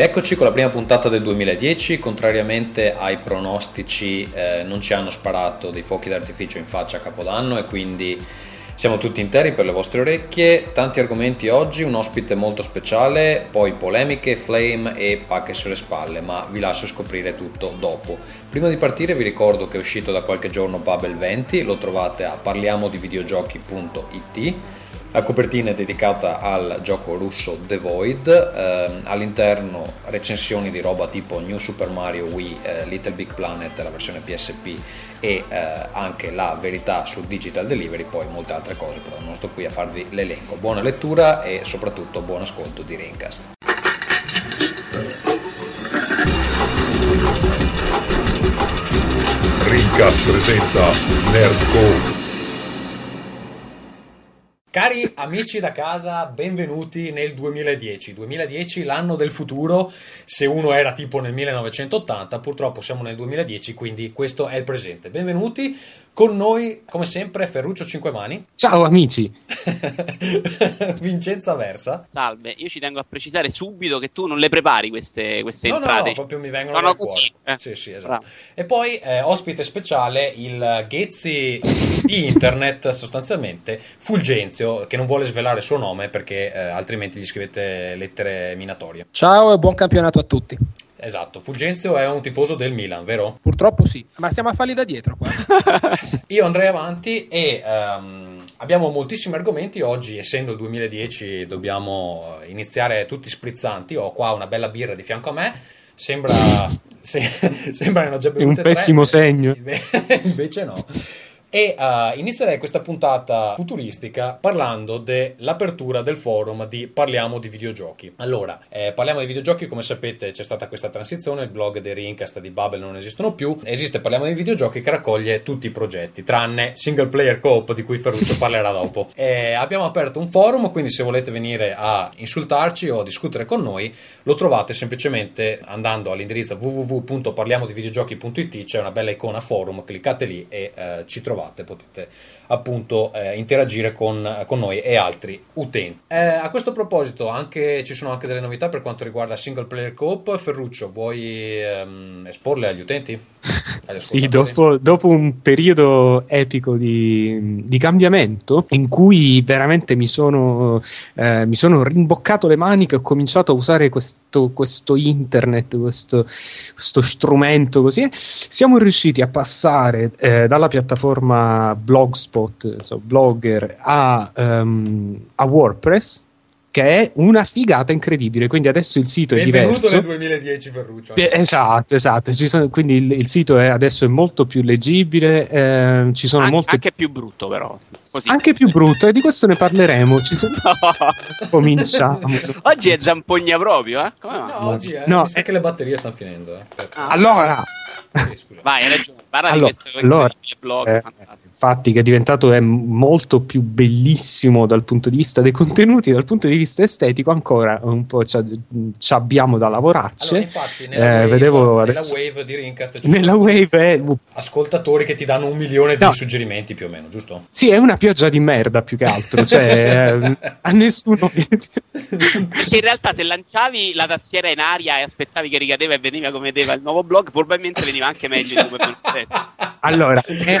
Rieccoci con la prima puntata del 2010, contrariamente ai pronostici eh, non ci hanno sparato dei fuochi d'artificio in faccia a Capodanno e quindi siamo tutti interi per le vostre orecchie, tanti argomenti oggi, un ospite molto speciale, poi polemiche, flame e pacche sulle spalle, ma vi lascio scoprire tutto dopo. Prima di partire vi ricordo che è uscito da qualche giorno Bubble 20, lo trovate a parliamodivideogiochi.it la copertina è dedicata al gioco russo The Void, ehm, all'interno recensioni di roba tipo New Super Mario Wii, eh, Little Big Planet, la versione PSP e eh, anche la verità sul digital delivery, poi molte altre cose, però non sto qui a farvi l'elenco. Buona lettura e soprattutto buon ascolto di Raincast. Rincast presenta Nerdcore Cari amici da casa, benvenuti nel 2010. 2010, l'anno del futuro. Se uno era tipo nel 1980, purtroppo siamo nel 2010, quindi questo è il presente. Benvenuti. Con noi, come sempre, Ferruccio Cinquemani. Ciao amici. Vincenza Versa. Salve, io ci tengo a precisare subito che tu non le prepari queste, queste no, entrate. No, no, proprio mi vengono no, no, così. Eh. Sì, sì, esatto. E poi eh, ospite speciale il Ghezzi di internet, sostanzialmente, Fulgenzio, che non vuole svelare il suo nome perché eh, altrimenti gli scrivete lettere minatorie. Ciao e buon campionato a tutti. Esatto, Fulgenzio è un tifoso del Milan, vero? Purtroppo sì, ma siamo a farli da dietro qua. Io andrei avanti e um, abbiamo moltissimi argomenti. Oggi, essendo il 2010, dobbiamo iniziare tutti sprizzanti. Ho qua una bella birra di fianco a me. Sembra, se, sembra che hanno già bevuto un pessimo tre, segno. Invece no. E uh, inizierei questa puntata futuristica parlando dell'apertura del forum di Parliamo di videogiochi. Allora, eh, parliamo di videogiochi, come sapete c'è stata questa transizione, il blog dei Rincast di Bubble non esistono più, esiste Parliamo di videogiochi che raccoglie tutti i progetti, tranne single player coop di cui Ferruccio parlerà dopo. E abbiamo aperto un forum, quindi se volete venire a insultarci o a discutere con noi, lo trovate semplicemente andando all'indirizzo www.parliamodivideogiochi.it, c'è una bella icona forum, cliccate lì e eh, ci trovate trovate, potete appunto eh, interagire con, con, noi e altri utenti. Eh, a questo proposito anche, ci sono anche delle novità per quanto riguarda single player coop. Ferruccio, vuoi ehm, esporle agli utenti? sì, dopo, dopo, un periodo epico di, di, cambiamento in cui veramente mi sono, eh, mi sono rimboccato le maniche e ho cominciato a usare questo, questo internet, questo, questo, strumento così, siamo riusciti a passare eh, dalla piattaforma Blogspot, so, Blogger, a, um, a WordPress che è una figata incredibile. Quindi adesso il sito Benvenuto è diverso. nel 2010 Ferruccio. esatto, esatto. Sono, quindi il, il, sito è adesso è molto più leggibile. Eh, ci sono An- molte... Anche più brutto, però. Così. Anche più brutto, e di questo ne parleremo. Ci sono... no. Cominciamo. oggi è zampogna proprio, eh? Sì, no, oggi è, no, mi sa è... che le batterie stanno finendo. Eh. Ah. Allora. Sì, Vai, hai ragione. Parla allora, di questo allora, blog. Eh, infatti, che è diventato è molto più bellissimo dal punto di vista dei contenuti, dal punto di vista estetico, ancora un po' ci abbiamo da lavorarci. Allora, infatti, nella, eh, wave, vedevo nella adesso, wave di Rincast nella wave è... ascoltatori che ti danno un milione di no. suggerimenti più o meno, giusto? Sì, è una pioggia di merda più che altro. Cioè, eh, a nessuno. Perché in realtà, se lanciavi la tastiera in aria e aspettavi che ricadeva e veniva come vedeva il nuovo blog, probabilmente veniva anche meglio di come allora, eh,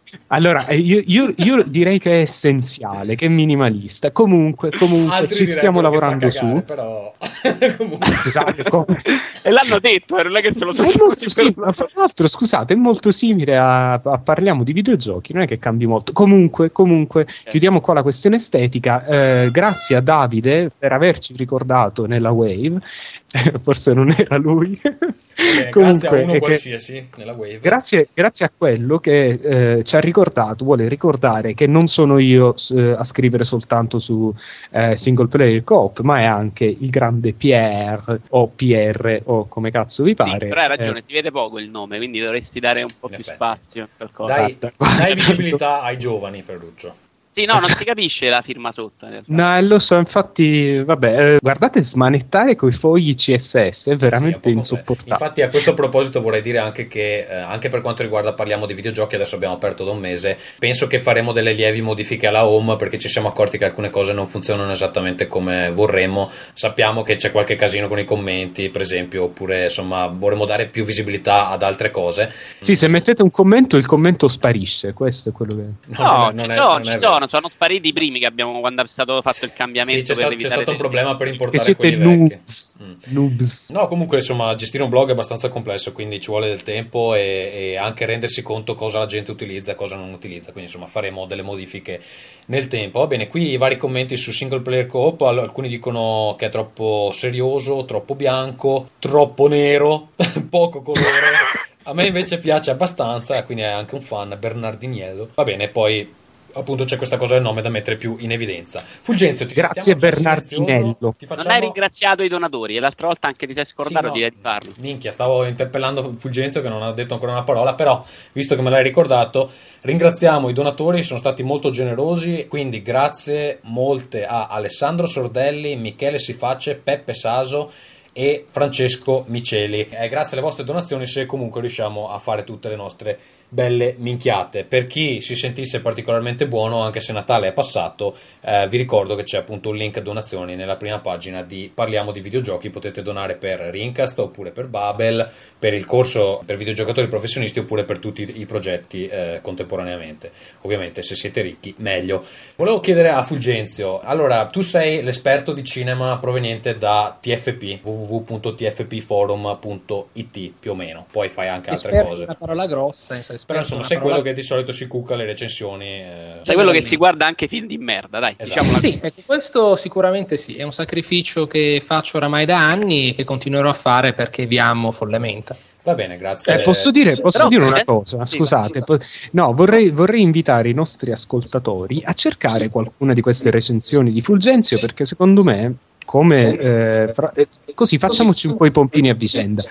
allora io, io, io, direi che è essenziale, che è minimalista. Comunque, comunque ci stiamo lavorando cagare, su. Però... Scusate, come... E l'hanno detto, non è che se lo so. Sì, ma fra l'altro, scusate, è molto simile a, a, parliamo di videogiochi, non è che cambi molto. Comunque, comunque, okay. chiudiamo qua la questione estetica. Eh, grazie a Davide per averci ricordato nella Wave. Forse non era lui. Comunque, grazie a uno qualsiasi che, nella wave. Grazie, grazie, a quello che eh, ci ha ricordato, vuole ricordare che non sono io eh, a scrivere soltanto su eh, single player coop, ma è anche il grande Pierre o PR o come cazzo vi pare. Sì, però hai ragione, eh. si vede poco il nome, quindi dovresti dare un po' più effetti. spazio. Dai, dai visibilità ai giovani, Ferruccio. Sì, no, non si capisce la firma sotto. No, eh, lo so, infatti, vabbè, eh, guardate, smanettare coi fogli CSS è veramente Sì, è insopportabile. Infatti, a questo proposito vorrei dire anche che, eh, anche per quanto riguarda parliamo di videogiochi, adesso abbiamo aperto da un mese. Penso che faremo delle lievi modifiche alla home perché ci siamo accorti che alcune cose non funzionano esattamente come vorremmo. Sappiamo che c'è qualche casino con i commenti, per esempio, oppure insomma, vorremmo dare più visibilità ad altre cose. Sì, se mettete un commento, il commento sparisce. Questo è quello che. No, non è- non ci è- sono, non ci sono, vero. sono spariti i primi che abbiamo quando è stato fatto il cambiamento Sì, c'è, per sta- c'è stato un problema per importare quelli vecchi. noobs. Mm. No, comunque insomma, gestire un blog è abbastanza complesso, quindi ci vuole del tempo e, e anche rendersi conto cosa la gente utilizza e cosa non utilizza. Quindi insomma faremo delle modifiche nel tempo. Va bene, qui i vari commenti su single player co-op, al- alcuni dicono che è troppo serioso, troppo bianco, troppo nero, poco colore. A me invece piace abbastanza, quindi è anche un fan, Bernardiniello. Va bene, poi appunto c'è questa cosa del nome da mettere più in evidenza. Fulgenzio, ti Grazie, Bernardinello. Ti Non facciamo- hai ringraziato i donatori e l'altra volta anche ti sei scordato sì, di no, di farlo. Minchia, stavo interpellando Fulgenzio che non ha detto ancora una parola, però visto che me l'hai ricordato, ringraziamo i donatori, sono stati molto generosi, quindi grazie molte a Alessandro Sordelli, Michele Siface, Peppe Saso e Francesco Miceli. È grazie alle vostre donazioni se comunque riusciamo a fare tutte le nostre belle minchiate. Per chi si sentisse particolarmente buono, anche se Natale è passato, eh, vi ricordo che c'è appunto un link donazioni nella prima pagina di Parliamo di videogiochi. Potete donare per Rincast oppure per Babel, per il corso per videogiocatori professionisti oppure per tutti i progetti eh, contemporaneamente. Ovviamente, se siete ricchi, meglio. Volevo chiedere a Fulgenzio, allora tu sei l'esperto di cinema proveniente da TFP, www.tfpforum.it più o meno, poi fai anche altre Esperto è cose. una parola grossa. insomma, Però esperto insomma, è una sei parola- quello che di solito si cucca le recensioni. eh. Sei quello che si guarda anche film di merda, dai, Esatto. diciamola Sì, ecco, questo sicuramente sì, è un sacrificio che faccio oramai da anni e che continuerò a fare perché vi amo follemente. Va bene, grazie. Eh, posso dire, posso Però- dire una eh, cosa? sì, Scusate, po- no, vorrei, vorrei invitare i nostri ascoltatori a cercare qualcuna di queste recensioni di Fulgenzio perché secondo me, come eh, fra- eh, così facciamoci un po' i pompini a vicenda.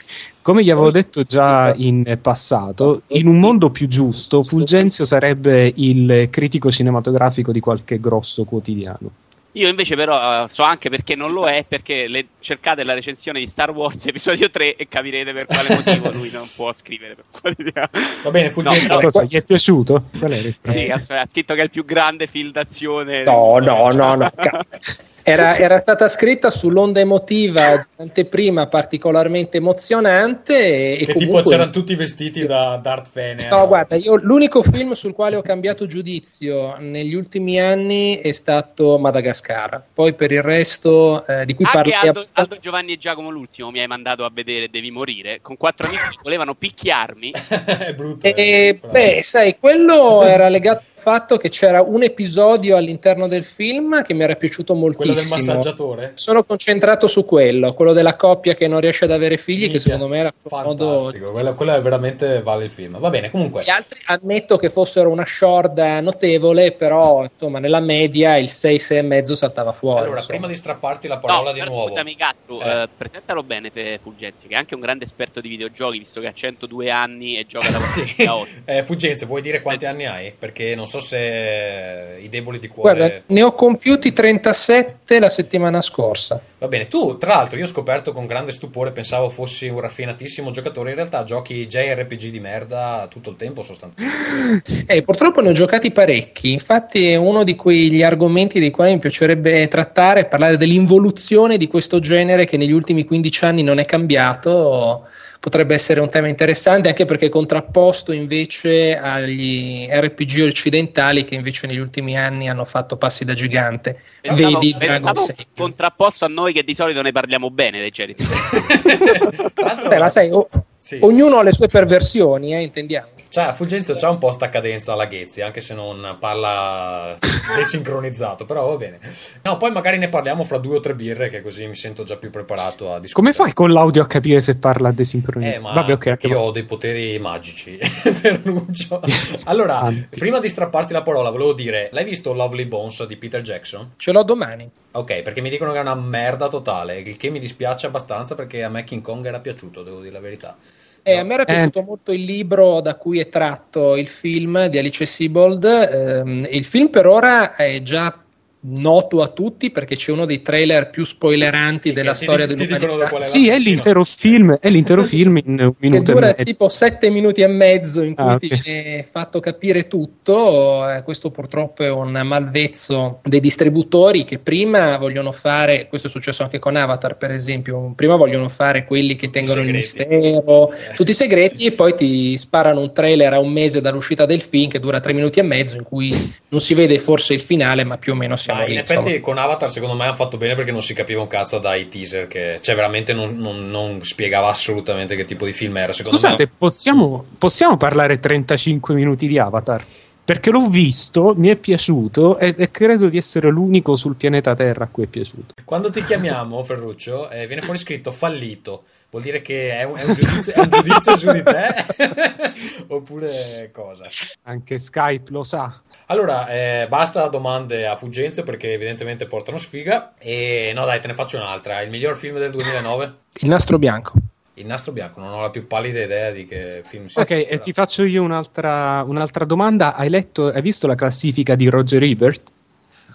Come gli avevo detto già in passato, in un mondo più giusto, Fulgenzio sarebbe il critico cinematografico di qualche grosso quotidiano. Io invece però eh, so anche perché non lo è, perché le- cercate la recensione di Star Wars episodio 3 e capirete per quale motivo lui non può scrivere per qualità. Va bene, Fulgenzio. No, Cosa, gli è piaciuto? Qual il Sì, ha, ha scritto che è il più grande film d'azione. No, no, no, no. Era, era stata scritta sull'onda emotiva di un'anteprima particolarmente emozionante e, e che tipo comunque- c'erano tutti vestiti da Darth Vader. No, guarda, io l'unico film sul quale ho cambiato giudizio negli ultimi anni è stato Madagascar. Poi per il resto eh, di cui Anche parli Aldo, Aldo Giovanni e Giacomo l'ultimo mi hai mandato a vedere Devi morire con quattro amici che volevano picchiarmi. è brutto. E, eh. beh, sai, quello era legato fatto che c'era un episodio all'interno del film che mi era piaciuto Quello del moltissimo. massaggiatore? Sono concentrato su quello, quello della coppia che non riesce ad avere figli, che Minchia, secondo me era un modo. Fantastico, quello, quello è veramente vale il film. Va bene, comunque. Gli altri ammetto che fossero una sciorda notevole, però insomma nella media il 6-6,5 saltava fuori. Allora, insomma. prima di strapparti la parola No, di però nuovo. scusami, cazzo, Eh. eh, presentalo bene per Fulgenzio, che è anche un grande esperto di videogiochi, visto che ha 102 anni e gioca da Sì. 48. Eh, Fulgenzio, vuoi dire quanti anni hai? Perché non so se i deboli di cuore. Guarda, ne ho compiuti 37 la settimana scorsa. Va bene, tu tra l'altro io ho scoperto con grande stupore, pensavo fossi un raffinatissimo giocatore, in realtà giochi JRPG di merda tutto il tempo sostanzialmente. Eh, purtroppo ne ho giocati parecchi, infatti è uno di quegli argomenti dei quali mi piacerebbe trattare, parlare dell'involuzione di questo genere che negli ultimi 15 anni non è cambiato, potrebbe essere un tema interessante anche perché contrapposto invece agli RPG occidentali che invece negli ultimi anni hanno fatto passi da gigante. Pensavo, Vedi Dragon pensavo Age. contrapposto a noi che di solito ne parliamo bene dei l'altro, Beh, ma sai, o- sì. ognuno ha le sue perversioni, eh, intendiamoci. Cioè, Fulgenzio c'ha un po' sta cadenza alla Ghezzi, anche se non parla desincronizzato, però va bene. No, poi magari ne parliamo fra due o tre birre, che così mi sento già più preparato a discutere. Come fai con l'audio a capire se parla desincronizzato? Eh, ma Vabbè, ok, anche io va- ho dei poteri magici, Ferruccio. Allora, Tanti. prima di strapparti la parola, volevo dire, l'hai visto Lovely Bones di Peter Jackson? Ce l'ho domani. Ok, perché mi dicono che è una merda totale, il che mi dispiace abbastanza perché a me King Kong era piaciuto, devo dire la verità. Eh, a me era piaciuto molto il libro da cui è tratto il film di Alice Sebold. Ehm, il film per ora è già noto a tutti perché c'è uno dei trailer più spoileranti Sì, della che ti- storia ti dell'umanità. qual è Sì, è l'intero film, è l'intero film in un che minuto e dura mezzo. tipo sette minuti e mezzo in cui Ah, ti ok. viene fatto capire tutto. Eh, questo purtroppo è un malvezzo dei distributori che prima vogliono fare, questo è successo anche con Avatar per esempio, prima vogliono fare quelli che tengono il mistero, Eh. tutti i segreti e poi ti sparano un trailer a un mese dall'uscita del film che dura tre minuti e mezzo in cui non si vede forse il finale ma più o meno siamo Ma in effetti insomma. con Avatar secondo me hanno fatto bene perché non si capiva un cazzo dai teaser che cioè veramente non, non- non spiegava assolutamente che tipo di film era secondo Scusate, me possiamo, possiamo parlare 35 minuti di Avatar? Perché l'ho visto, mi è piaciuto e, e credo di essere l'unico sul pianeta Terra a cui è piaciuto. quando ti chiamiamo Ferruccio eh, viene fuori scritto fallito vuol dire che è un, è un giudizio, è un giudizio su di te oppure cosa Anche Skype lo sa. Allora eh, basta domande a Fuggenzio perché evidentemente portano sfiga e no dai te ne faccio un'altra il miglior film del 2009 Il nastro bianco. il nastro bianco non ho la più pallida idea di che film sia Ok, e ti faccio io un'altra, un'altra domanda. Hai letto, hai visto la classifica di Roger Ebert?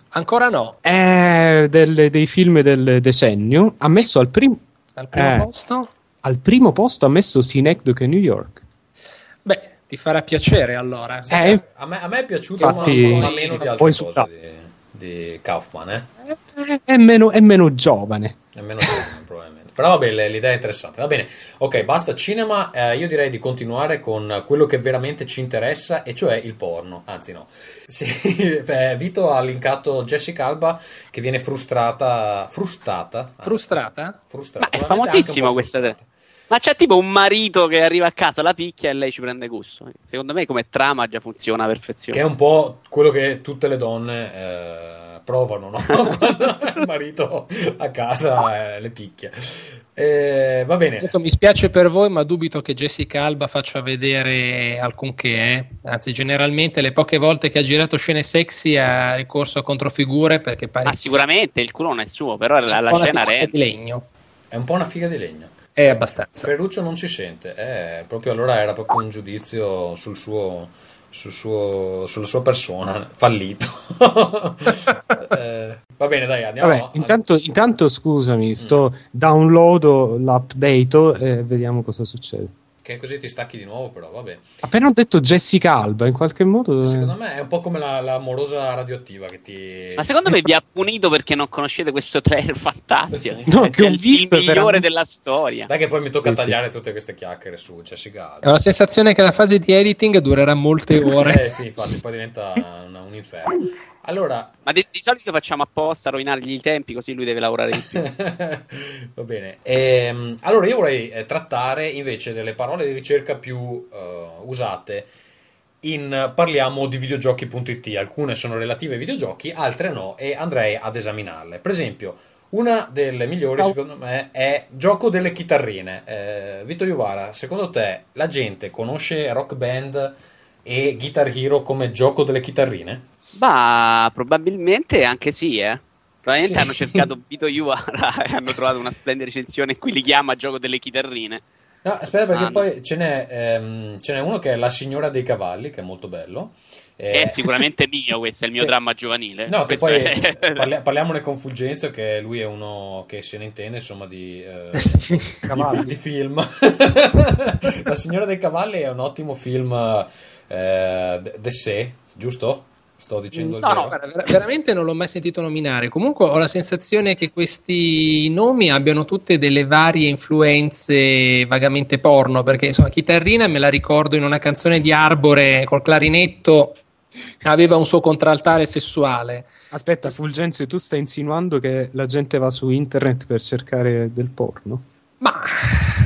Ancora no. È del- dei film del decennio. Ha messo al, prim- Al primo Eh. posto? al primo posto ha messo Synecdoche New York. Beh, ti farà piacere allora. Sì, Eh, a, me, a me è piaciuto infatti- ma, ma meno di altre Poi cose su- di, di Kaufman eh? È, è meno, è meno giovane. Nemmeno giovane, probabilmente. Però vabbè, l'idea è interessante. Va bene, ok, basta cinema. eh, io direi di continuare con quello che veramente ci interessa, e cioè il porno. Anzi, no. Sì, beh, Vito ha linkato Jessica Alba che viene frustrata. Frustata? anzi, Frustrata? frustrata. Ma è po' questa frustrata. Ma c'è tipo un marito che arriva a casa, la picchia e lei ci prende gusto. Secondo me come trama già funziona a perfezione. Che è un po' quello che tutte le donne eh, provano, no? Quando il marito a casa eh, le picchia. Eh, va bene. Ecco, mi spiace per voi, ma dubito che Jessica Alba faccia vedere alcunché. eh. Anzi, generalmente le poche volte che ha girato scene sexy ha ricorso a controfigure perché pare Ah, sicuramente il culo non è suo, però la, la scena è di legno. È un po' una figa di legno. È abbastanza. Ferruccio non ci sente, eh, proprio allora era proprio un giudizio sul suo, sul suo- sulla sua persona, fallito. Eh, va bene, dai, andiamo. Vabbè, intanto, intanto scusami, sto downloado l'update e vediamo cosa succede. Che così ti stacchi di nuovo, però vabbè. Appena ho detto Jessica Alba, in qualche modo... eh, Secondo me è un po' come la, la morosa radioattiva che ti... Ma secondo me vi ha punito perché non conoscete questo trailer fantastico. No, Cioè, che ho il- visto, il migliore veramente. della storia. Dai che poi mi tocca Sì, sì. tagliare tutte queste chiacchiere su Jessica Alba. Ho la sensazione che la fase di editing durerà molte ore. Eh sì, infatti, poi diventa un, un inferno. Allora, Ma di, di solito facciamo apposta a rovinargli i tempi così lui deve lavorare di più. Va bene. Ehm, allora io vorrei eh, trattare invece delle parole di ricerca più eh, usate in parliamo di videogiochi.it. Alcune sono relative ai videogiochi, altre no, e andrei ad esaminarle. Per esempio, una delle migliori, Ciao. secondo me, è gioco delle chitarrine. Eh, Vito Iuvara, secondo te la gente conosce Rock Band e Guitar Hero come gioco delle chitarrine? Ma probabilmente anche sì, eh. Probabilmente Sì. hanno cercato Vito Iuvara e hanno trovato una splendida recensione in cui li chiama gioco delle chitarrine. No, aspetta, perché Ah, no. poi ce n'è, ehm, ce n'è uno che è La signora dei cavalli, che è molto bello. Che Eh, è sicuramente mio, questo è il mio che- dramma giovanile. No, che poi è- parli- parliamone con Fulgenzio, che lui è uno che se ne intende, insomma, di, eh, Sì. di, Cavalli. di film. La signora dei cavalli è un ottimo film eh, d'essè, giusto? Sto dicendo il No, vero? no, veramente non l'ho mai sentito nominare. Comunque ho la sensazione che questi nomi abbiano tutte delle varie influenze vagamente porno, perché insomma, chitarrina me la ricordo in una canzone di Arbore col clarinetto aveva un suo contraltare sessuale. Aspetta, Fulgenzio, tu stai insinuando che la gente va su internet per cercare del porno? Ma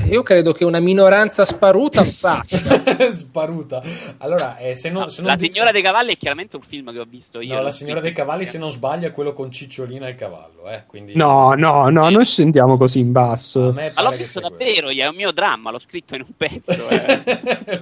io credo che una minoranza sparuta lo faccia. Sparuta. Allora, eh, se non, No, se non la di- signora dei cavalli è chiaramente un film che ho visto io. No, la signora dei cavalli, se non sbaglio, è quello con Cicciolina e il cavallo. Eh? Quindi, No, no, no, non scendiamo così in basso. Ma l'ho che visto davvero, è un mio dramma, l'ho scritto in un pezzo. eh. È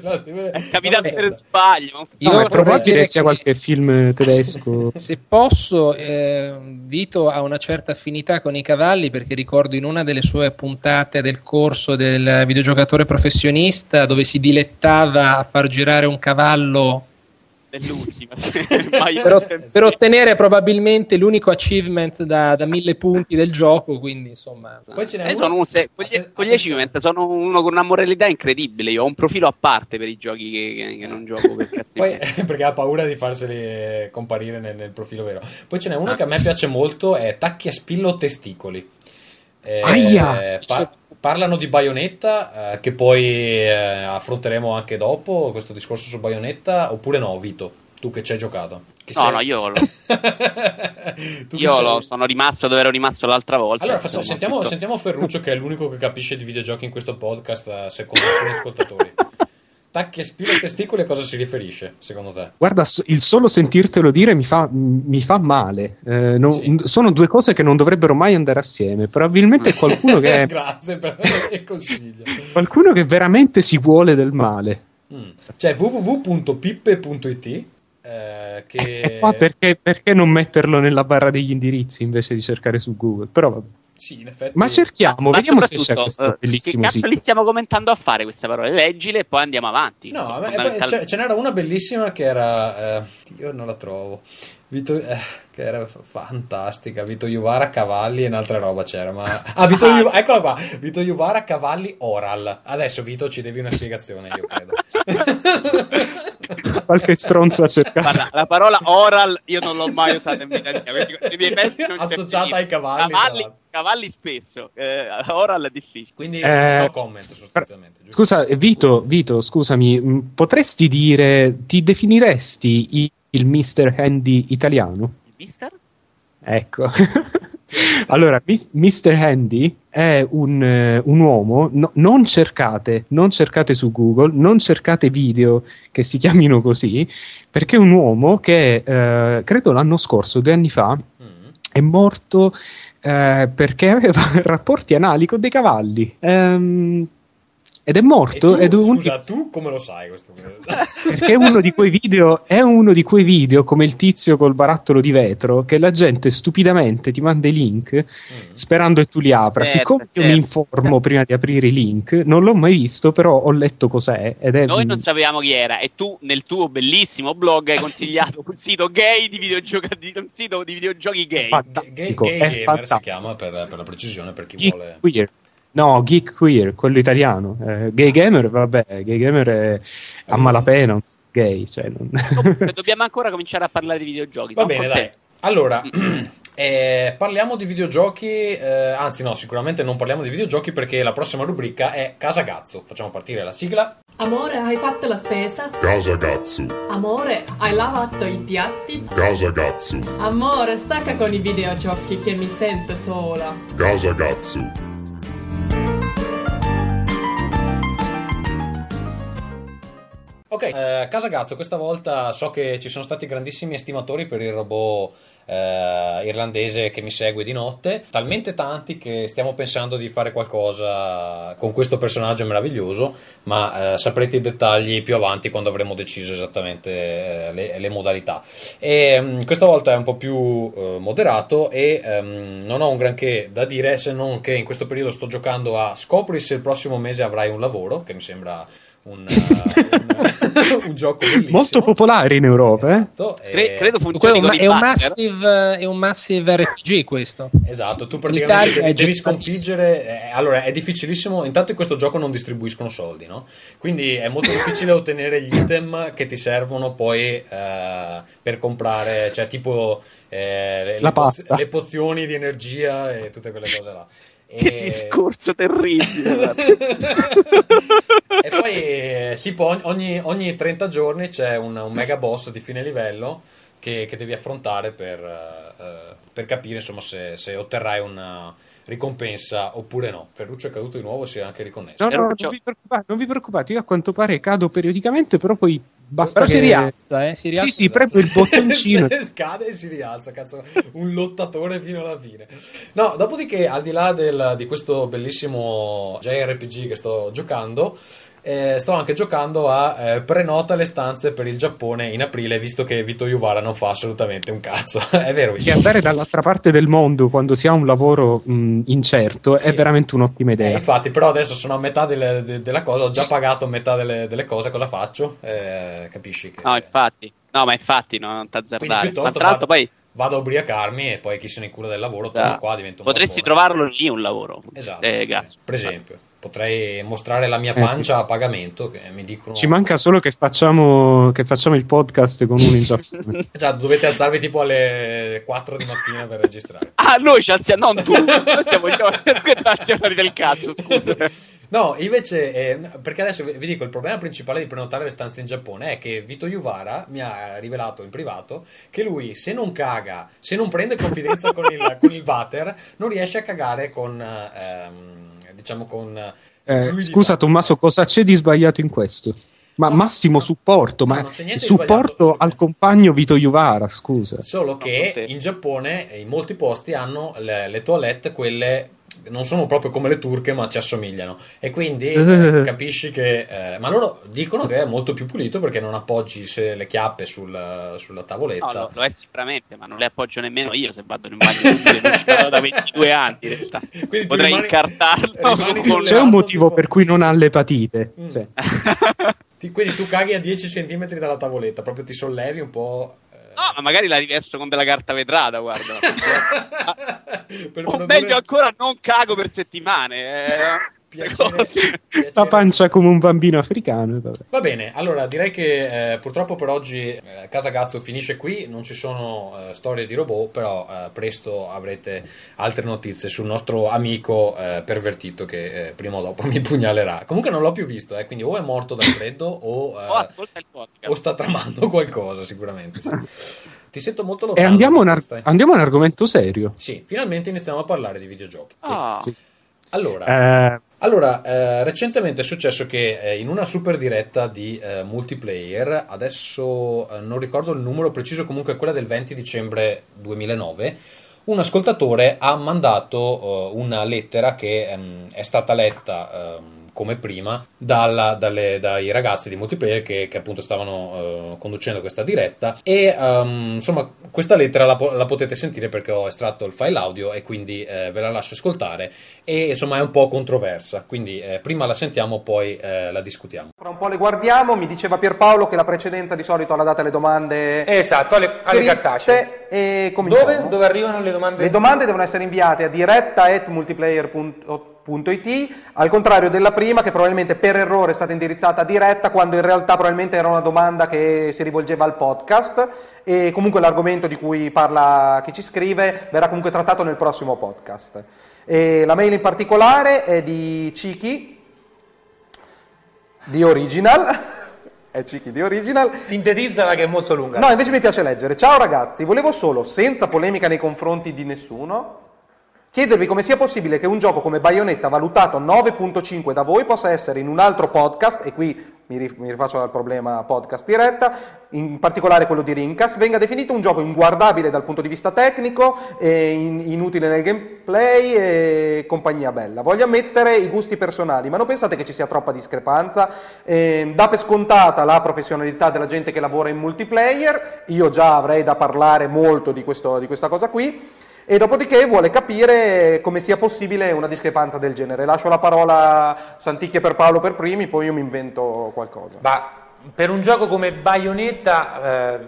È capitato per sbaglio. Io No, è probabile dire sia che- qualche film tedesco. Se posso, eh, Vito ha una certa affinità con i cavalli perché ricordo in una delle sue puntate del corso del videogiocatore professionista dove si dilettava a far girare un cavallo Dell'ultima. per, per, ottenere probabilmente l'unico achievement da, da, mille punti del gioco. Quindi, insomma, poi ce n'è uno... un, se, con, gli, con gli achievement sono uno con una moralità incredibile. Io ho un profilo a parte per i giochi che, che non gioco per poi, perché ha paura di farseli comparire nel, nel profilo vero. Poi ce n'è uno ah. che a me piace molto: è Tacchi a spillo testicoli. Eh, Aia! Pa- parlano di Bayonetta, eh, che poi eh, affronteremo anche dopo questo discorso su Bayonetta, oppure no, Vito? Tu che ci hai giocato? Che no, sei... no, io, lo... io lo sono rimasto dove ero rimasto l'altra volta. Allora, facciamo, sentiamo, tutto... sentiamo Ferruccio, che è l'unico che capisce di videogiochi in questo podcast, eh, secondo alcuni ascoltatori. Tacchi e spille e testicoli a cosa si riferisce, secondo te? Guarda, il solo sentirtelo dire mi fa, mi fa male. Eh, non, sì. Sono due cose che non dovrebbero mai andare assieme. Probabilmente qualcuno che... Grazie per il consiglio. qualcuno che veramente si vuole del male. Mm. Cioè www.pippe.it eh, che... perché, perché non metterlo nella barra degli indirizzi invece di cercare su Google? Però vabbè. Sì, in effetti. Ma cerchiamo, ma vediamo se c'è questo bellissimo Che cazzo sito. li stiamo commentando a fare queste parole? Leggile e poi andiamo avanti. No, ma, poi, ce, n'era una bellissima che era... Eh, io non la trovo. Vito, eh, che era fantastica. Vito Iuvara, cavalli e un'altra roba c'era. Ma... Ah, Vito ah, eccola qua. Vito Iuvara, cavalli, oral. Adesso Vito ci devi una spiegazione, io credo. Qualche stronzo a cercare. Guarda, la parola oral io non l'ho mai usata in vita mia. Associata ai cavalli. Cavalli, cavalli spesso, eh, oral è difficile. Quindi eh, no comment sostanzialmente. Giusto? Scusa, Vito, Vito, scusami, mm, potresti dire, ti definiresti il Mr. Handy italiano? Il Mister? Ecco. allora, Mr. Handy è un, uh, un uomo, no, non cercate, non cercate su Google, non cercate video che si chiamino così, perché è un uomo che uh, credo l'anno scorso, due anni fa, mm. è morto uh, perché aveva rapporti anali con dei cavalli. Um, ed è morto. Tu, ed un... Scusa, tu come lo sai questo? Perché è uno di quei video, è uno di quei video come il tizio col barattolo di vetro che la gente stupidamente ti manda i link mm. sperando che tu li apra. Certo, Siccome certo. io mi certo. informo prima di aprire i link, non l'ho mai visto, però ho letto cos'è. Ed è... Noi non sapevamo chi era e tu nel tuo bellissimo blog hai consigliato un sito gay di videogiochi, un sito di videogiochi gay. Fantastico, gay, gay gamer si chiama per, per, la precisione per chi Geek vuole. Queer. No, Geek Queer, quello italiano. Eh, gay Gamer, vabbè, Gay Gamer è a malapena, gay. Cioè non... Dobbiamo ancora cominciare a parlare di videogiochi. Va bene, dai. Allora, eh, parliamo di videogiochi, eh, anzi no, sicuramente non parliamo di videogiochi perché la prossima rubrica è Casa Gazzo. Facciamo partire la sigla. Amore, hai fatto la spesa? Casa Gazzo. Amore, hai lavato i piatti? Casa Gazzo. Amore, stacca con i videogiochi che mi sento sola. Casa Ok, eh, Casagazzo, questa volta so che ci sono stati grandissimi estimatori per il robot eh, irlandese che mi segue di notte, talmente tanti che stiamo pensando di fare qualcosa con questo personaggio meraviglioso, ma eh, saprete i dettagli più avanti quando avremo deciso esattamente eh, le, le, modalità. E mh, mm, questa volta è un po' più eh, moderato e um, non ho un granché da dire se non che in questo periodo sto giocando a scopri se il prossimo mese avrai un lavoro, che mi sembra un, uh, un, un, gioco bellissimo. molto popolare in Europa. Eh? Esatto, eh? Cre- credo funzioni è, un, è, un massive, è un massive RPG questo. Esatto, tu praticamente devi, devi sconfiggere. Eh, allora è difficilissimo. Intanto in questo gioco non distribuiscono soldi, no? Quindi è molto difficile ottenere gli item che ti servono poi eh, per comprare, cioè tipo eh, le, poz- le pozioni di energia e tutte quelle cose là. Che discorso terribile. e poi, eh, tipo, ogni, ogni, 30 giorni c'è un, un, mega boss di fine livello che, che devi affrontare per, uh, per capire insomma, se, se, otterrai una ricompensa oppure no. Ferruccio è caduto di nuovo, si è anche riconnesso. No, no, non vi, non vi preoccupate, io a quanto pare cado periodicamente, però poi basta Però che... si rialza, eh? Si rialza Sì, sì, premo il bottoncino. Se cade e si rialza, cazzo, un lottatore fino alla fine. No, dopodiché, al di là del- di questo bellissimo JRPG che sto giocando, eh, sto anche giocando a eh, prenota le stanze per il Giappone in aprile, visto che Vito Yuvara non fa assolutamente un cazzo. È vero, Che andare dall'altra parte del mondo quando si ha un lavoro mh, incerto Sì. è veramente un'ottima Eh, idea. infatti, però adesso sono a metà delle- de- della cosa, ho già pagato metà delle, delle cose, cosa faccio? Eh, capisci che... No, infatti. No, ma infatti, no, non t'azzardare. Ma piuttosto tra l'altro vado, poi vado a ubriacarmi e poi chi se ne cura del lavoro, torno esatto, qua, divento un potresti barbone. trovarlo lì un lavoro. Esatto, Eh, per esempio. Potrei mostrare la mia Eh, sì. pancia a pagamento, che mi dicono... Ci manca solo che facciamo, che facciamo il podcast con uno in Giappone. Già, dovete alzarvi tipo alle 4 di mattina per registrare. Ah, noi ci alziamo, non tu. Noi stiamo stiamo fuori del cazzo, scusa. No, invece, eh, perché adesso vi vi dico, il problema principale di prenotare le stanze in Giappone è che Vito Yuvara mi ha rivelato in privato che lui, se non caga, se non prende confidenza con il, con il water, non riesce a cagare con, ehm, diciamo, con... Eh, fluidità. scusa Tommaso, cosa c'è di sbagliato in questo? Ma No, massimo no, supporto, no, ma non c'è niente di sbagliato, supporto al compagno Vito Juvara, scusa. Solo No, che in Giappone, in molti posti, hanno le, le toilette, quelle non sono proprio come le turche, ma ci assomigliano. E quindi eh, capisci che. eh, ma loro dicono che è molto più pulito perché non appoggi se- le chiappe sul- sulla tavoletta. No, lo, lo è sicuramente, ma non le appoggio nemmeno io se vado in un bagno non ci vado da 22 anni in realtà. Quindi Potrei rimani- incartarlo rimani con C'è un motivo tipo- per cui non ha l'epatite. Mm. Cioè, Ti- quindi tu caghi a 10 cm dalla tavoletta, proprio ti sollevi un po'. No, ma magari la rivesto con della carta vetrata, guarda. per o meglio ancora, non cago per settimane. Eh. Piacere- piacere. la pancia come un bambino africano. e vabbè. Va bene, allora direi che eh, purtroppo per oggi eh, Casa Gazzo finisce qui, non ci sono eh, storie di robot, però eh, presto avrete altre notizie sul nostro amico eh, pervertito che eh, prima o dopo mi pugnalerà. Comunque non l'ho più visto, eh, quindi o è morto dal freddo o, eh, Oh, o sta tramando qualcosa sicuramente. sì. Ti sento molto E lontano. andiamo a un, ar- andiamo a un argomento serio. Sì, finalmente iniziamo a parlare di videogiochi. Ah, Sì. Allora, Eh, allora, eh, recentemente è successo che eh, in una super diretta di eh, multiplayer, adesso eh, non ricordo il numero preciso, comunque quella del 20 dicembre 2009, un ascoltatore ha mandato eh, una lettera che ehm, è stata letta ehm, come prima dalla- dalle- dai ragazzi di multiplayer che, che appunto stavano eh, conducendo questa diretta e ehm, insomma questa lettera la, la potete sentire perché ho estratto il file audio e quindi eh, ve la lascio ascoltare e insomma è un po' controversa quindi eh, prima la sentiamo poi eh, la discutiamo Fra un po' le guardiamo, mi diceva Pierpaolo che la precedenza di solito alla data alle domande Esatto, alle, alle cartacee. e cominciamo. Dove, dove arrivano le domande? Le domande devono essere inviate a diretta.multiplayer.it al contrario della prima che probabilmente per errore è stata indirizzata a diretta quando in realtà probabilmente era una domanda che si rivolgeva al podcast e comunque l'argomento di cui parla chi ci scrive verrà comunque trattato nel prossimo podcast. E la mail in particolare è di Ciki di Original è Ciki di Original Sintetizzala che è molto lunga. No, invece mi piace leggere. Ciao ragazzi, volevo solo, senza polemica nei confronti di nessuno, chiedervi come sia possibile che un gioco come Bayonetta valutato 9.5 da voi possa essere in un altro podcast, e qui mi, rif- mi rifaccio al problema podcast diretta, in particolare quello di Rincast, venga definito un gioco inguardabile dal punto di vista tecnico, in- inutile nel gameplay e compagnia bella. Voglio ammettere i gusti personali, ma non pensate che ci sia troppa discrepanza? Eh, dà per scontata la professionalità della gente che lavora in multiplayer, io già avrei da parlare molto di, questo- di questa cosa qui. E dopodiché vuole capire come sia possibile una discrepanza del genere. Lascio la parola a Santicchia per Paolo per primi, poi io mi invento qualcosa. Ma per un gioco come Bayonetta, eh,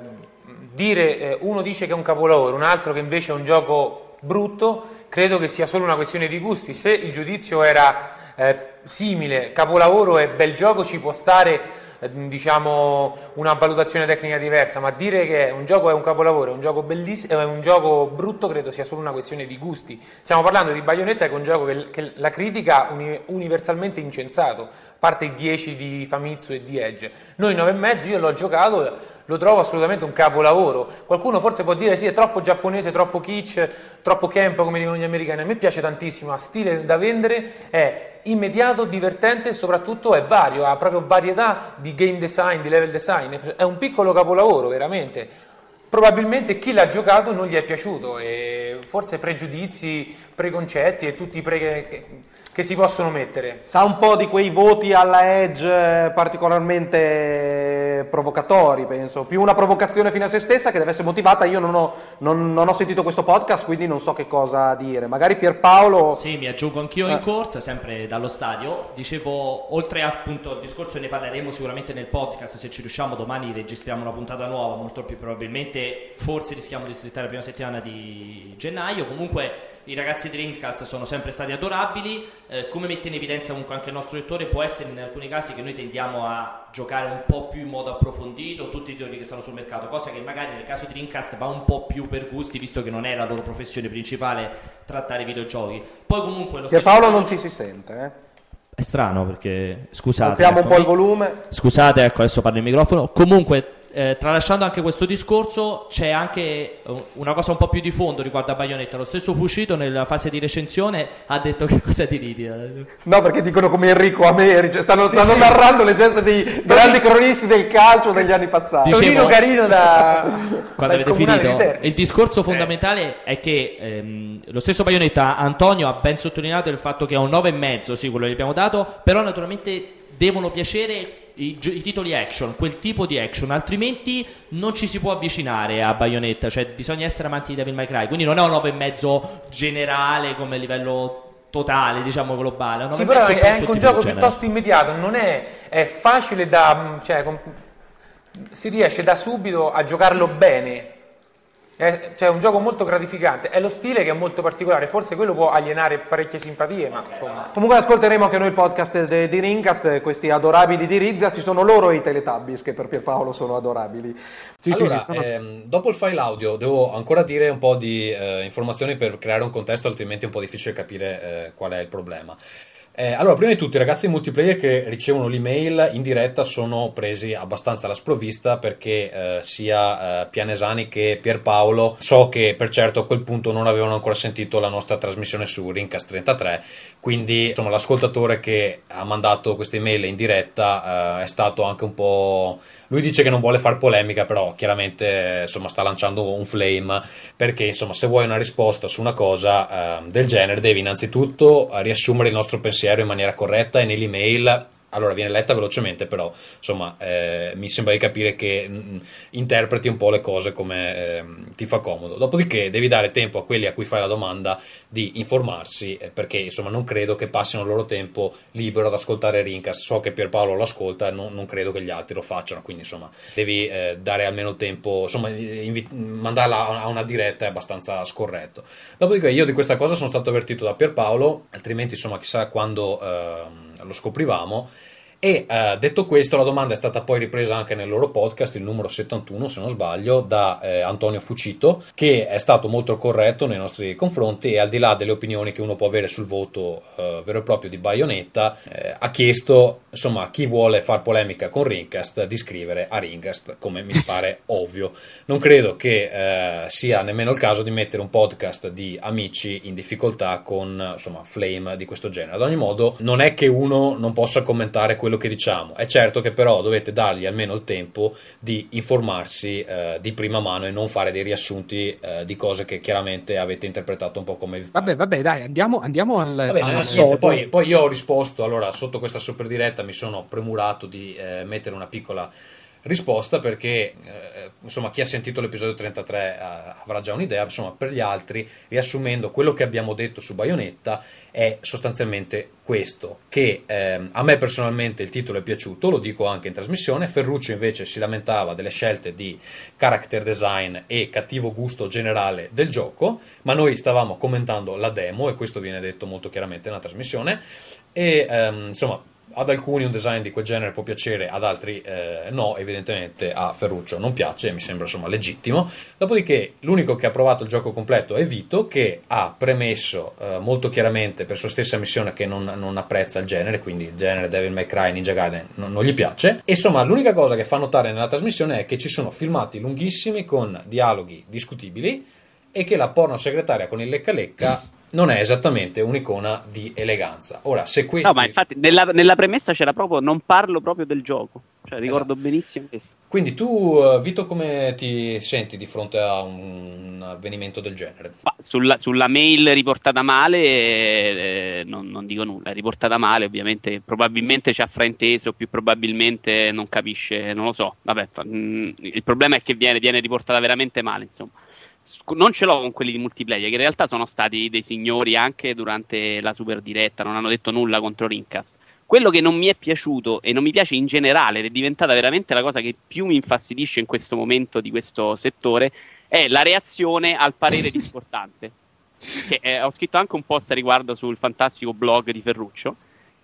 dire eh, uno dice che è un capolavoro, un altro che invece è un gioco brutto, credo che sia solo una questione di gusti. Se il giudizio era eh, simile, capolavoro e bel gioco, ci può stare diciamo una valutazione tecnica diversa, ma dire che un gioco è un capolavoro, è un gioco bellissimo, è un gioco brutto, credo sia solo una questione di gusti. Stiamo parlando di Bayonetta che è un gioco che, che la critica uni- universalmente incensato, parte i 10 di Famitsu e di Edge. Noi 9,5, io l'ho giocato, lo trovo assolutamente un capolavoro. Qualcuno forse può dire sì, è troppo giapponese, troppo kitsch, troppo camp, come dicono gli americani. A me piace tantissimo, ha stile da vendere, è immediato, divertente e soprattutto è vario, ha proprio varietà di game design, di level design. È un piccolo capolavoro, veramente. Probabilmente chi l'ha giocato non gli è piaciuto e forse pregiudizi, preconcetti e tutti i pre che, si possono mettere. Sa un po' di quei voti alla Edge particolarmente provocatori, penso. Più una provocazione fino a se stessa che deve essere motivata. Io non ho, non- non ho sentito questo podcast, quindi non so che cosa dire. Magari Pierpaolo... Sì, mi aggiungo anch'io Eh. in corsa, sempre dallo stadio. Dicevo, oltre appunto al discorso, ne parleremo sicuramente nel podcast. Se ci riusciamo, domani registriamo una puntata nuova. Molto più probabilmente, forse rischiamo di slittare la prima settimana di gennaio. Comunque, i ragazzi di Dreamcast sono sempre stati adorabili. Eh, come mette in evidenza comunque anche il nostro lettore, può essere in alcuni casi che noi tendiamo a giocare un po' più in modo approfondito tutti i titoli che stanno sul mercato, cosa che magari nel caso di Dreamcast va un po' più per gusti, visto che non è la loro professione principale trattare videogiochi. Poi comunque lo stesso Pierpaolo non ti si sente, eh? è strano perché scusate. Alziamo un ecco, po' il mi- volume. Scusate, ecco, adesso parlo in microfono. Comunque, eh, tralasciando anche questo discorso, c'è anche eh, una cosa un po' più di fondo riguardo a Bayonetta. Lo stesso Fucito nella fase di recensione ha detto che cosa ti ridi. eh? No, perché dicono come Enrico Ameri, cioè stanno, stanno narrando le geste dei grandi cronisti del calcio degli anni passati. Dicevo- Tonino Carino da, Quando avete finito, il discorso fondamentale è che ehm, lo stesso Bayonetta, Antonio ha ben sottolineato il fatto che è un 9,5, sì, quello che gli abbiamo dato, però naturalmente devono piacere i, i titoli action, quel tipo di action, altrimenti non ci si può avvicinare a Bayonetta, cioè bisogna essere amanti di Devil May Cry, quindi non è un 9,5 generale come livello totale, diciamo globale, Sì, 9,5 però per è anche un gioco piuttosto immediato, non è, è facile da... cioè, si riesce da subito a giocarlo bene. È, cioè, un gioco molto gratificante. È lo stile che è molto particolare, forse quello può alienare parecchie simpatie, ma insomma... Comunque ascolteremo anche noi il podcast de- di Ringcast, questi adorabili di Ringcast, ci sono loro i Teletubbies che per Pierpaolo sono adorabili. Sì, sì, allora, sì, no, no. ehm, dopo il file audio devo ancora dire un po' di eh, informazioni per creare un contesto, altrimenti è un po' difficile capire eh, qual è il problema. Eh, allora, prima di tutto, i ragazzi multiplayer che ricevono l'email in diretta sono presi abbastanza alla sprovvista perché eh, sia eh, Pianesani che Pierpaolo so che per certo a quel punto non avevano ancora sentito la nostra trasmissione su Rincast 33, quindi insomma l'ascoltatore che ha mandato questa email in diretta eh, è stato anche un po'... Lui dice che non vuole far polemica, però chiaramente insomma, sta lanciando un flame perché insomma, se vuoi una risposta su una cosa eh, del genere devi innanzitutto eh, riassumere il nostro pensiero in maniera corretta e nell'email allora viene letta velocemente, però insomma eh, mi sembra di capire che mm, interpreti un po' le cose come ehm, ti fa comodo. Dopodiché devi dare tempo a quelli a cui fai la domanda di informarsi, eh, perché insomma non credo che passino il loro tempo libero ad ascoltare Rincast. So che Pierpaolo lo ascolta e non, non credo che gli altri lo facciano, quindi insomma devi eh, dare almeno tempo, insomma invi- mandarla a una diretta è abbastanza scorretto. Dopodiché io di questa cosa sono stato avvertito da Pierpaolo, altrimenti insomma chissà quando ehm, lo scoprivamo. E eh, detto questo, la domanda è stata poi ripresa anche nel loro podcast, il numero 71 se non sbaglio, da eh, Antonio Fucito, che è stato molto corretto nei nostri confronti e al di là delle opinioni che uno può avere sul voto eh, vero e proprio di Bayonetta, eh, ha chiesto insomma a chi vuole far polemica con Rincast di scrivere a Rincast, come mi pare ovvio. Non credo che eh, sia nemmeno il caso di mettere un podcast di amici in difficoltà con insomma flame di questo genere. Ad ogni modo, non è che uno non possa commentare quello che diciamo, è certo che però dovete dargli almeno il tempo di informarsi eh, di prima mano e non fare dei riassunti eh, di cose che chiaramente avete interpretato un po' come Vabbè, vabbè, dai, andiamo, andiamo al, Va bene, al niente, poi, poi io ho risposto, allora sotto questa super diretta mi sono premurato di eh, mettere una piccola risposta perché eh, insomma chi ha sentito l'episodio 33 eh, avrà già un'idea, insomma per gli altri riassumendo quello che abbiamo detto su Bayonetta è sostanzialmente questo, che ehm, a me personalmente il titolo è piaciuto, lo dico anche in trasmissione, Ferruccio invece si lamentava delle scelte di character design e cattivo gusto generale del gioco, ma noi stavamo commentando la demo e questo viene detto molto chiaramente nella trasmissione e ehm, insomma ad alcuni un design di quel genere può piacere, ad altri eh, no, evidentemente a Ferruccio non piace, mi sembra insomma legittimo. Dopodiché l'unico che ha provato il gioco completo è Vito, che ha premesso eh, molto chiaramente per sua stessa missione che non, non apprezza il genere, quindi il genere Devil May Cry, Ninja Gaiden non, non gli piace. E, insomma, l'unica cosa che fa notare nella trasmissione è che ci sono filmati lunghissimi con dialoghi discutibili e che la porno segretaria con il lecca lecca non è esattamente un'icona di eleganza. Ora, se questi... No, ma infatti nella, nella premessa c'era proprio non parlo proprio del gioco. Cioè, ricordo Esatto. benissimo questo. Quindi tu, eh, Vito, come ti senti di fronte a un avvenimento del genere? Sulla, sulla mail riportata male, eh, non, non dico nulla. È riportata male, ovviamente. Probabilmente ci ha frainteso, più probabilmente non capisce, non lo so. Vabbè, mm, il problema è che viene, viene riportata veramente male, insomma. Non ce l'ho con quelli di multiplayer, che in realtà sono stati dei signori anche durante la super diretta, non hanno detto nulla contro Rincast. Quello che non mi è piaciuto e non mi piace in generale, ed è diventata veramente la cosa che più mi infastidisce in questo momento di questo settore, è la reazione al parere discordante. Che, eh, ho scritto anche un post a riguardo sul fantastico blog di Ferruccio.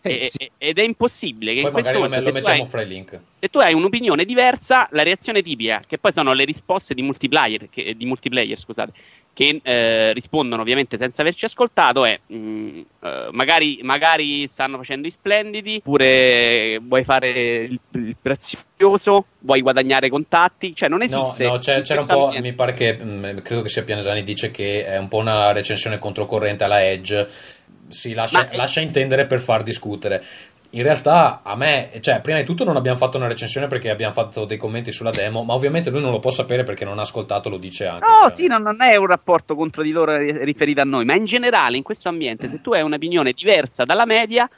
Eh, e- sì. e- ed è impossibile che Poi in questo magari lo, momento, lo mettiamo hai- fra i link. se tu hai un'opinione diversa, la reazione tipica, che poi sono le risposte di multiplayer, che, di multiplayer scusate, che eh, rispondono ovviamente senza averci ascoltato, è mm, eh, magari, magari stanno facendo i splendidi, oppure vuoi fare il, il prezioso, vuoi guadagnare contatti, cioè non No, esiste. no, in c'era un po', ambiente. mi pare che, mh, credo che sia Pianesani, dice che è un po' una recensione controcorrente alla Edge, si lascia, Ma lascia intendere per far discutere. In realtà a me, cioè, prima di tutto non abbiamo fatto una recensione perché abbiamo fatto dei commenti sulla demo, ma ovviamente lui non lo può sapere perché non ha ascoltato, lo dice anche. No, sì, no, non è un rapporto contro di loro ri- riferito a noi, ma in generale in questo ambiente, se tu hai un'opinione diversa dalla media,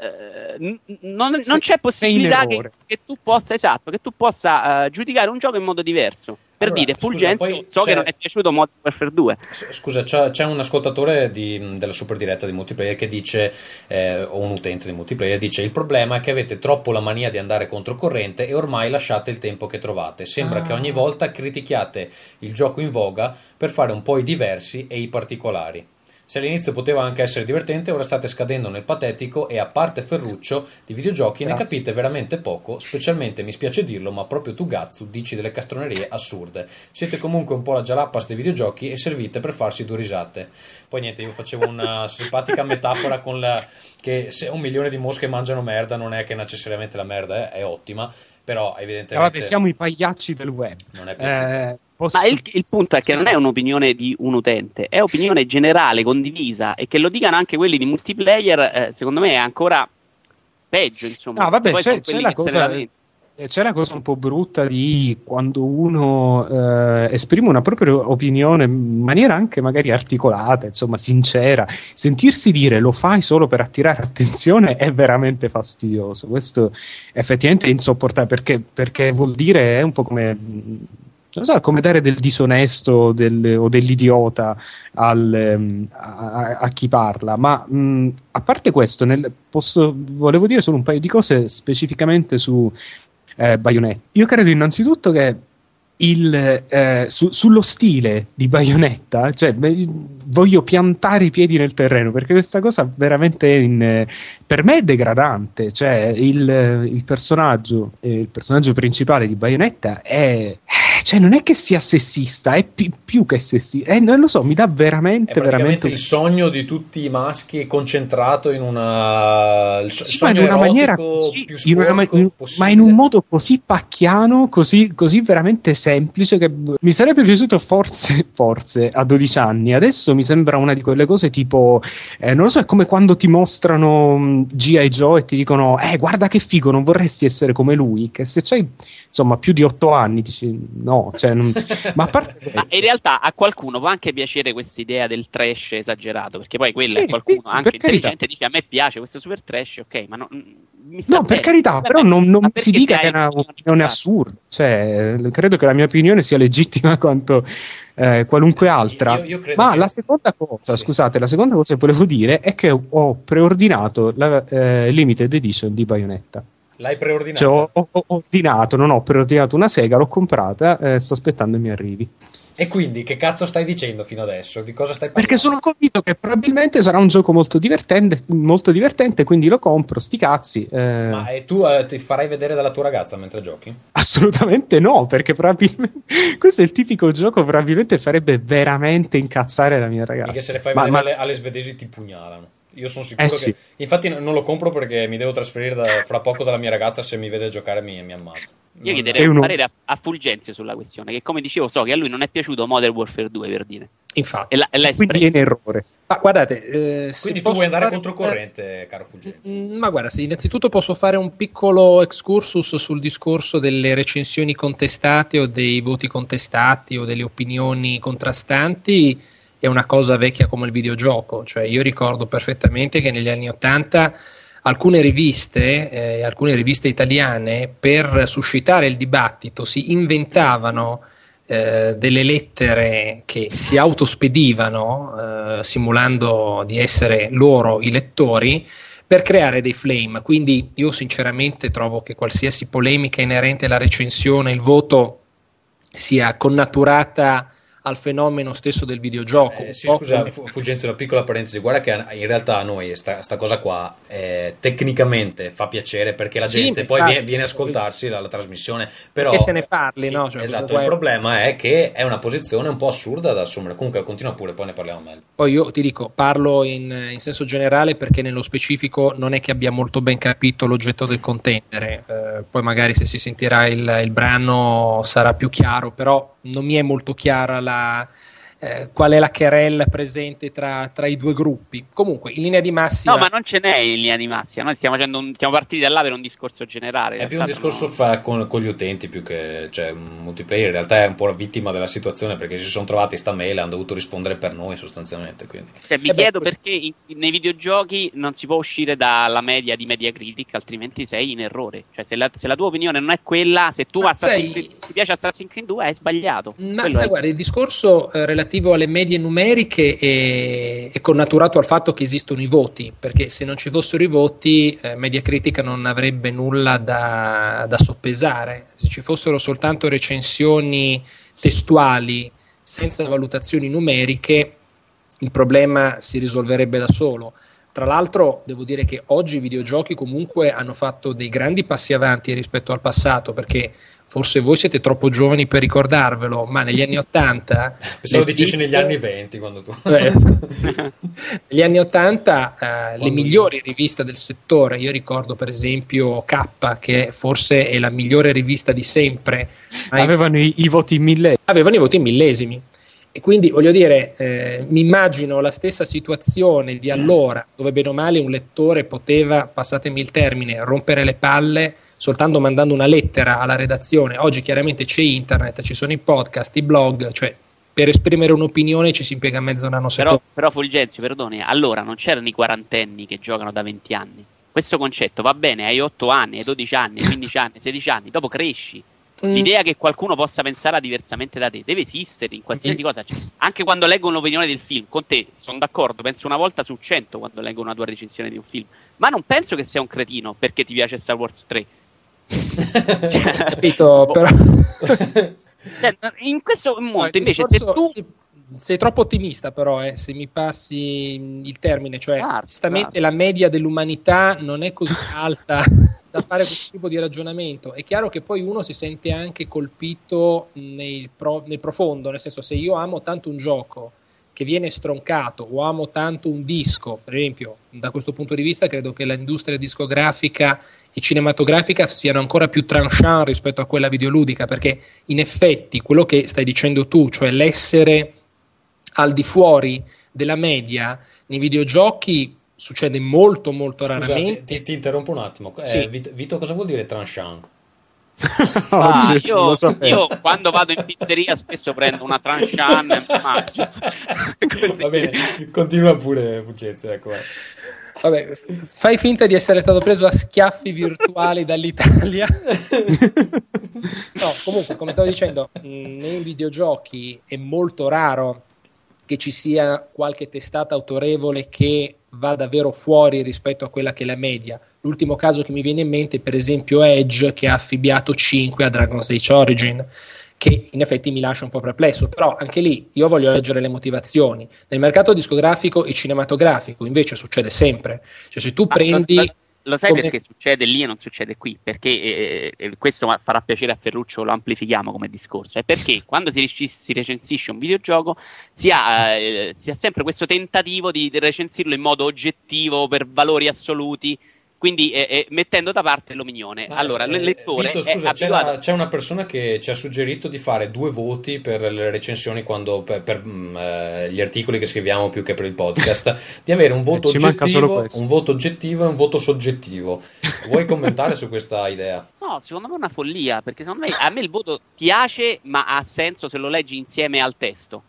eh, non, non c'è possibilità che, che tu possa, esatto, che tu possa eh, giudicare un gioco in modo diverso. Per Allora, dire, Fulgenzio, so che non è piaciuto Modern Warfare 2. S- Scusa, c'è, c'è un ascoltatore di- della super diretta di multiplayer che dice, eh, o un utente di multiplayer, dice: Il problema è che avete troppo la mania di andare controcorrente e ormai lasciate il tempo che trovate. Sembra Ah. che ogni volta critichiate il gioco in voga per fare un po' i diversi e i particolari. Se all'inizio poteva anche essere divertente, ora state scadendo nel patetico e a parte Ferruccio di videogiochi ne Grazie. capite veramente poco, specialmente mi spiace dirlo, ma proprio tu Gazzu dici delle castronerie assurde. Siete comunque un po' la gialappas dei videogiochi e servite per farsi due risate. Poi niente, io facevo una simpatica metafora con la che se un milione di mosche mangiano merda non è che necessariamente la merda è, è ottima, però Eh, evidentemente vabbè, siamo i pagliacci del web. non è piaciuta. Eh, posso- Ma il, il punto è che non è un'opinione di un utente, è opinione generale, condivisa, e che lo dicano anche quelli di multiplayer, eh, secondo me è ancora peggio, insomma. No, vabbè, c'è- c'è la cosa-. Eh, C'è la cosa un po' brutta di quando uno eh, esprime una propria opinione in maniera anche magari articolata, insomma, sincera. Sentirsi dire lo fai solo per attirare attenzione è veramente fastidioso. Questo effettivamente è insopportabile perché, perché vuol dire è un po' come. Non so, come dare del disonesto del- o dell'idiota al, ehm, a, a chi parla, ma mh, a parte questo, nel- posso- volevo dire solo un paio di cose specificamente su eh, Bayonetta. Io credo innanzitutto che il, eh, su- sullo stile di Bayonetta, cioè beh, voglio piantare i piedi nel terreno perché questa cosa veramente in, per me è degradante. Cioè, il, il personaggio, eh, il personaggio principale di Bayonetta è. Cioè, non è che sia sessista, è pi- più che sessista. Eh, non lo so, mi dà È veramente, veramente. il sogno di tutti i maschi concentrato in una. Il so- Sì, ma in una maniera così, più in una ma- ma in un modo così pacchiano, così, così veramente semplice che mi sarebbe piaciuto forse, forse a 12 anni. Adesso mi sembra una di quelle cose tipo, eh, non lo so, è come quando ti mostrano mh, G.I. Joe e ti dicono, eh, guarda che figo, non vorresti essere come lui. Che se c'hai insomma più di 8 anni dici no, cioè, non- ma parte Ma in realtà a qualcuno può anche piacere questa idea del trash esagerato, perché poi quella Sì, è qualcuno sì, sì, anche per carità. intelligente dice a me piace questo super trash, ok, ma no, mi sta No, per bene, carità, mi sta però non, non si dica che è una opinione pensate? assurda. Cioè, credo che la mia opinione sia legittima quanto eh, qualunque altra. Io- io credo Ma che- la seconda cosa, Sì. scusate, la seconda cosa che volevo dire è che ho preordinato la eh, limited edition di Bayonetta. L'hai preordinato? Cioè, ho, ho- ordinato, non ho preordinato una sega, l'ho comprata, eh, sto aspettando che mi arrivi. E quindi che cazzo stai dicendo fino adesso? Di cosa stai parlando? Perché sono convinto che probabilmente sarà un gioco molto divertente, molto divertente quindi lo compro, sti cazzi. eh. Ma e tu eh, ti farai vedere dalla tua ragazza mentre giochi? Assolutamente no, perché probabilmente questo è il tipico gioco probabilmente farebbe veramente incazzare la mia ragazza. Mica se le fai Ma- vedere ma- alle, alle svedesi ti pugnalano. Io sono sicuro Eh che. sì. Infatti, non lo compro perché mi devo trasferire da- fra poco dalla mia ragazza. Se mi vede giocare, mi, mi ammazza. Io Non- chiederei Sei un parere a, a Fulgenzio sulla questione, che come dicevo so che a lui non è piaciuto Modern Warfare 2 per dire. Infatti. E l'ha, e l'ha Quindi è in errore. Ma guardate, eh, se Quindi tu vuoi andare fare- controcorrente, caro Fulgenzi. Mm, Ma guarda, se innanzitutto posso fare un piccolo excursus sul discorso delle recensioni contestate o dei voti contestati o delle opinioni contrastanti, è una cosa vecchia come il videogioco. Cioè, io ricordo perfettamente che negli anni Ottanta alcune riviste, eh, alcune riviste italiane, per suscitare il dibattito, si inventavano eh, delle lettere che si autospedivano, eh, simulando di essere loro i lettori, per creare dei flame. Quindi io sinceramente trovo che qualsiasi polemica inerente alla recensione, il voto, sia connaturata al fenomeno stesso del videogioco. Eh, sì, scusa, come- Fu- Fulgenzio, una piccola parentesi. Guarda che in realtà a noi sta, sta cosa qua eh, tecnicamente fa piacere perché la Sì, gente poi viene, viene a ascoltarsi la, la trasmissione. Però, Che se ne parli, no? Cioè, esatto, il è- problema è che è una posizione un po' assurda da assumere. Comunque, continua pure, poi ne parliamo meglio. Poi io ti dico, parlo in, in senso generale perché nello specifico non è che abbia molto ben capito l'oggetto del contendere. Eh, poi magari se si sentirà il, il brano sarà più chiaro, però non mi è molto chiara la, eh, qual è la querella presente tra, tra i due gruppi. Comunque, in linea di massima... No, ma non ce n'è in linea di massima. Noi stiamo, facendo un- siamo partiti da là per un discorso generale. È più un discorso sono- fra- con, con gli utenti più che cioè, un multiplayer. In realtà è un po' la vittima della situazione perché si sono trovati sta mail e hanno dovuto rispondere per noi sostanzialmente. Quindi. Cioè, mi Eh beh, chiedo questo- perché in- nei videogiochi non si può uscire dalla media di Metacritic, altrimenti sei in errore. Cioè, se la, se la tua opinione non è quella, se tu Ma Assassin's sai- Creed- ti piace Assassin's Creed 2, hai sbagliato. Ma Quello sai, è- guarda, il discorso eh, relativo alle medie numeriche è, è connaturato al fatto che esistono i voti, perché se non ci fossero i voti, eh, Media Critica non avrebbe nulla da, da soppesare. Se ci fossero soltanto recensioni testuali senza valutazioni numeriche, il problema si risolverebbe da solo. Tra l'altro, devo dire che oggi i videogiochi comunque hanno fatto dei grandi passi avanti rispetto al passato, perché forse voi siete troppo giovani per ricordarvelo, ma negli anni 80 Pensavo le dicessi piste- negli anni 20 quando tu. eh, negli anni 80 eh, le migliori riviste del settore, io ricordo per esempio K, che forse è la migliore rivista di sempre, Avevano i, i voti in mille. avevano i voti millesimi. E quindi voglio dire, eh, mi immagino la stessa situazione di allora, dove bene o male un lettore poteva, passatemi il termine, rompere le palle soltanto mandando una lettera alla redazione. Oggi chiaramente c'è internet, ci sono i podcast, i blog, cioè per esprimere un'opinione ci si impiega mezzo Però, nanosecondo. però Fulgenzio, perdoni, allora non c'erano i quarantenni che giocano da 20 anni. Questo concetto va bene ai 8 anni, ai 12 anni, ai 15 anni, ai 16 anni, dopo cresci. Mm. L'idea che qualcuno possa pensare diversamente da te deve esistere in qualsiasi cosa. Cioè, anche quando leggo un'opinione del film, con te sono d'accordo, penso una volta su 100 quando leggo una tua recensione di un film. Ma non penso che sia un cretino perché ti piace Star Wars 3. Capito? Boh. Però... Cioè, in questo mondo, invece, se tu. sei troppo ottimista, però, eh, se mi passi il termine, cioè, Guarda, giustamente guarda. la media dell'umanità non è così alta da fare questo tipo di ragionamento. È chiaro che poi uno si sente anche colpito nel, pro- nel profondo, nel senso, se io amo tanto un gioco che viene stroncato o amo tanto un disco, per esempio, da questo punto di vista credo che l'industria discografica e cinematografica siano ancora più tranchant rispetto a quella videoludica, perché in effetti quello che stai dicendo tu, cioè l'essere al di fuori della media nei videogiochi succede molto molto Scusa, raramente. ti, ti- ti interrompo un attimo. Eh, Sì. Vito, Vito, cosa vuol dire tranchant? Ah, io, io quando vado in pizzeria spesso prendo una trancian e mangio. Va bene, continua pure Fulgenzio, ecco. Vabbè, fai finta di essere stato preso a schiaffi virtuali dall'Italia. No, comunque, come stavo dicendo, mh, nei videogiochi è molto raro che ci sia qualche testata autorevole che va davvero fuori rispetto a quella che è la media. L'ultimo caso che mi viene in mente è per esempio Edge che ha affibbiato 5 a Dragon's Age Origin, che in effetti mi lascia un po' perplesso, però anche lì io voglio leggere le motivazioni. Nel mercato discografico e cinematografico invece succede sempre, cioè se tu Ma prendi... lo, sai come- perché succede lì e non succede qui? Perché eh, eh, questo farà piacere a Ferruccio, lo amplifichiamo come discorso. È perché quando si, rici- si recensisce un videogioco si ha, eh, si ha sempre questo tentativo di recensirlo in modo oggettivo per valori assoluti. Quindi eh, eh, mettendo da parte l'opinione. Ma, allora, eh, il lettore Vito, è scusa, c'è, abituato una, c'è una persona che ci ha suggerito di fare due voti per le recensioni quando, per, per, mm, eh, gli articoli che scriviamo più che per il podcast, di avere un voto, Eh, solo oggettivo, un voto oggettivo e un voto soggettivo. Vuoi commentare su questa idea? No, secondo me è una follia, perché secondo me a me il voto piace, ma ha senso se lo leggi insieme al testo.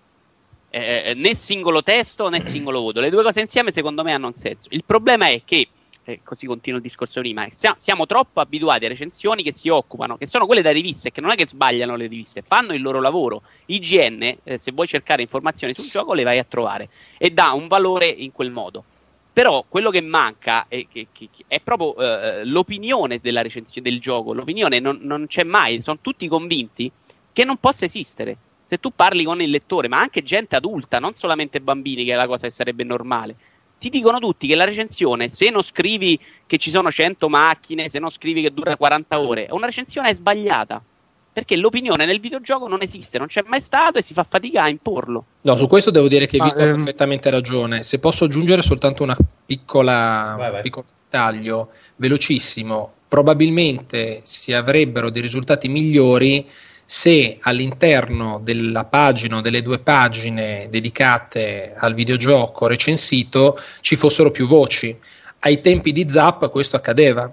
Eh, eh, né singolo testo né singolo voto. Le due cose insieme secondo me hanno un senso. Il problema è che, eh, così continuo il discorso prima, eh, sia- siamo troppo abituati a recensioni che si occupano, che sono quelle da riviste, che non è che sbagliano le riviste, fanno il loro lavoro. IGN, eh, se vuoi cercare informazioni sul gioco, le vai a trovare e dà un valore in quel modo. Però quello che manca è, che- che- è proprio eh, l'opinione della recensione del gioco. L'opinione non, non c'è mai, sono tutti convinti che non possa esistere. Se tu parli con il lettore, ma anche gente adulta, non solamente bambini, che è la cosa che sarebbe normale, ti dicono tutti che la recensione, se non scrivi che ci sono 100 macchine, se non scrivi che dura 40 ore, una recensione è sbagliata. Perché l'opinione nel videogioco non esiste, non c'è mai stato e si fa fatica a imporlo. No, su questo devo dire che Vito ha ehm, perfettamente ragione. Se posso aggiungere soltanto una piccola, Vai, vai. un piccolo dettaglio velocissimo, probabilmente si avrebbero dei risultati migliori se all'interno della pagina o delle due pagine dedicate al videogioco recensito ci fossero più voci. Ai tempi di Zap questo accadeva,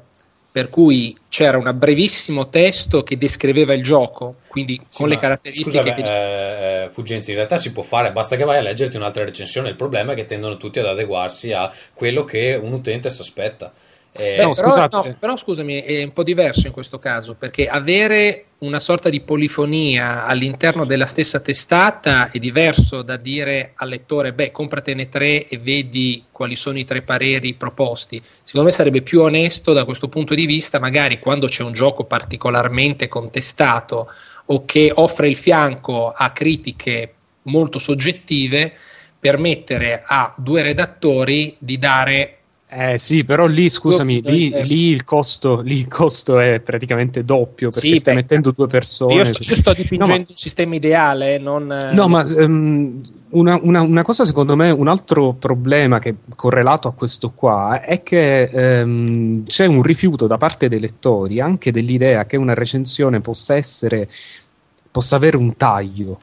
per cui c'era un brevissimo testo che descriveva il gioco, quindi Sì, con le caratteristiche scusa, che beh, eh, Fuggenzi, in realtà si può fare, basta che vai a leggerti un'altra recensione. Il problema è che tendono tutti ad adeguarsi a quello che un utente si aspetta. Eh, Beh, No, però, no, però scusami, è un po' diverso in questo caso, perché avere una sorta di polifonia all'interno della stessa testata è diverso da dire al lettore, beh, compratene tre e vedi quali sono i tre pareri proposti. Secondo me sarebbe più onesto da questo punto di vista, magari quando c'è un gioco particolarmente contestato o che offre il fianco a critiche molto soggettive, permettere a due redattori di dare Eh sì, però lì scusami, lì, lì il costo, lì il costo è praticamente doppio perché Sì, stai beh, mettendo due persone. Io sto, io sto No, dipingendo ma- un sistema ideale, non... No, ma ehm, una, una- una cosa secondo me, un altro problema che correlato a questo qua è che ehm, c'è un rifiuto da parte dei lettori anche dell'idea che una recensione possa essere, possa avere un taglio.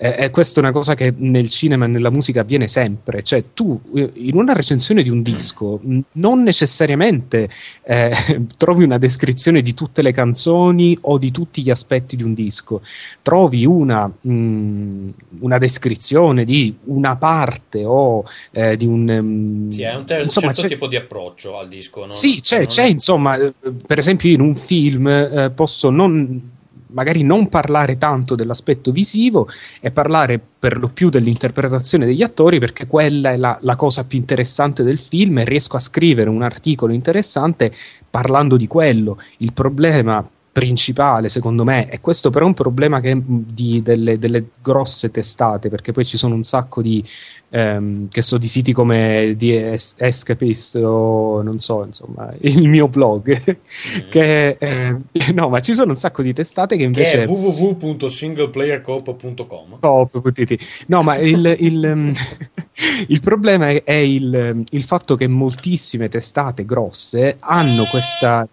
E e questa è una cosa che nel cinema e nella musica avviene sempre, cioè tu eh, in una recensione di un disco non necessariamente eh, trovi una descrizione di tutte le canzoni o di tutti gli aspetti di un disco, trovi una, mh, una descrizione di una parte o eh, di un... mh, sì, è un, te- un insomma, certo tipo di approccio al disco. non- sì, c'è, non- c'è, insomma, eh, per esempio in un film eh, posso non, magari non parlare tanto dell'aspetto visivo e parlare per lo più dell'interpretazione degli attori perché quella è la, la cosa più interessante del film e riesco a scrivere un articolo interessante parlando di quello. Il problema principale secondo me e questo però è un problema che, di, delle, delle grosse testate perché poi ci sono un sacco di ehm, che so di siti come di Es- Escapist o non so insomma il mio blog Mm. che eh, no ma ci sono un sacco di testate che Che invece è www.singleplayercoop.com. Potete- No, ma il, il, ehm, il problema è, è il, ehm, il fatto che moltissime testate grosse hanno questa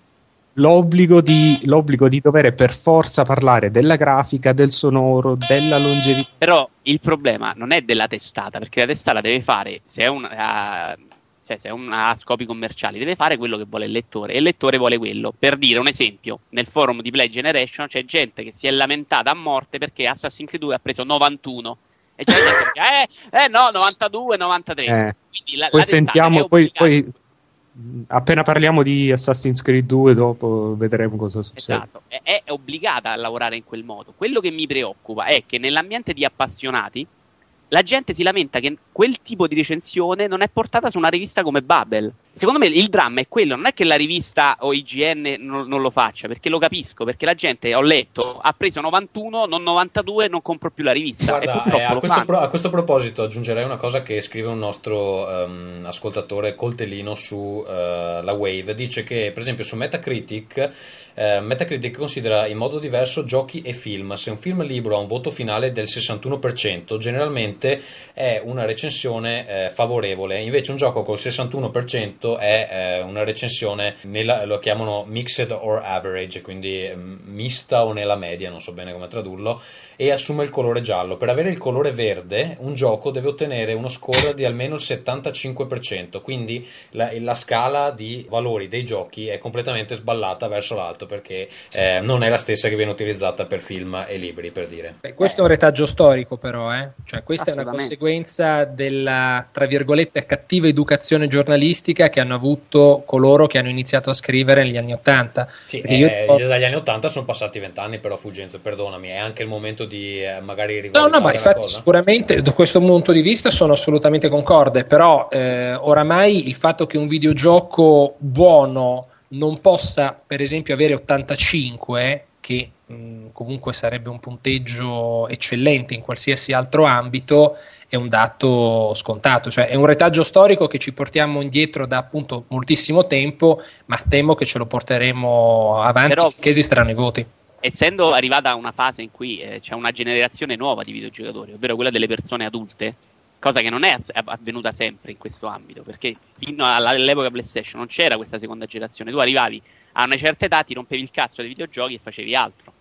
l'obbligo di, l'obbligo di dover per forza parlare della grafica, del sonoro, della longevità. Però il problema non è della testata, perché la testata deve fare, se è un, ha- cioè, se è un- ha scopi commerciali, deve fare quello che vuole il lettore e il lettore vuole quello. Per dire un esempio, nel forum di Play Generation c'è gente che si è lamentata a morte perché Assassin's Creed 2 ha preso 91 e c'è gente che dice, eh, eh no, 92, 93. Eh, la, poi la sentiamo, poi, poi appena parliamo di Assassin's Creed 2 dopo vedremo cosa succede. Esatto, è, è obbligata a lavorare in quel modo. Quello che mi preoccupa è che nell'ambiente di appassionati la gente si lamenta che quel tipo di recensione non è portata su una rivista come Babel. Secondo me il dramma è quello, non è che la rivista o IGN non, non, lo faccia, perché lo capisco, perché la gente, ho letto, ha preso 91, non 92, non compro più la rivista. Guarda, eh, a, questo pro, a, questo proposito aggiungerei una cosa che scrive un nostro um, ascoltatore coltellino su uh, la Wave, dice che per esempio su Metacritic eh, Metacritic considera in modo diverso giochi e film. Se un film libro ha un voto finale del 61%, generalmente è una recensione eh, favorevole, invece un gioco col 61% è eh, una recensione, nella, lo chiamano mixed or average, quindi mm, mista o nella media, non so bene come tradurlo, e assume il colore giallo. Per avere il colore verde, un gioco deve ottenere uno score di almeno il 75%, quindi la, la scala di valori dei giochi è completamente sballata verso l'alto perché eh, non è la stessa che viene utilizzata per film e libri, per dire. Beh, questo è un retaggio storico però, eh? cioè questa è una conseguenza della, tra virgolette, cattiva educazione giornalistica che hanno avuto coloro che hanno iniziato a scrivere negli anni Ottanta. Sì, eh, io... dagli anni Ottanta sono passati vent'anni però Fulgenzo, perdonami, è anche il momento di eh, magari rivalutare No, no, ma infatti cosa? sicuramente da questo punto di vista sono assolutamente concorde, però eh, oramai il fatto che un videogioco buono non possa per esempio avere 85 che mh, comunque sarebbe un punteggio eccellente in qualsiasi altro ambito è un dato scontato, cioè è un retaggio storico che ci portiamo indietro da appunto moltissimo tempo, ma temo che ce lo porteremo avanti Però, finché esisteranno i voti essendo arrivata una fase in cui eh, c'è una generazione nuova di videogiocatori, ovvero quella delle persone adulte, cosa che non è avvenuta sempre in questo ambito, perché fino all'epoca PlayStation non c'era questa seconda generazione, tu arrivavi a una certa età, ti rompevi il cazzo dei videogiochi e facevi altro.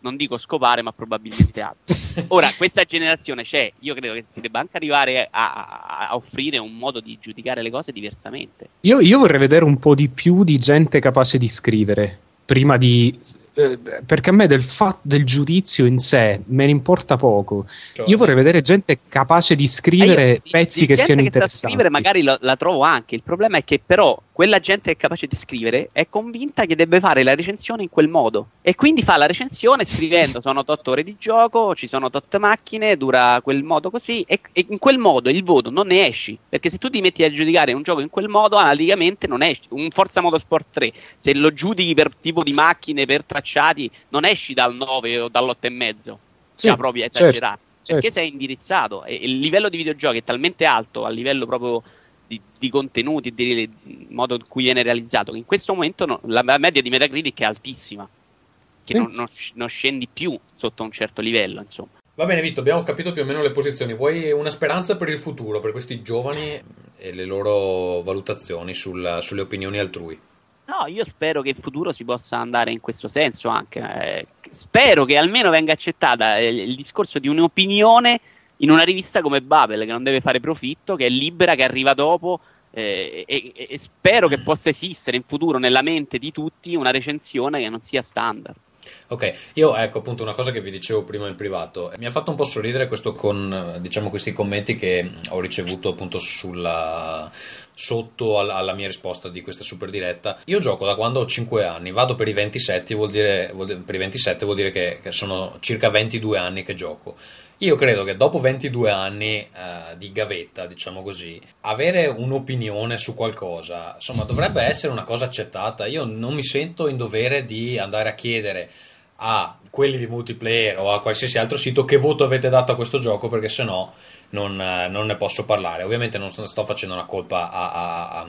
Non dico scopare, ma probabilmente altro. Ora, questa generazione c'è, io credo che si debba anche arrivare a, a, a offrire un modo di giudicare le cose diversamente. Io, io vorrei vedere un po' di più di gente capace di scrivere prima di eh, perché a me del, fatto, del giudizio in sé me ne importa poco. Cioè, Io vorrei vedere gente capace di scrivere io, pezzi di, che siano che interessanti. Sa scrivere magari lo, la trovo anche. Il problema è che però quella gente che è capace di scrivere è convinta che deve fare la recensione in quel modo e quindi fa la recensione scrivendo sono 8 ore di gioco, ci sono 8 macchine, dura quel modo così e, e, in quel modo il voto non ne esci perché se tu ti metti a giudicare un gioco in quel modo analiticamente non esci. Un Forza Motorsport 3 se lo giudichi per tipo di macchine, per tracciati non esci dal 9 o dall'8,5 sì, cioè proprio esagerato certo, perché certo. sei indirizzato e il livello di videogiochi è talmente alto a livello proprio di, di contenuti, di, di, modo in cui viene realizzato, che in questo momento no, la, la, media di Metacritic è altissima, che mm. non, non, non, scendi più sotto un certo livello, insomma. Va bene, Vitto, abbiamo capito più o meno le posizioni. Vuoi una speranza per il futuro, per questi giovani e le loro valutazioni sul, sulle opinioni altrui? No, io spero che il futuro si possa andare in questo senso anche. Eh, spero che almeno venga accettata il, il discorso di un'opinione in una rivista come Babel che non deve fare profitto, che è libera, che arriva dopo eh, e, e, spero che possa esistere in futuro nella mente di tutti una recensione che non sia standard. Ok, io ecco appunto una cosa che vi dicevo prima in privato, mi ha fatto un po' sorridere questo con diciamo questi commenti che ho ricevuto appunto sulla, sotto alla mia risposta di questa super diretta. Io gioco da quando ho 5 anni, vado per i 27, vuol dire, vuol dire per i 27 vuol dire che, che sono circa 22 anni che gioco. Io credo che dopo 22 anni eh, di gavetta, diciamo così, avere un'opinione su qualcosa, insomma, dovrebbe essere una cosa accettata. Io non mi sento in dovere di andare a chiedere a quelli di multiplayer o a qualsiasi altro sito che voto avete dato a questo gioco perché sennò non, eh, non ne posso parlare. Ovviamente non sto facendo una colpa a, a, a, a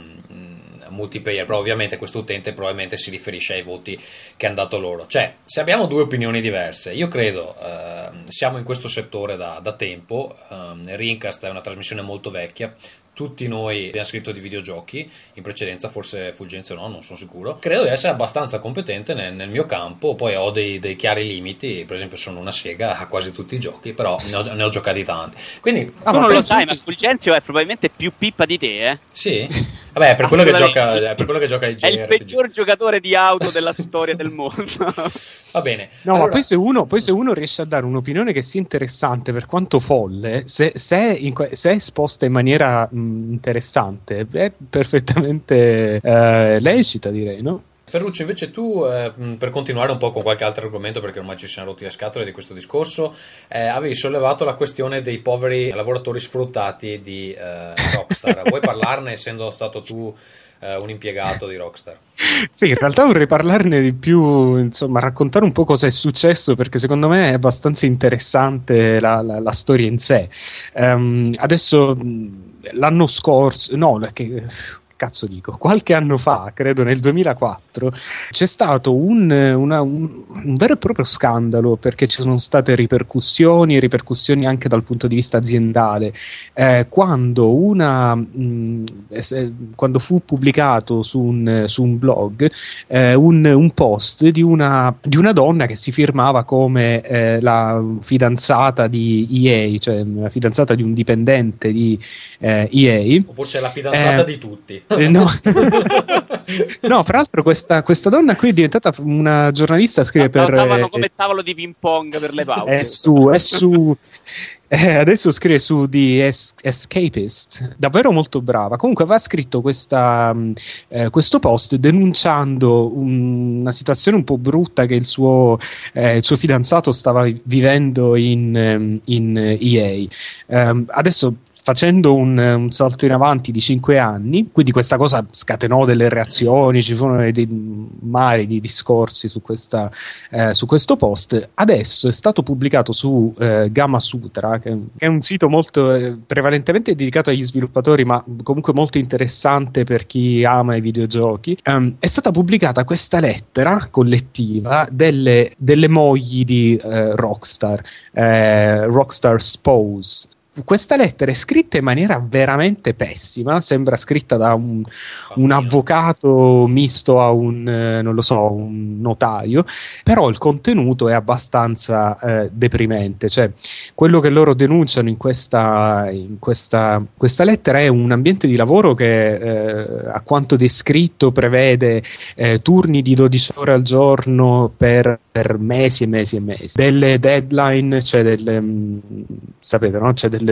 multiplayer, però ovviamente questo utente probabilmente si riferisce ai voti che hanno dato loro. Cioè, se abbiamo due opinioni diverse, io credo, eh, siamo in questo settore da, da tempo, eh, Rincast è una trasmissione molto vecchia, tutti noi abbiamo scritto di videogiochi in precedenza, forse Fulgenzio no, non sono sicuro. Credo di essere abbastanza competente nel, nel mio campo, poi ho dei, dei, chiari limiti, per esempio sono una siega a quasi tutti i giochi, però ne ho, ne ho giocati tanti. Quindi, ah, tu non lo sai, ma Fulgenzio è probabilmente più pippa di te, eh? Sì? Vabbè, per quello, che gioca, per quello che gioca ai È il peggior giocator di auto della storia del mondo. Va bene. No, allora... ma poi se, uno, poi se, uno, riesce a dare un'opinione che sia interessante, per quanto folle, se, se, è, in, se è, esposta in maniera mh, interessante, è perfettamente eh, lecita, direi, no? Ferruccio, invece tu, eh, per continuare un po' con qualche altro argomento, perché ormai ci siamo rotti le scatole di questo discorso, eh, avevi sollevato la questione dei poveri lavoratori sfruttati di eh, Rockstar. Vuoi parlarne, essendo stato tu eh, un impiegato di Rockstar. Sì, in realtà vorrei parlarne di più, insomma, raccontare un po' cosa è successo perché secondo me è abbastanza interessante la, la, la storia in sé. Um, adesso l'anno scorso, no, che, cazzo dico, qualche anno fa, credo nel 2004, c'è stato un, una, un, un, vero e proprio scandalo perché ci sono state ripercussioni, ripercussioni anche dal punto di vista aziendale, eh, quando, una, mh, eh, quando fu pubblicato su un, su un blog eh, un, un, post di una, di una, donna che si firmava come eh, la fidanzata di EA, cioè la fidanzata di un dipendente di EA. Eh, o forse la fidanzata di tutti. Eh, no. no, fra l'altro questa, questa, donna qui è diventata una giornalista, scrive la per... usavano come tavolo di ping pong per le pause. È su, è su... Eh, adesso scrive su The es- Escapist, davvero molto brava. Comunque aveva scritto questa, eh, questo post denunciando un, una situazione un po' brutta che il suo, eh, il suo fidanzato stava vivendo in, ehm, in EA. Um, adesso facendo un, un, salto in avanti di 5 anni, quindi questa cosa scatenò delle reazioni, ci furono dei, mari di discorsi su, questa, eh, su, questo post. Adesso è stato pubblicato su eh, Gamma Sutra, che è un sito molto eh, prevalentemente dedicato agli sviluppatori, ma comunque molto interessante per chi ama i videogiochi. Um, è stata pubblicata questa lettera collettiva delle, delle mogli di eh, Rockstar, eh, Rockstar Spouse questa lettera è scritta in maniera veramente pessima, sembra scritta da un, un avvocato misto a un, eh, non lo so, un notaio, però il contenuto è abbastanza eh, deprimente, cioè quello che loro denunciano in questa, in questa, questa lettera è un ambiente di lavoro che eh, a quanto descritto prevede eh, turni di 12 ore al giorno per, per, mesi e mesi e mesi, delle deadline, cioè delle, mh, mm, sapete, no? Cioè delle,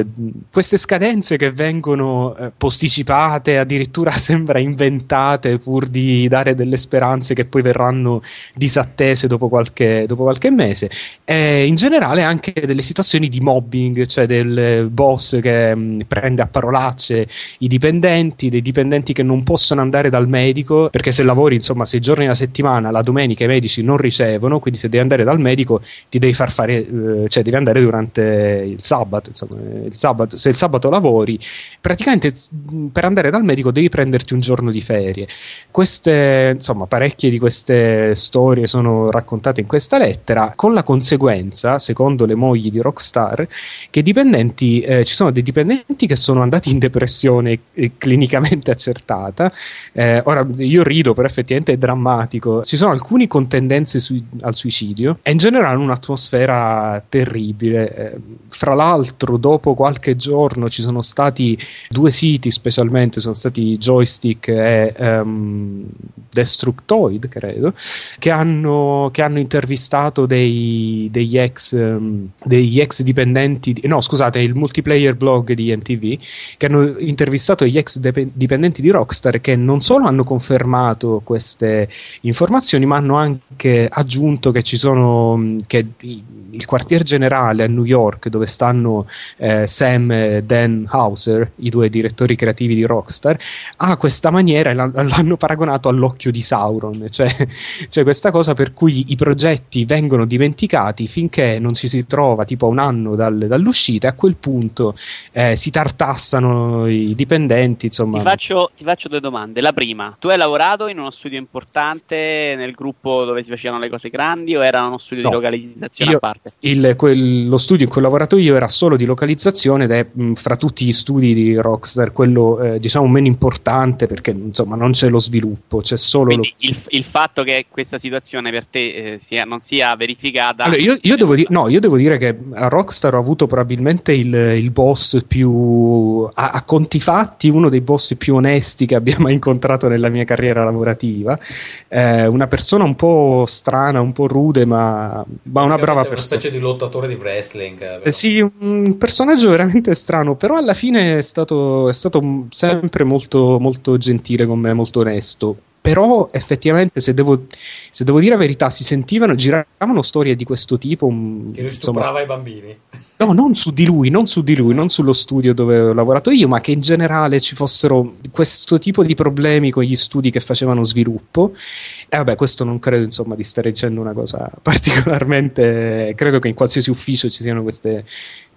queste scadenze che vengono eh, posticipate, addirittura sembra inventate pur di dare delle speranze che poi verranno disattese dopo qualche, dopo qualche mese. E in generale anche delle situazioni di mobbing, cioè del boss che mh, mm, prende a parolacce i dipendenti, dei dipendenti che non possono andare dal medico perché se lavori insomma sei giorni alla settimana, la domenica i medici non ricevono, quindi se devi andare dal medico ti devi far fare, eh, cioè devi andare durante il sabato, insomma, il sabato, se il sabato lavori, praticamente per andare dal medico devi prenderti un giorno di ferie. Queste, insomma, parecchie di queste storie sono raccontate in questa lettera, con la conseguenza, secondo le mogli di Rockstar, che dipendenti, eh, ci sono dei dipendenti che sono andati in depressione eh, clinicamente accertata. Eh, ora io rido, però effettivamente è drammatico. Ci sono alcuni con tendenze sui, al suicidio e in generale un'atmosfera terribile. Eh, fra l'altro, dopo qualche giorno ci sono stati due siti specialmente, sono stati Joystick e um, Destructoid, credo, che hanno, che hanno intervistato dei, degli, ex, um, degli ex dipendenti, di, no scusate, il multiplayer blog di MTV, che hanno intervistato gli ex de- dipendenti di Rockstar che non solo hanno confermato queste informazioni, ma hanno anche aggiunto che ci sono, che il quartier generale a New York dove stanno eh, Sam e Dan Hauser, i due direttori creativi di Rockstar, ha questa maniera, l'hanno paragonato all'occhio di Sauron, cioè, cioè, questa cosa per cui i progetti vengono dimenticati finché non ci si trova tipo un anno dal, dall'uscita e a quel punto eh, si tartassano i dipendenti. Insomma. Ti faccio, ti faccio due domande. La prima, tu hai lavorato in uno studio importante nel gruppo dove si facevano le cose grandi o era uno studio no, di localizzazione io, a parte? Il, quel, lo studio in cui ho lavorato io era solo di localizzazione ed è mh, fra tutti gli studi di Rockstar quello eh, diciamo meno importante perché insomma non c'è lo sviluppo, c'è solo lo... il, il, fatto che questa situazione per te eh, sia, non sia verificata. Allora, io, io, devo di- no, io, devo dire che a Rockstar ho avuto probabilmente il, il boss più a, a, conti fatti, uno dei boss più onesti che abbia mai incontrato nella mia carriera lavorativa. Eh, una persona un po' strana, un po' rude, ma, ma una brava persona. Una specie di lottatore di wrestling. Eh, sì, un personaggio veramente strano, però alla fine è stato, è stato sempre molto, molto gentile con me, molto onesto. Però effettivamente se devo, se devo, dire la verità si sentivano giravano storie di questo tipo che lui stuprava i bambini No, non su di lui, non su di lui, non sullo studio dove ho lavorato io, ma che in generale ci fossero questo tipo di problemi con gli studi che facevano sviluppo. E vabbè, questo non credo insomma di stare dicendo una cosa particolarmente. Credo che in qualsiasi ufficio ci siano queste,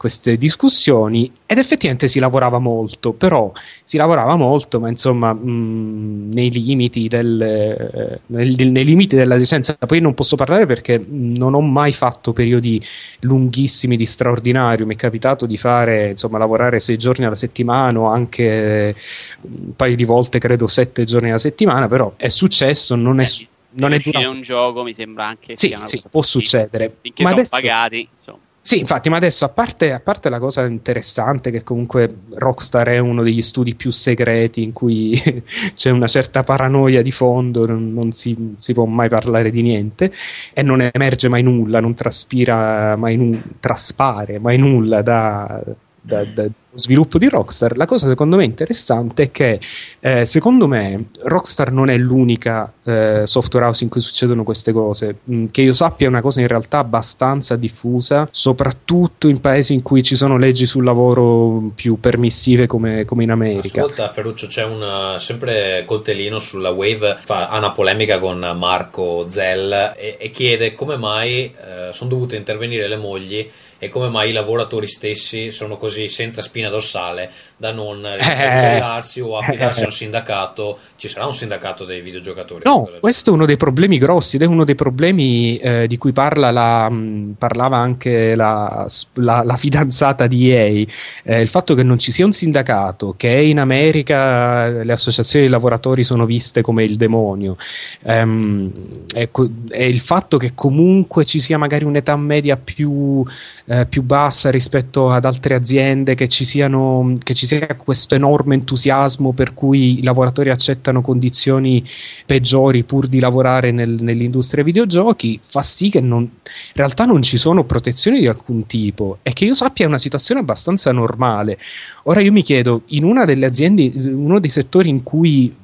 queste discussioni ed effettivamente si lavorava molto, però si lavorava molto, ma insomma mh, nei, limiti del, eh, nei, nei, limiti della licenza. Poi non posso parlare perché non ho mai fatto periodi lunghissimi di straordinario, mi è capitato di fare, insomma, lavorare sei giorni alla settimana o anche un paio di volte, credo sette giorni alla settimana, però è successo, non è... Eh, non è durato. un gioco mi sembra anche sì, sì può succedere finché ma sono adesso... pagati insomma sì, infatti, ma adesso a parte, a parte, la cosa interessante che comunque Rockstar è uno degli studi più segreti in cui c'è una certa paranoia di fondo, non, non si, si, può mai parlare di niente e non emerge mai nulla, non traspira mai nulla, traspare mai nulla da, da, da, sviluppo di Rockstar, la cosa secondo me interessante è che eh, secondo me Rockstar non è l'unica eh, software house in cui succedono queste cose. Mm, che io sappia è una cosa in realtà abbastanza diffusa, soprattutto in paesi in cui ci sono leggi sul lavoro più permissive come, come in America. Ascolta Ferruccio, c'è un sempre coltellino sulla Wave, fa, ha una polemica con Marco Zell e, e chiede come mai eh, sono dovute intervenire le mogli e come mai i lavoratori stessi sono così senza spina dorsale da non eh. ribellarsi o affidarsi a un sindacato. Ci sarà un sindacato dei videogiocatori? No, questo è uno dei problemi grossi ed è uno dei problemi eh, di cui parla la, mh, parlava anche la, la, la, fidanzata di EA. Eh, il fatto che non ci sia un sindacato, che in America le associazioni dei lavoratori sono viste come il demonio, ehm, ecco, è il fatto che comunque ci sia magari un'età media più eh, più bassa rispetto ad altre aziende, che ci, siano, che ci sia questo enorme entusiasmo per cui i lavoratori accettano condizioni peggiori pur di lavorare nel, nell'industria videogiochi, fa sì che non, in realtà non ci sono protezioni di alcun tipo e che io sappia è una situazione abbastanza normale. Ora io mi chiedo, in una delle aziende, uno dei settori in cui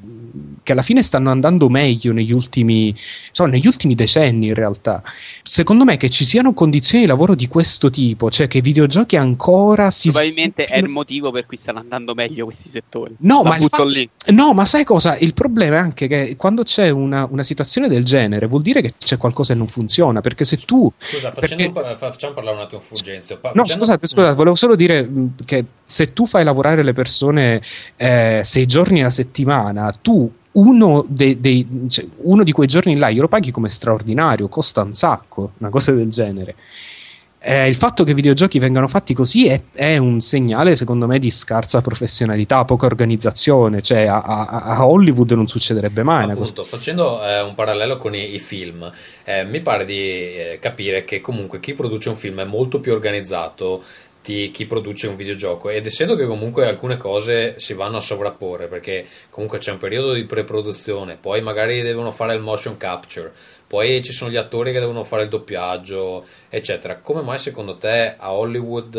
che alla fine stanno andando meglio negli ultimi, so, negli ultimi decenni in realtà. Secondo me che ci siano condizioni di lavoro di questo tipo, cioè che i videogiochi ancora si... Probabilmente è il motivo per cui stanno andando meglio questi settori. No, ma, fa... no ma, sai cosa? Il problema è anche che quando c'è una, una, situazione del genere vuol dire che c'è qualcosa che non funziona, perché se tu... Scusa, perché... pa- facciamo parlare un attimo Fulgenzio. Pa- no, facendo... scusate, scusate, volevo solo dire che se tu fai lavorare le persone eh, sei giorni alla settimana, tu uno, dei, dei, cioè, uno, di quei giorni là io lo paghi come straordinario, costa un sacco, una cosa del genere. Eh, il fatto che i videogiochi vengano fatti così è, è, un segnale, secondo me, di scarsa professionalità, poca organizzazione. Cioè, a, a, a Hollywood non succederebbe mai. Appunto, facendo eh, un parallelo con i, i film, eh, mi pare di eh, capire che comunque chi produce un film è molto più organizzato di chi produce un videogioco. Ed essendo che comunque alcune cose si vanno a sovrapporre perché comunque c'è un periodo di pre-produzione, poi magari devono fare il motion capture, poi ci sono gli attori che devono fare il doppiaggio, eccetera. Come mai secondo te a Hollywood,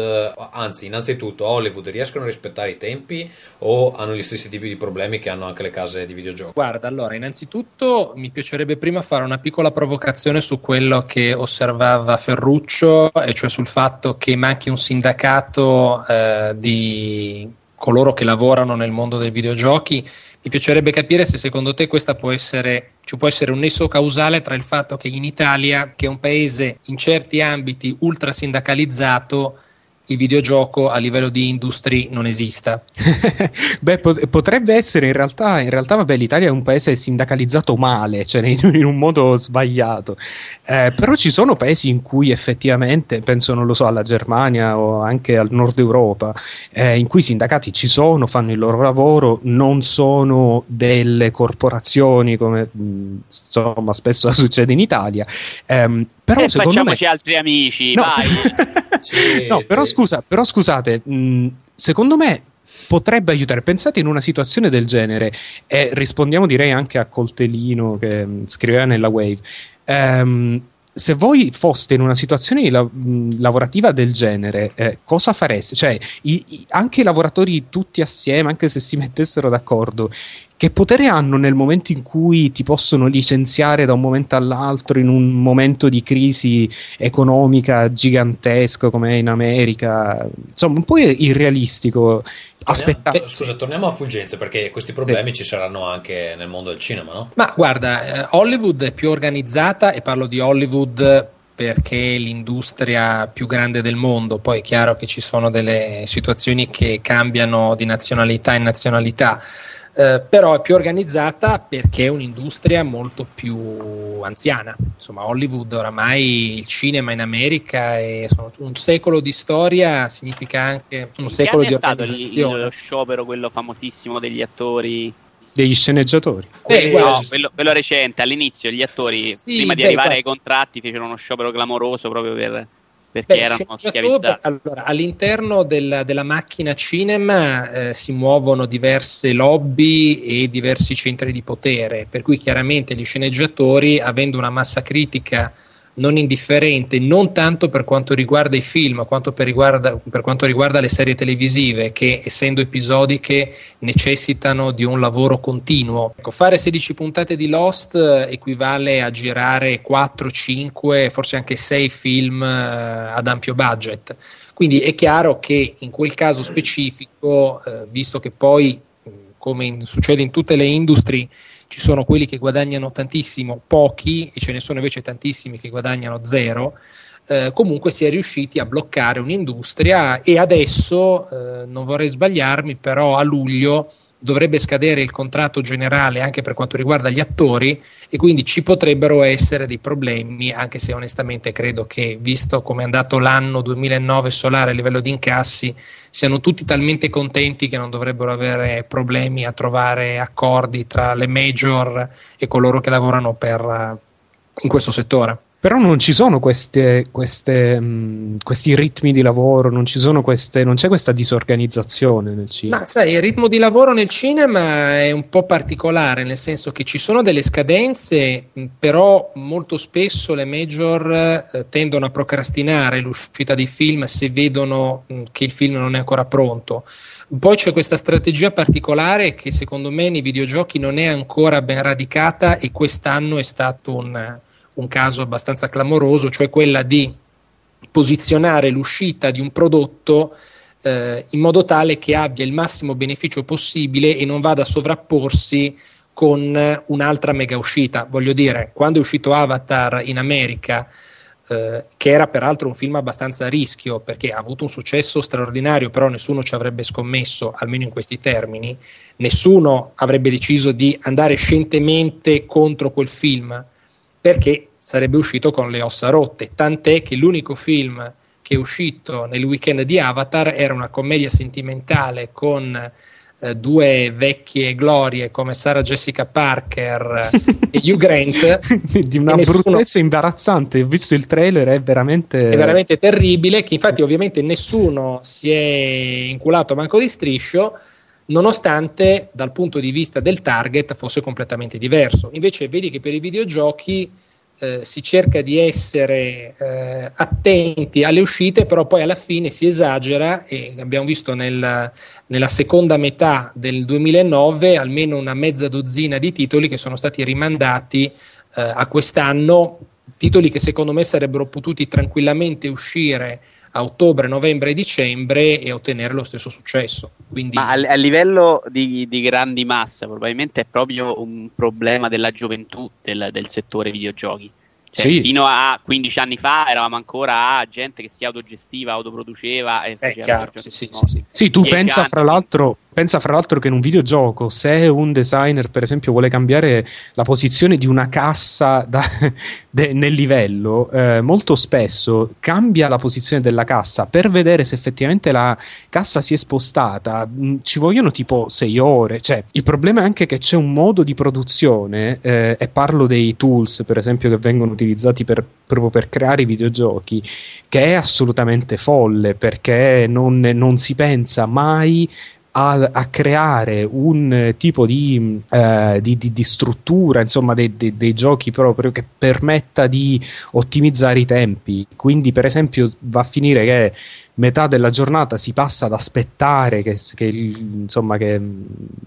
anzi, innanzitutto a Hollywood riescono a rispettare i tempi o hanno gli stessi tipi di problemi che hanno anche le case di videogiochi? Guarda, allora, innanzitutto mi piacerebbe prima fare una piccola provocazione su quello che osservava Ferruccio, e cioè sul fatto che manchi un sindacato eh, di coloro che lavorano nel mondo dei videogiochi mi piacerebbe capire se secondo te questa può essere, ci può essere un nesso causale tra il fatto che in Italia, che è un paese in certi ambiti ultra sindacalizzato, il videogioco a livello di industria non esista. Beh, pot- potrebbe essere in realtà, in realtà, vabbè, l'Italia è un paese sindacalizzato male, cioè in, in un modo sbagliato. Eh, però ci sono paesi in cui effettivamente, penso, non lo so, alla Germania o anche al nord Europa, eh, in cui i sindacati ci sono, fanno il loro lavoro, non sono delle corporazioni come insomma spesso succede in Italia. Eh, però e facciamoci me... altri amici, no. vai. no, però, scusa, però scusate, mh, secondo me potrebbe aiutare. Pensate in una situazione del genere, e rispondiamo direi anche a Coltellino che mh, scriveva nella Wave. Um, se voi foste in una situazione la- lavorativa del genere, eh, cosa fareste? Cioè, i- i- anche i lavoratori tutti assieme, anche se si mettessero d'accordo, che potere hanno nel momento in cui ti possono licenziare da un momento all'altro in un momento di crisi economica gigantesco come è in America? Insomma, un po' irrealistico. Aspettate. Scusa, torniamo a Fulgenze perché questi problemi sì. ci saranno anche nel mondo del cinema, no? Ma guarda, eh, Hollywood è più organizzata e parlo di Hollywood perché è l'industria più grande del mondo, poi è chiaro che ci sono delle situazioni che cambiano di nazionalità in nazionalità eh, però è più organizzata perché è un'industria molto più anziana. Insomma, Hollywood oramai il cinema in America è un secolo di storia, significa anche un secolo di organizzazione. È lo sciopero, quello famosissimo degli attori degli sceneggiatori. Eh, no, quello, quello, recente, all'inizio gli attori, sì, prima di beh, arrivare ai contratti, fecero uno sciopero clamoroso proprio per perché Beh, erano schiavizzati. Allora, all'interno del, della macchina cinema eh, si muovono diverse lobby e diversi centri di potere, per cui chiaramente gli sceneggiatori, avendo una massa critica non indifferente, non tanto per quanto riguarda i film, quanto per, riguarda, per, quanto riguarda le serie televisive, che essendo episodiche necessitano di un lavoro continuo. Ecco, fare 16 puntate di Lost equivale a girare 4, 5, forse anche 6 film eh, ad ampio budget. Quindi è chiaro che in quel caso specifico, eh, visto che poi, come in, succede in tutte le industrie, ci sono quelli che guadagnano tantissimo, pochi, e ce ne sono invece tantissimi che guadagnano zero. Eh, comunque si è riusciti a bloccare un'industria e adesso, eh, non vorrei sbagliarmi, però a luglio dovrebbe scadere il contratto generale anche per quanto riguarda gli attori e quindi ci potrebbero essere dei problemi, anche se onestamente credo che, visto come è andato l'anno 2009 solare a livello di incassi, siano tutti talmente contenti che non dovrebbero avere problemi a trovare accordi tra le major e coloro che lavorano per, in questo settore. Però non ci sono queste, queste, mh, questi ritmi di lavoro, non, queste, non, c'è questa disorganizzazione nel cinema. Ma sai, il ritmo di lavoro nel cinema è un po' particolare, nel senso che ci sono delle scadenze, però molto spesso le major eh, tendono a procrastinare l'uscita dei film se vedono mh, che il film non è ancora pronto. Poi c'è questa strategia particolare che secondo me nei videogiochi non è ancora ben radicata e quest'anno è stato un un caso abbastanza clamoroso, cioè quella di posizionare l'uscita di un prodotto eh, in modo tale che abbia il massimo beneficio possibile e non vada a sovrapporsi con un'altra mega uscita. Voglio dire, quando è uscito Avatar in America, eh, che era peraltro un film abbastanza a rischio perché ha avuto un successo straordinario, però nessuno ci avrebbe scommesso, almeno in questi termini, nessuno avrebbe deciso di andare scientemente contro quel film perché sarebbe uscito con le ossa rotte, tant'è che l'unico film che è uscito nel weekend di Avatar era una commedia sentimentale con eh, due vecchie glorie come Sarah Jessica Parker e Hugh Grant. Di una nessuno... bruttezza imbarazzante. Ho visto il trailer è veramente è veramente terribile che infatti ovviamente nessuno si è inculato manco di striscio nonostante dal punto di vista del target fosse completamente diverso. Invece vedi che per i videogiochi eh, si cerca di essere eh, attenti alle uscite, però poi alla fine si esagera e abbiamo visto nel, nella seconda metà del 2009 almeno una mezza dozzina di titoli che sono stati rimandati eh, a quest'anno, titoli che secondo me sarebbero potuti tranquillamente uscire a ottobre, novembre e dicembre e ottenere lo stesso successo. Quindi... Ma a, a livello di, di, grandi masse, probabilmente è proprio un problema della gioventù del, del settore videogiochi. Cioè, sì. Fino a 15 anni fa eravamo ancora a gente che si autogestiva, autoproduceva e eh, chiaro, sì, sì, sì, sì, tu pensa fra l'altro Pensa fra l'altro che in un videogioco, se un designer, per esempio, vuole cambiare la posizione di una cassa da, de, nel livello, eh, molto spesso cambia la posizione della cassa per vedere se effettivamente la cassa si è spostata. Mm, ci vogliono tipo sei ore. Cioè, il problema è anche che c'è un modo di produzione, eh, e parlo dei tools, per esempio, che vengono utilizzati per, proprio per creare i videogiochi, che è assolutamente folle perché non, non si pensa mai a, a, creare un tipo di, eh, di, di, di struttura, insomma, dei, dei, dei, giochi proprio che permetta di ottimizzare i tempi. Quindi, per esempio, va a finire che metà della giornata si passa ad aspettare che, che insomma, che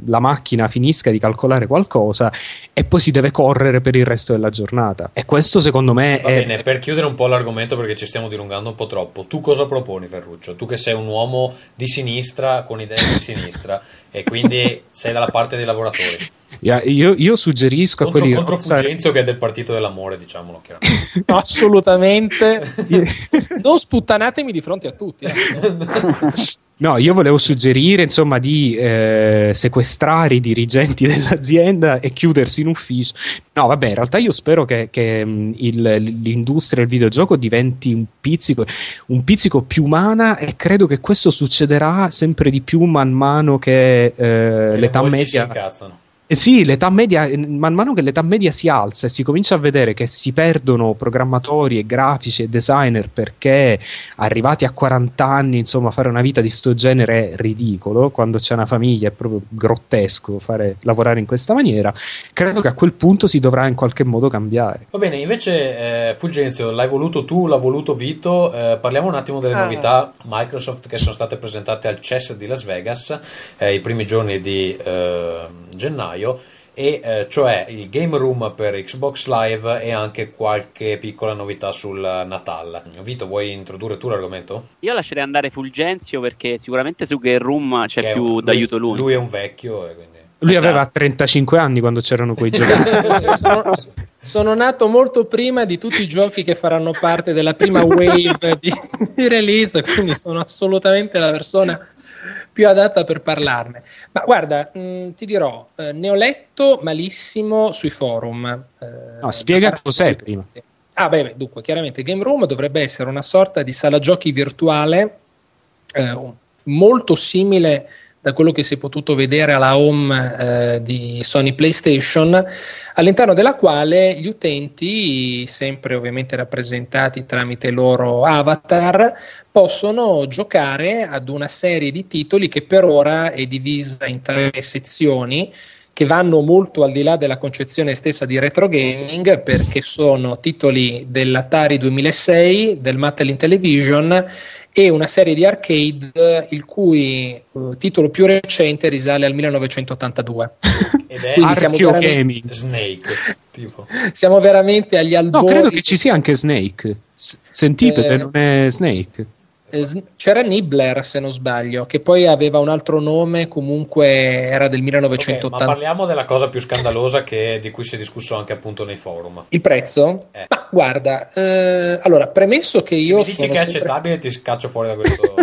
la macchina finisca di calcolare qualcosa e poi si deve correre per il resto della giornata. E questo secondo me Va è... bene, per chiudere un po' l'argomento perché ci stiamo dilungando un po' troppo, tu cosa proponi Ferruccio? Tu che sei un uomo di sinistra con idee di sinistra e quindi sei dalla parte dei lavoratori. Io, io suggerisco a Contro, quelli contro Fulgenzio che è del partito dell'amore, diciamolo chiaramente. Assolutamente. non sputtanatemi di fronte a tutti. eh. No, io volevo suggerire insomma di eh, sequestrare i dirigenti dell'azienda e chiudersi in ufficio. No, vabbè, in realtà io spero che, che, mh, il- l'industria del videogioco diventi un pizzico, un pizzico più umana e credo che questo succederà sempre di più man mano che eh, Che le l'età mogli si media. incazzano. Eh sì, l'età media, man mano che l'età media si alza e si comincia a vedere che si perdono programmatori e grafici e designer perché arrivati a 40 anni, insomma, fare una vita di sto genere è ridicolo, quando c'è una famiglia è proprio grottesco fare, lavorare in questa maniera, credo che a quel punto si dovrà in qualche modo cambiare. Va bene, invece eh, Fulgenzio, l'hai voluto tu, l'ha voluto Vito, eh, parliamo un attimo delle Ah. novità Microsoft che sono state presentate al CES di Las Vegas eh, i primi giorni di eh, gennaio e eh, cioè il game room per Xbox Live e anche qualche piccola novità sul Natal. Vito, vuoi introdurre tu l'argomento? Io lascerei andare Fulgenzio perché sicuramente su Game Room c'è Che più un- d'aiuto lui. Lui è un vecchio e quindi... Lui Esatto. aveva 35 anni quando c'erano quei giochi. sono, sono nato molto prima di tutti i giochi che faranno parte della prima wave di, di release, quindi sono assolutamente la persona più adatta per parlarne. Ma guarda, mh, ti dirò, eh, ne ho letto malissimo sui forum. eh, No, spiega cos'è prima. Ah, beh, beh, dunque, chiaramente Game Room dovrebbe essere una sorta di sala giochi virtuale eh, molto simile da quello che si è potuto vedere alla home eh, di Sony PlayStation, all'interno della quale gli utenti, sempre ovviamente rappresentati tramite i loro avatar, possono giocare ad una serie di titoli che per ora è divisa in tre sezioni che vanno molto al di là della concezione stessa di retro gaming perché sono titoli dell'Atari 2006, del Mattel Intellivision e una serie di arcade il cui eh, titolo più recente risale al 1982. Ed è Quindi siamo Archeo veramente, Gaming. Snake, tipo. siamo veramente agli No, albori. credo che ci sia anche Snake. S- Centipede Eh, non è Snake. C'era Nibbler, se non sbaglio, che poi aveva un altro nome, comunque era del Ok, 1980. ma parliamo della cosa più scandalosa che- di cui si è discusso anche appunto nei forum. Il prezzo? Eh. Ma guarda, eh, allora, premesso che Se io mi dici che è sempre- accettabile, ti scaccio fuori da questo.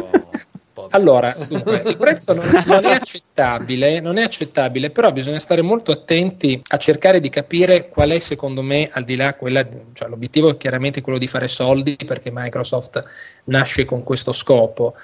Allora, dunque, il prezzo non, non è accettabile, non è accettabile, però bisogna stare molto attenti a cercare di capire qual è, secondo me, al di là quella, cioè l'obiettivo è chiaramente quello di fare soldi, perché Microsoft nasce con questo scopo.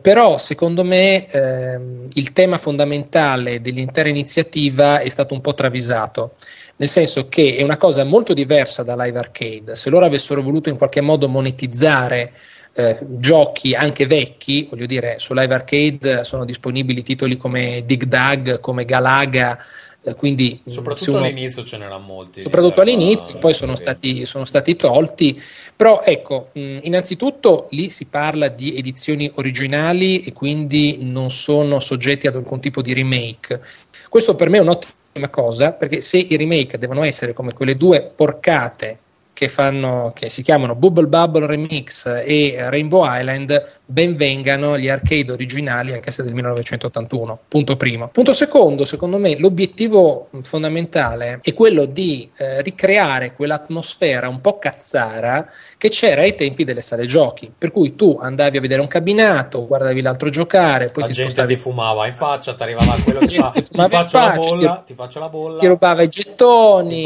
Però, secondo me, ehm, il tema fondamentale dell'intera iniziativa è stato un po' travisato. Nel senso che è una cosa molto diversa da Live Arcade. Se loro avessero voluto in qualche modo monetizzare eh, giochi anche vecchi, voglio dire, su Live Arcade sono disponibili titoli come Dig Dug, come Galaga, eh, quindi se Soprattutto uno- all'inizio ce n'erano molti. soprattutto all'inizio, poi sono stati, sono stati tolti. Però ecco, mh, innanzitutto lì si parla di edizioni originali e quindi non sono soggetti ad alcun tipo di remake. Questo per me è un'ottima cosa, perché se i remake devono essere come quelle due porcate che, fanno, che si chiamano Bubble Bubble Remix e Rainbow Island, ben vengano gli arcade originali anche se del 1981. Punto primo. Punto secondo, secondo me l'obiettivo fondamentale è quello di eh, ricreare quell'atmosfera un po' cazzara che c'era ai tempi delle sale giochi, per cui tu andavi a vedere un cabinato, guardavi l'altro giocare, poi La ti gente spostavi ti fumava in faccia, ti arrivava quello che fa, ti faccio la faccia, bolla, ti- ti faccio la bolla, ti rubava i il gettoni.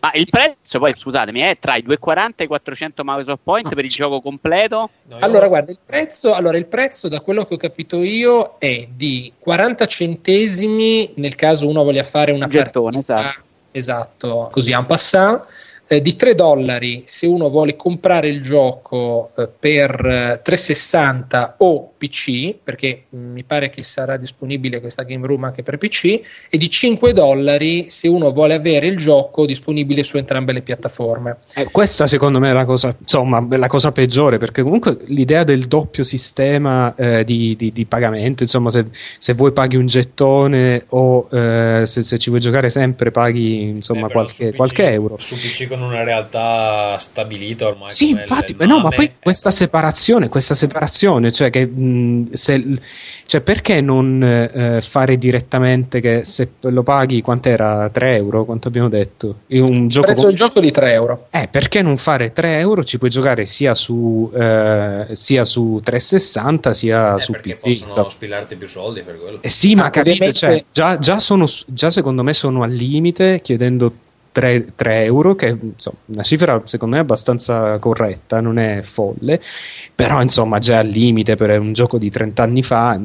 Ma il prezzo, poi scusatemi, è tra i 2,40 e i 400 Microsoft Point per il gioco completo. No, Allora, guarda, il prezzo, allora, il prezzo, da quello che ho capito io, è di 40 centesimi nel caso uno voglia fare una Un gettone, partita, esatto, così en passant, eh, di 3 dollari se uno vuole comprare il gioco eh, per eh, 360 o PC, perché mh, mi pare che sarà disponibile questa Game Room anche per PC, e di 5 dollari se uno vuole avere il gioco disponibile su entrambe le piattaforme. Eh, questa secondo me è la cosa, insomma, la cosa peggiore, perché comunque l'idea del doppio sistema eh, di, di- di pagamento, insomma, se, se vuoi paghi un gettone o eh, se, se ci vuoi giocare sempre paghi insomma Eh, qualche, su PC qualche euro. Su PC con una realtà stabilita ormai. Sì, infatti, ma no, ma poi questa separazione, questa separazione, cioè che mh, se, cioè perché non eh, fare direttamente che se lo paghi quant'era 3 euro, quanto abbiamo detto? In Un Il gioco prezzo con- del gioco di 3 euro. eh, perché non fare 3 euro? Ci puoi giocare sia su, eh, sia su 360 sia eh, su perché PC. possono insomma. spilarti più soldi per quello. Eh sì, ma Ah, ovviamente- cioè, già, già sono, già secondo me sono al limite chiedendo 3, 3 euro, che insomma, una cifra secondo me abbastanza corretta, non è folle, però insomma già al limite per un gioco di 30 anni fa,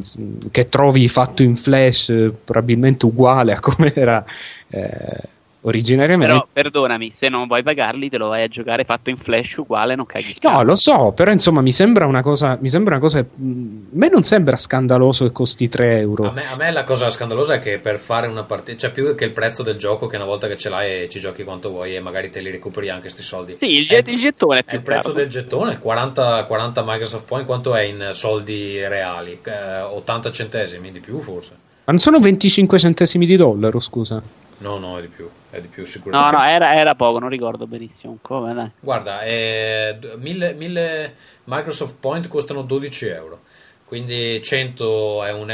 che trovi fatto in flash eh, probabilmente uguale a come era eh, originariamente. Però perdonami, se non vuoi pagarli, te lo vai a giocare fatto in flash uguale, non caghi No, cazzo. lo so, però insomma mi sembra una cosa, mi sembra una cosa, mh, a me non sembra scandaloso che costi 3 euro. A me, a me la cosa scandalosa è che per fare una partita, cioè più che il prezzo del gioco, che una volta che ce l'hai e ci giochi quanto vuoi e magari te li recuperi anche sti soldi. Sì, il, get- È- il gettone è È più il prezzo del gettone, 40, 40 Microsoft Point, quanto è in soldi reali? Eh, 80 centesimi di più forse? Ma non sono 25 centesimi di dollaro, scusa. No, no, è di più, è di più No, sicuramente. no, era, era poco, non ricordo benissimo. Come, dai. Guarda, eh, d- 1000, 1000 Microsoft Point costano 12 euro. Quindi 100 è 1,20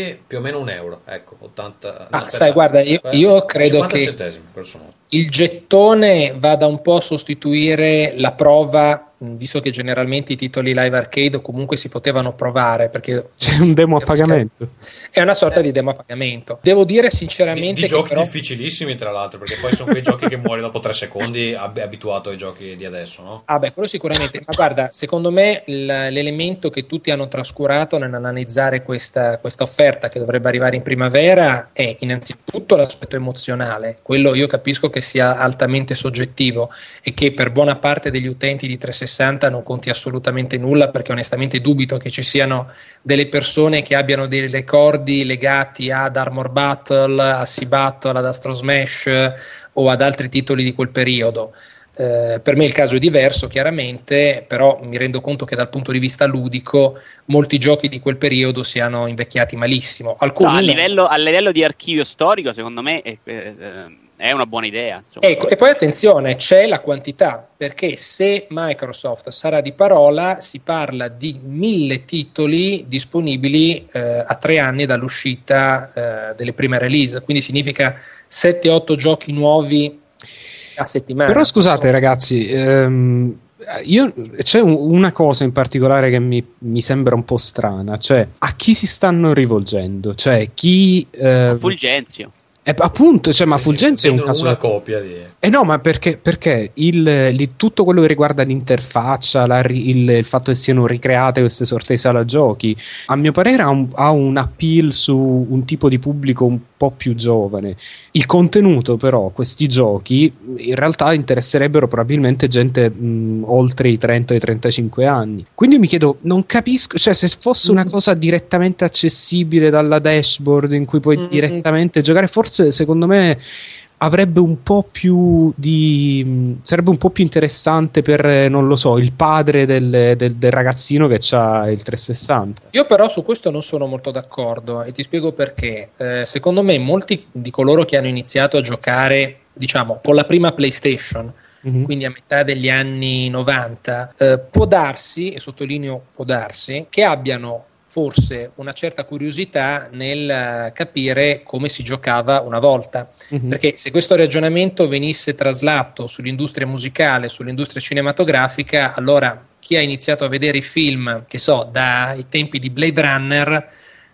euro, più o meno un euro. Ecco, 80. no, Ah, aspetta. sai, guarda, io- Eh, io credo 50 che- centesimi, grosso modo. Il gettone vada un po' a sostituire la prova, visto che generalmente i titoli live arcade comunque si potevano provare perché C'è un demo a pagamento. È una sorta Eh. di demo a pagamento. Devo dire Di, sinceramente di che giochi però- difficilissimi, tra l'altro, perché poi sono quei giochi che muori dopo 3 secondi, ab- abituato ai giochi di adesso, no? Ah beh, quello sicuramente, ma guarda, secondo me l'elemento che tutti hanno trascurato nell'analizzare questa, questa offerta che dovrebbe arrivare in primavera è innanzitutto l'aspetto emozionale, quello io capisco che sia altamente soggettivo e che per buona parte degli utenti di 360 non conti assolutamente nulla perché onestamente dubito che ci siano delle persone che abbiano dei ricordi legati ad Armor Battle, a Sea Battle, ad Astro Smash eh, o ad altri titoli di quel periodo. Eh, per me il caso è diverso, chiaramente, però mi rendo conto che dal punto di vista ludico molti giochi di quel periodo siano invecchiati malissimo. Alcuni a, no. livello, a livello di archivio storico, secondo me è, eh, è una buona idea. Insomma. Ecco, e poi attenzione, c'è la quantità, perché se Microsoft sarà di parola, si parla di mille titoli disponibili eh, a tre anni dall'uscita eh, delle prime release, quindi significa 7-8 giochi nuovi a settimana. Però scusate Insomma, ragazzi, ehm, io- c'è un- una cosa in particolare che mi, mi sembra un po' strana, cioè a chi si stanno rivolgendo? Cioè chi... eh, Fulgenzio. Eh, appunto, cioè, ma Fulgenzio è un caso... una copia di... Eh no, ma perché, perché il, li- tutto quello che riguarda l'interfaccia, la il, il fatto che siano ricreate queste sorte di sala giochi, a mio parere ha un, ha un appeal su un tipo di pubblico un po' più giovane. Il contenuto, però, questi giochi in realtà interesserebbero probabilmente gente mh, oltre i 30 e i 35 anni. Quindi mi chiedo, non capisco, cioè se fosse una cosa direttamente accessibile dalla dashboard in cui puoi Mm. direttamente giocare, forse secondo me avrebbe un po' più di sarebbe un po' più interessante per eh, non lo so il padre del, del- del ragazzino che ha il 360 Io però su questo non sono molto d'accordo e ti spiego perché. Eh, secondo me molti di coloro che hanno iniziato a giocare, diciamo, con la prima PlayStation, Mhm. quindi a metà degli anni 90, eh, può darsi, e sottolineo può darsi, che abbiano forse una certa curiosità nel eh, capire come si giocava una volta. Mhm. Perché se questo ragionamento venisse traslato sull'industria musicale, sull'industria cinematografica, allora chi ha iniziato a vedere i film, che so, dai tempi di Blade Runner,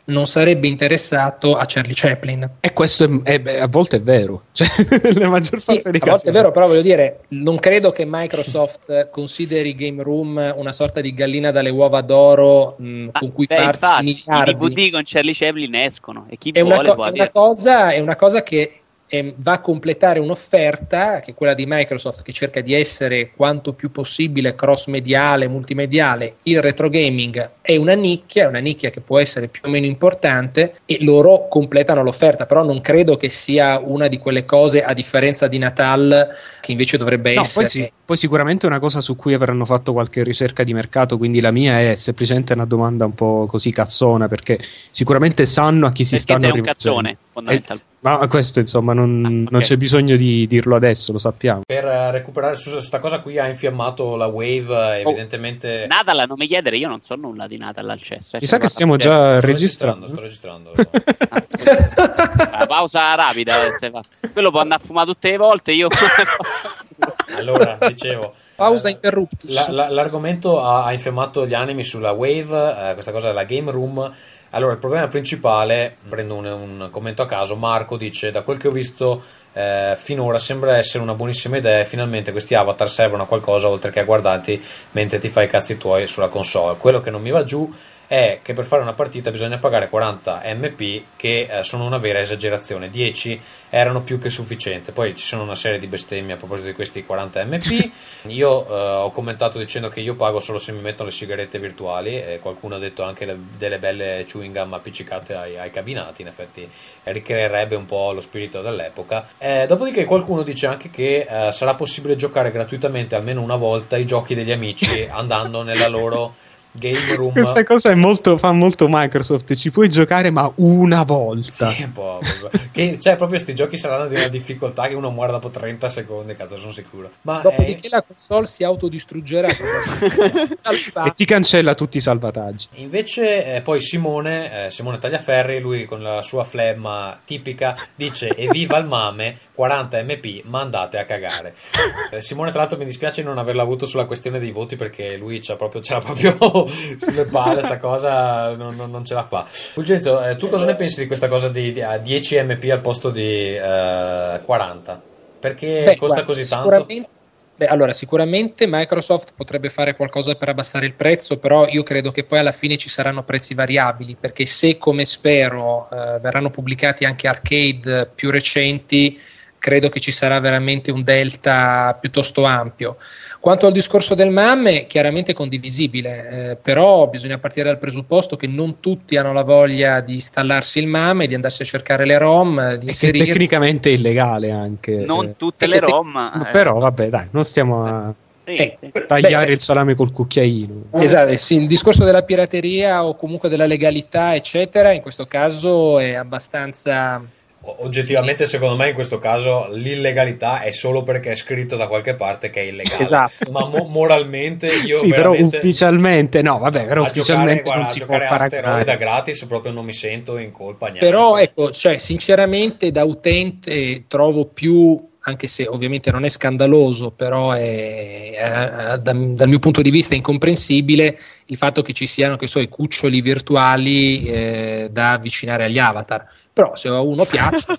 non sarebbe interessato a Charlie Chaplin. e questo è, è- beh, a volte è vero cioè, nella maggior Sì, parte dei a casi volte è vero, però voglio dire, non credo che Microsoft consideri Game Room una sorta di gallina dalle uova d'oro mh, Ah, con cui beh, farci infatti, miliardi. I DVD con Charlie Chaplin escono e chi È una, vuole co- può è una cosa, è una cosa che ehm, va a completare un'offerta che è quella di Microsoft che cerca di essere quanto più possibile cross-mediale, multimediale. Il retro gaming è una nicchia, è una nicchia che può essere più o meno importante e loro completano l'offerta, però non credo che sia una di quelle cose a differenza di Natal che invece dovrebbe No, essere poi, sì, poi sicuramente è una cosa su cui avranno fatto qualche ricerca di mercato, quindi la mia è semplicemente una domanda un po' così cazzona, perché sicuramente sanno a chi si Perché stanno sei un rivolgendo. cazzone, fondamentalmente. Ma questo insomma non, Ah, non ok. c'è bisogno di dirlo adesso, lo sappiamo. Per eh, recuperare su questa cosa qui ha infiammato la Wave, Oh. evidentemente... Natal, non mi chiedere, io non so nulla di Natal al cesso. eh, Mi sa che stiamo una- già Sto registrando. Sto registrando. Ah. La pausa rapida. eh, se fa. Quello può andare a fumare tutte le volte. Io. allora, dicevo... pausa interruptus. La- la- l'argomento ha, ha infiammato gli animi sulla Wave, eh, questa cosa della Game Room. Allora, il problema principale, prendo un, un commento a caso, Marco dice, da quel che ho visto eh, finora sembra essere una buonissima idea e finalmente questi avatar servono a qualcosa oltre che a guardarti mentre ti fai i cazzi tuoi sulla console. Quello che non mi va giù che per fare una partita bisogna pagare 40 MP che eh, sono una vera esagerazione. 10 erano più che sufficiente. Poi ci sono una serie di bestemmie a proposito di questi 40 MP io eh, ho commentato dicendo che io pago solo se mi mettono le sigarette virtuali e qualcuno ha detto anche le- delle belle chewing gum appiccicate ai, ai cabinati. In effetti ricreerebbe un po' lo spirito dell'epoca. Eh, dopodiché qualcuno dice anche che eh, sarà possibile giocare gratuitamente almeno una volta i giochi degli amici andando nella loro game room Questa cosa è molto, fa molto Microsoft, ci puoi giocare ma una volta. Sì, un po'. proprio. Che, cioè, proprio questi giochi saranno di una difficoltà che uno muore dopo 30 secondi, cazzo, sono sicuro. Ma Dopodiché eh, la console si autodistruggerà. E ti cancella tutti i salvataggi. invece, eh, poi Simone, eh, Simone Tagliaferri, lui con la sua flemma tipica, dice: Evviva il mame, 40 MP, ma andate a cagare. Eh, Simone, tra l'altro, mi dispiace non averlo avuto sulla questione dei voti perché lui c'ha proprio, ce l'ha proprio sulle palle, sta cosa non, non- non ce la fa. Fulgenzo, eh, tu cosa ne pensi di questa cosa di, di- a 10 MP al posto di eh, 40? Perché Beh, costa guarda, così tanto? Beh, allora, sicuramente Microsoft potrebbe fare qualcosa per abbassare il prezzo, però io credo che poi alla fine ci saranno prezzi variabili, perché se, come spero, eh, verranno pubblicati anche arcade più recenti, credo che ci sarà veramente un delta piuttosto ampio. Quanto al discorso del MAME, chiaramente condivisibile, eh, però bisogna partire dal presupposto che non tutti hanno la voglia di installarsi il MAME, di andarsi a cercare le ROM, di E che inserirsi. tecnicamente è illegale anche. Non eh. tutte le te- ROM. eh, Però vabbè, dai, non stiamo a sì, Eh, sì. tagliare beh, il salame col cucchiaino. Esatto, sì, il discorso della pirateria o comunque della legalità, eccetera, in questo caso è abbastanza. Oggettivamente, secondo me, in questo caso l'illegalità è solo perché è scritto da qualche parte che è illegale. Esatto. Ma mo- moralmente io Sì, però ufficialmente no, vabbè, però a giocare, ufficialmente guarda, non a si può giocare a asteroide da paragonare. gratis proprio non mi sento in colpa neanche. Però ecco, cioè, sinceramente da utente trovo più, anche se ovviamente non è scandaloso, però è, eh, da- dal mio punto di vista incomprensibile il fatto che ci siano che so, i cuccioli virtuali eh, da avvicinare agli avatar. Però se a uno piace,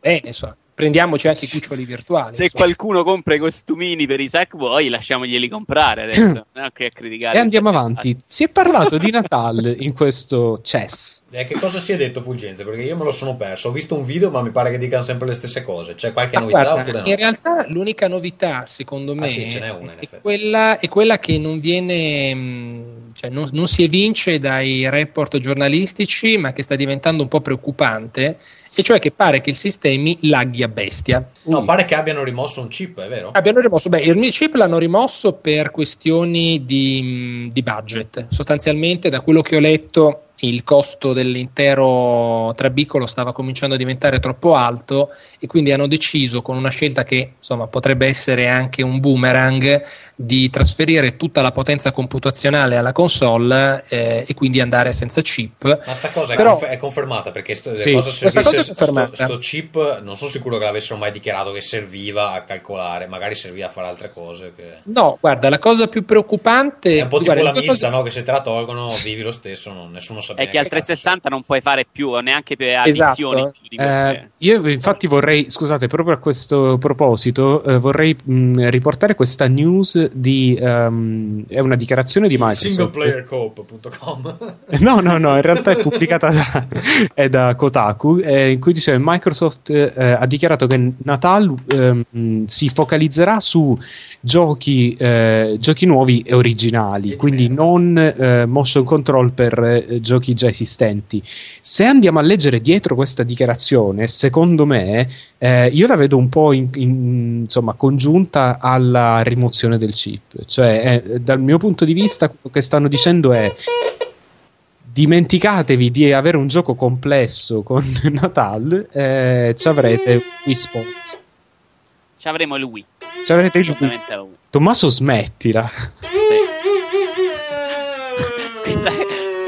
bene, insomma, prendiamoci anche i cuccioli virtuali. Se insomma. qualcuno compra i costumini per i Sackboy, lasciamoglieli comprare adesso. non che a criticare. E andiamo avanti. Si è parlato di Natale in questo chess. Eh, che cosa si è detto Fulgenza? Perché io me lo sono perso. Ho visto un video, ma mi pare che dicano sempre le stesse cose. C'è qualche Ma novità guarda, no? in realtà l'unica novità, secondo me, Ah, sì, ce n'è una, in è, effetti. quella, è quella che non viene, mh, cioè non, non si evince dai report giornalistici, ma che sta diventando un po' preoccupante, e cioè che pare che il sistema laghi a bestia. No, pare che abbiano rimosso un chip, è vero? Abbiano rimosso, beh, il chip l'hanno rimosso per questioni di, di budget. Sostanzialmente, da quello che ho letto, il costo dell'intero trabicolo stava cominciando a diventare troppo alto e quindi hanno deciso, con una scelta che insomma potrebbe essere anche un boomerang, di trasferire tutta la potenza computazionale alla console eh, e quindi andare senza chip. Ma sta cosa è, Però- confer- è confermata perché sto, Sì, cosa servisse- cosa è sto, sto chip non sono sicuro che l'avessero mai dichiarato che serviva a calcolare, magari serviva a fare altre cose. Che... No, guarda, la cosa più preoccupante È un po' tipo guarda, la milza, cosa- no? Che se te la tolgono vivi lo stesso, non- nessuno sa È che al che cazzo 360 non puoi fare più neanche per Esatto. Eh, quelle. io infatti vorrei, scusate, proprio a questo proposito, eh, vorrei mh, riportare questa news di ehm, è una dichiarazione di. Microsoft. Singleplayercoop.com No, no, no, in realtà è pubblicata da, è da Kotaku, eh, in cui dice Microsoft eh, ha dichiarato che Natal ehm, si focalizzerà su giochi, eh, giochi nuovi e originali, E di quindi non eh, motion control per eh, giochi già esistenti. Se andiamo a leggere dietro questa dichiarazione, secondo me eh, io la vedo un po' in- in- insomma, congiunta alla rimozione del chip. Cioè, eh, dal mio punto di vista, quello che stanno dicendo è dimenticatevi di avere un gioco complesso con Natal, eh, ci avrete Wii Sports. Ci avremo il Wii. Ci avrete il Wii. Tommaso, smettila. Questa,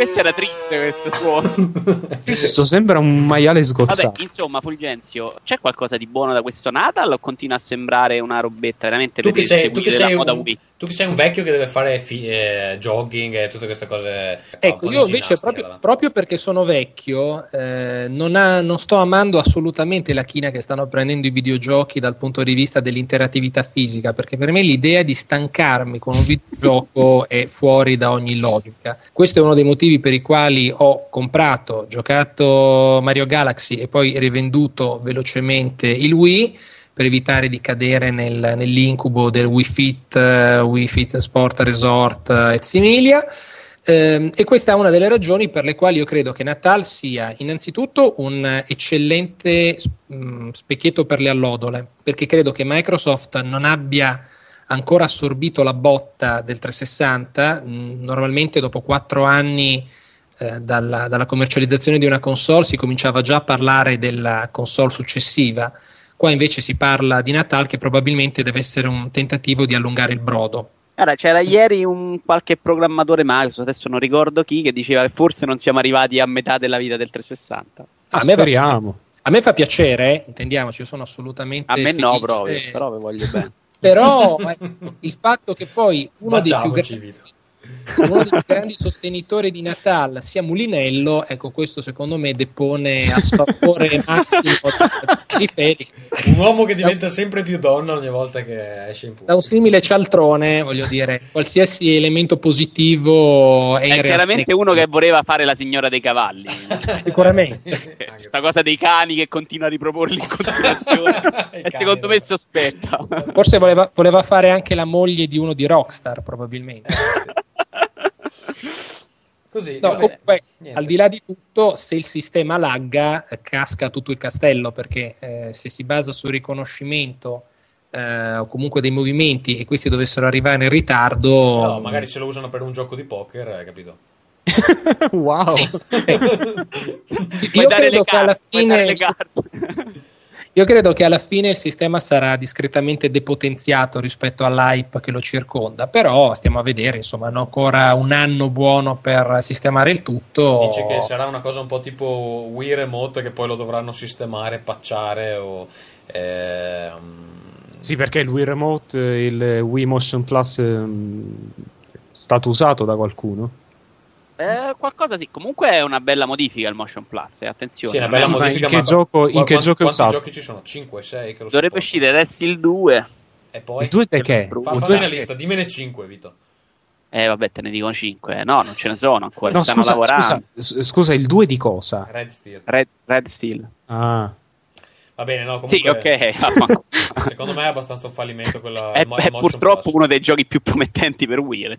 questo era triste questo suono. Questo sembra un maiale Vabbè, sgozzato. insomma, Fulgenzio, c'è qualcosa di buono da questo Natal o continua a sembrare una robetta veramente tu per che, sei, tu, che sei moda un, Wii? Tu che sei un vecchio che deve fare fi- eh, jogging e tutte queste cose Ecco, io invece proprio, proprio perché sono vecchio, eh, non, ha- non sto amando assolutamente la china che stanno prendendo i videogiochi dal punto di vista dell'interattività fisica, perché per me l'idea di stancarmi con un videogioco è fuori da ogni logica. Questo è uno dei motivi per i quali ho comprato, giocato Mario Galaxy e poi rivenduto velocemente il Wii per evitare di cadere nel- nell'incubo del Wii Fit, eh, Wii Fit Sport Resort eh, et similia. Ehm, e questa è una delle ragioni per le quali io credo che Natal sia innanzitutto un eccellente mm, specchietto per le allodole, perché credo che Microsoft non abbia ancora assorbito la botta del 360. Mm, normalmente dopo quattro anni eh, dalla, dalla commercializzazione di una console si cominciava già a parlare della console successiva. Qua invece si parla di Natal che probabilmente deve essere un tentativo di allungare il brodo. Guarda, c'era ieri un qualche programmatore Microsoft, adesso non ricordo chi, che diceva che forse non siamo arrivati a metà della vita del 360. A me Speriamo. A me fa piacere, intendiamoci, io sono assolutamente A me no, felice, proprio, però vi voglio bene. Però ecco, il fatto che poi uno dei, più grandi, Vito. Uno dei più grandi sostenitori di Natal sia Mulinello, ecco questo secondo me depone a sfavore massimo. Un uomo che diventa sempre più donna ogni volta che esce in Da pubblico. un simile cialtrone, voglio dire, qualsiasi elemento positivo è, È chiaramente uno che voleva fare la signora dei cavalli. Sicuramente. Questa cosa dei cani che continua a riproporli in continuazione. E cani, secondo me no. sospetta. Forse voleva, voleva fare anche la moglie di uno di Rockstar, probabilmente. Così, No, comunque, al di là di tutto, se il sistema lagga, eh, casca tutto il castello, perché eh, se si basa sul riconoscimento eh, o comunque dei movimenti e questi dovessero arrivare in ritardo, No, magari se lo usano per un gioco di poker, hai capito? wow. Puoi io dare credo le che alla fine. Io credo che alla fine il sistema sarà discretamente depotenziato rispetto all'hype che lo circonda, però stiamo a vedere, insomma, hanno ancora un anno buono per sistemare il tutto. Dice che sarà una cosa un po' tipo Wii Remote che poi lo dovranno sistemare, patchare o... ehm, Sì, perché il Wii Remote, il Wii Motion Plus ehm, è stato usato da qualcuno. Eh, qualcosa sì. Comunque è una bella modifica il Motion Plus. eh, attenzione. Sì, una è- bella ma in modifica. che ma gioco- in che quanti- gioco quanti usato? giochi ci sono? 5, 6 che lo Dovrebbe supportano. uscire adesso il 2. E poi... Il 2 è che? Fa- Fa, Il fammi una lista, dimmene 5, Vito. Eh, vabbè, te ne dico 5. No, non ce ne sono ancora. No, stanno scusa, lavorando. scusa, scusa, il 2 di cosa? Red Steel. Red, Red Steel. Ah, Va bene, no, Sì, comunque... ok. vaffanculo. Secondo me è abbastanza un fallimento quella... è, è purtroppo Plus. uno dei giochi più promettenti per Wii.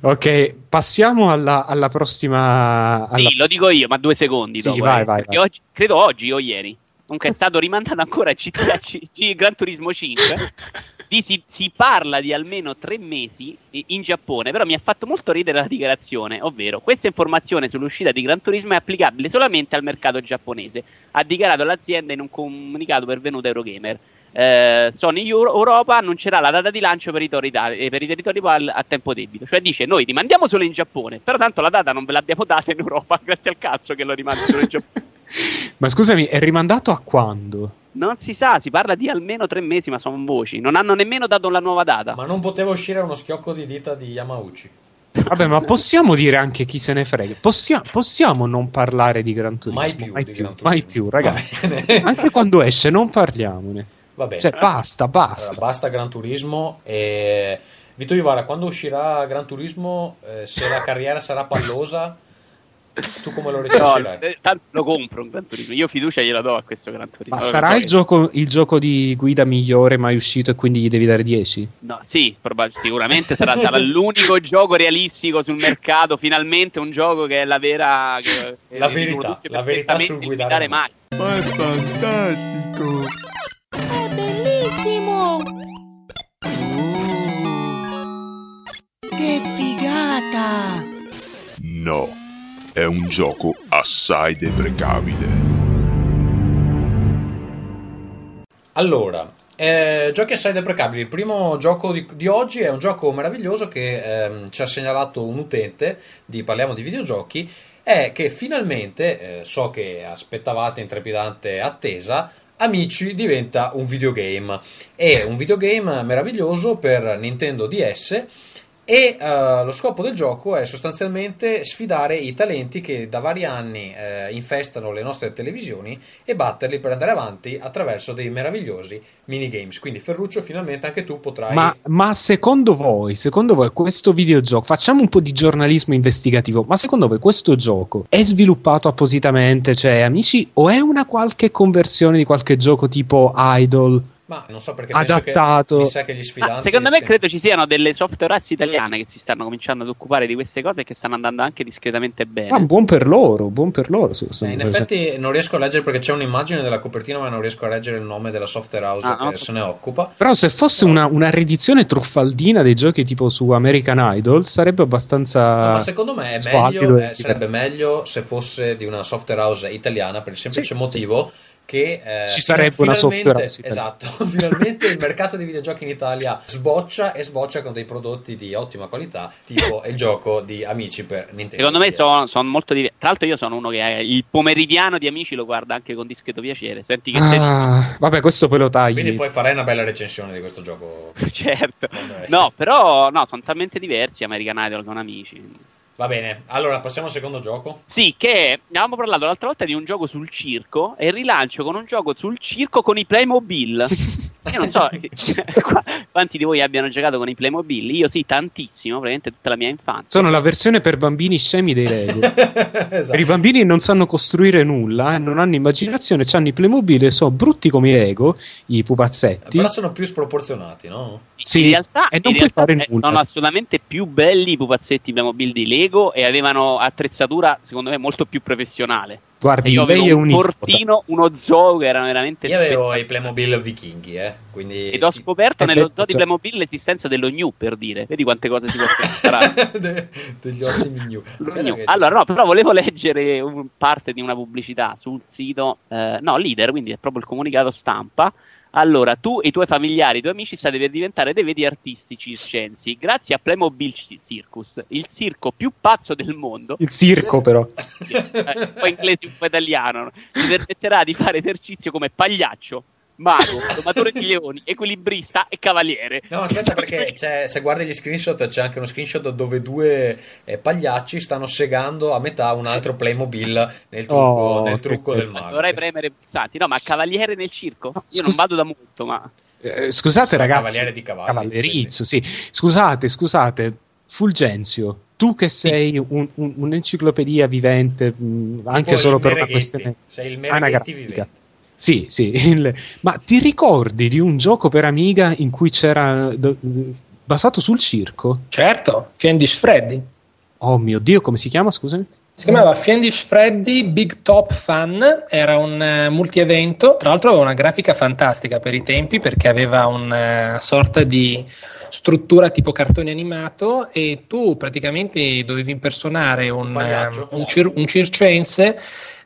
Ok, passiamo alla, alla prossima. alla- Sì, lo dico io, ma due secondi Sì, dopo. vai, eh, vai, vai. Oggi, credo oggi o ieri. Comunque è stato rimandato ancora GTA, C- G- Gran Turismo 5. Di si, si parla di almeno tre mesi in Giappone, però mi ha fatto molto ridere la dichiarazione, ovvero questa informazione sull'uscita di Gran Turismo è applicabile solamente al mercato giapponese, ha dichiarato l'azienda in un comunicato pervenuto a Eurogamer. Eh, Sony Euro- Europa annuncerà la data di lancio per i, territori, eh, per i territori PAL a tempo debito, cioè dice noi rimandiamo solo in Giappone, però tanto la data non ve l'abbiamo data in Europa, grazie al cazzo che lo rimandi solo in Giappone. Ma scusami, è rimandato a quando? Non si sa, si parla di almeno tre mesi, ma sono voci. Non hanno nemmeno dato la nuova data. Ma non poteva uscire uno schiocco di dita di Yamauchi. Vabbè, ma possiamo dire anche chi se ne frega. Possia- possiamo non parlare di Gran Turismo? Mai più mai più, mai più, ragazzi. Anche quando esce, non parliamone. Va bene. Cioè, basta, basta. Allora, basta Gran Turismo e Vito Ivara, quando uscirà Gran Turismo, eh, se la carriera sarà pallosa, tu come lo No, recensirei? eh, tanto lo compro un Gran Turismo. Io fiducia gliela do a questo Gran Turismo. Ma Allora, sarà il gioco, il gioco di guida migliore mai uscito e quindi gli devi dare 10? No, sì, proba- sicuramente sarà, sarà l'unico gioco realistico sul mercato. Finalmente un gioco che è la vera. che- La verità, la verità sul guidare una macchine. Ma è fantastico! Bellissimo! Oh, Che figata! no, è un gioco assai deprecabile. Allora, eh, giochi assai deprecabili. Il primo gioco di, di oggi è un gioco meraviglioso che ehm, ci ha segnalato un utente di Parliamo di videogiochi. È che finalmente, eh, so che aspettavate in trepidante attesa, Amici diventa un videogame. È un videogame meraviglioso per Nintendo DS. E eh, lo scopo del gioco è sostanzialmente sfidare i talenti che da vari anni eh, infestano le nostre televisioni e batterli per andare avanti attraverso dei meravigliosi minigames. Quindi Ferruccio, finalmente anche tu potrai... Ma, ma secondo voi, secondo voi questo videogioco, facciamo un po' di giornalismo investigativo, ma secondo voi questo gioco è sviluppato appositamente, cioè amici, o è una qualche conversione di qualche gioco tipo Idol? Ma non so perché Adattato. penso che, mi sa che gli sfidanti... Ah, secondo me sì. credo ci siano delle software house italiane che si stanno cominciando ad occupare di queste cose e che stanno andando anche discretamente bene. Ah, buon per loro, buon per loro. Eh, in effetti non riesco a leggere perché c'è un'immagine della copertina ma non riesco a leggere il nome della software house Ah, che no. se ne occupa. Però se fosse una, una riedizione truffaldina dei giochi tipo su American Idol sarebbe abbastanza... No, ma secondo me meglio, eh, sarebbe meglio se fosse di una software house italiana per il semplice motivo che eh, Ci sarebbe una finalmente- software esatto finalmente il mercato dei videogiochi in Italia sboccia e sboccia con dei prodotti di ottima qualità tipo il gioco di Amici per Nintendo Secondo me sono, sono molto diversi. Tra l'altro, io sono uno che il pomeridiano di amici lo guarda anche con discreto piacere. Senti che Ah, vabbè, questo poi lo tagli. quindi poi farai una bella recensione di questo gioco certo. No, però no, sono talmente diversi American Idol con amici. Va bene allora passiamo al secondo gioco Sì, che avevamo parlato l'altra volta di un gioco sul circo e il rilancio con un gioco sul circo con i Playmobil. Io non so qua- quanti di voi abbiano giocato con i Playmobil. Io sì, tantissimo, praticamente tutta la mia infanzia. Sono la versione per bambini scemi dei Lego. Per esatto. i bambini non sanno costruire nulla, eh, non hanno immaginazione, hanno i Playmobil e sono brutti come i Lego, i pupazzetti. però sono più sproporzionati no? Sì, in realtà, e non in realtà fare nulla. sono assolutamente più belli i pupazzetti Playmobil di Lego e avevano attrezzatura, secondo me, molto più professionale. Guardi, E io avevo un un fortino, uno zoo che erano veramente io avevo i Playmobil vichinghi eh, quindi Ed ho scoperto nello zoo di cioè- Playmobil l'esistenza dello New, per dire. Vedi quante cose si possono imparare. De- degli ottimi new. New. Allora, no, però volevo leggere un- parte di una pubblicità sul sito, eh, no, leader, quindi è proprio il comunicato stampa. Allora, tu e i tuoi familiari, i tuoi amici state per diventare dei veri artisti circensi. Grazie a Playmobil Circus, il circo più pazzo del mondo, Il circo, però. eh, un po' inglese, un po' italiano, ti permetterà di fare esercizio come pagliaccio, mago, domatore di leoni, equilibrista e cavaliere. No, aspetta, perché c'è- se guardi gli screenshot c'è anche uno screenshot dove due eh, pagliacci stanno segando a metà un altro Playmobil nel trucco, Oh, nel trucco del mago. Dovrei premere pulsanti. No, ma cavaliere nel circo? Io non vado da molto, ma. Eh, scusate, Sono ragazzi. cavaliere di cavalli, Cavallerizzo, sì. Scusate, scusate. Fulgenzio, tu che sei un- un- un'enciclopedia vivente, mh, anche solo per una questione Sei il anagrafica. vivente. Sì, sì. il- ma ti ricordi di un gioco per Amiga in cui c'era do- basato sul circo? Certo, Fiendish Freddy. Oh mio Dio, come si chiama? Scusami. Si chiamava Fiendish Freddy Big Top Fun, era un eh, multi-evento, tra l'altro aveva una grafica fantastica per i tempi perché aveva una sorta di struttura tipo cartone animato e tu praticamente dovevi impersonare un, pagliaccio? eh, un cir- un circense.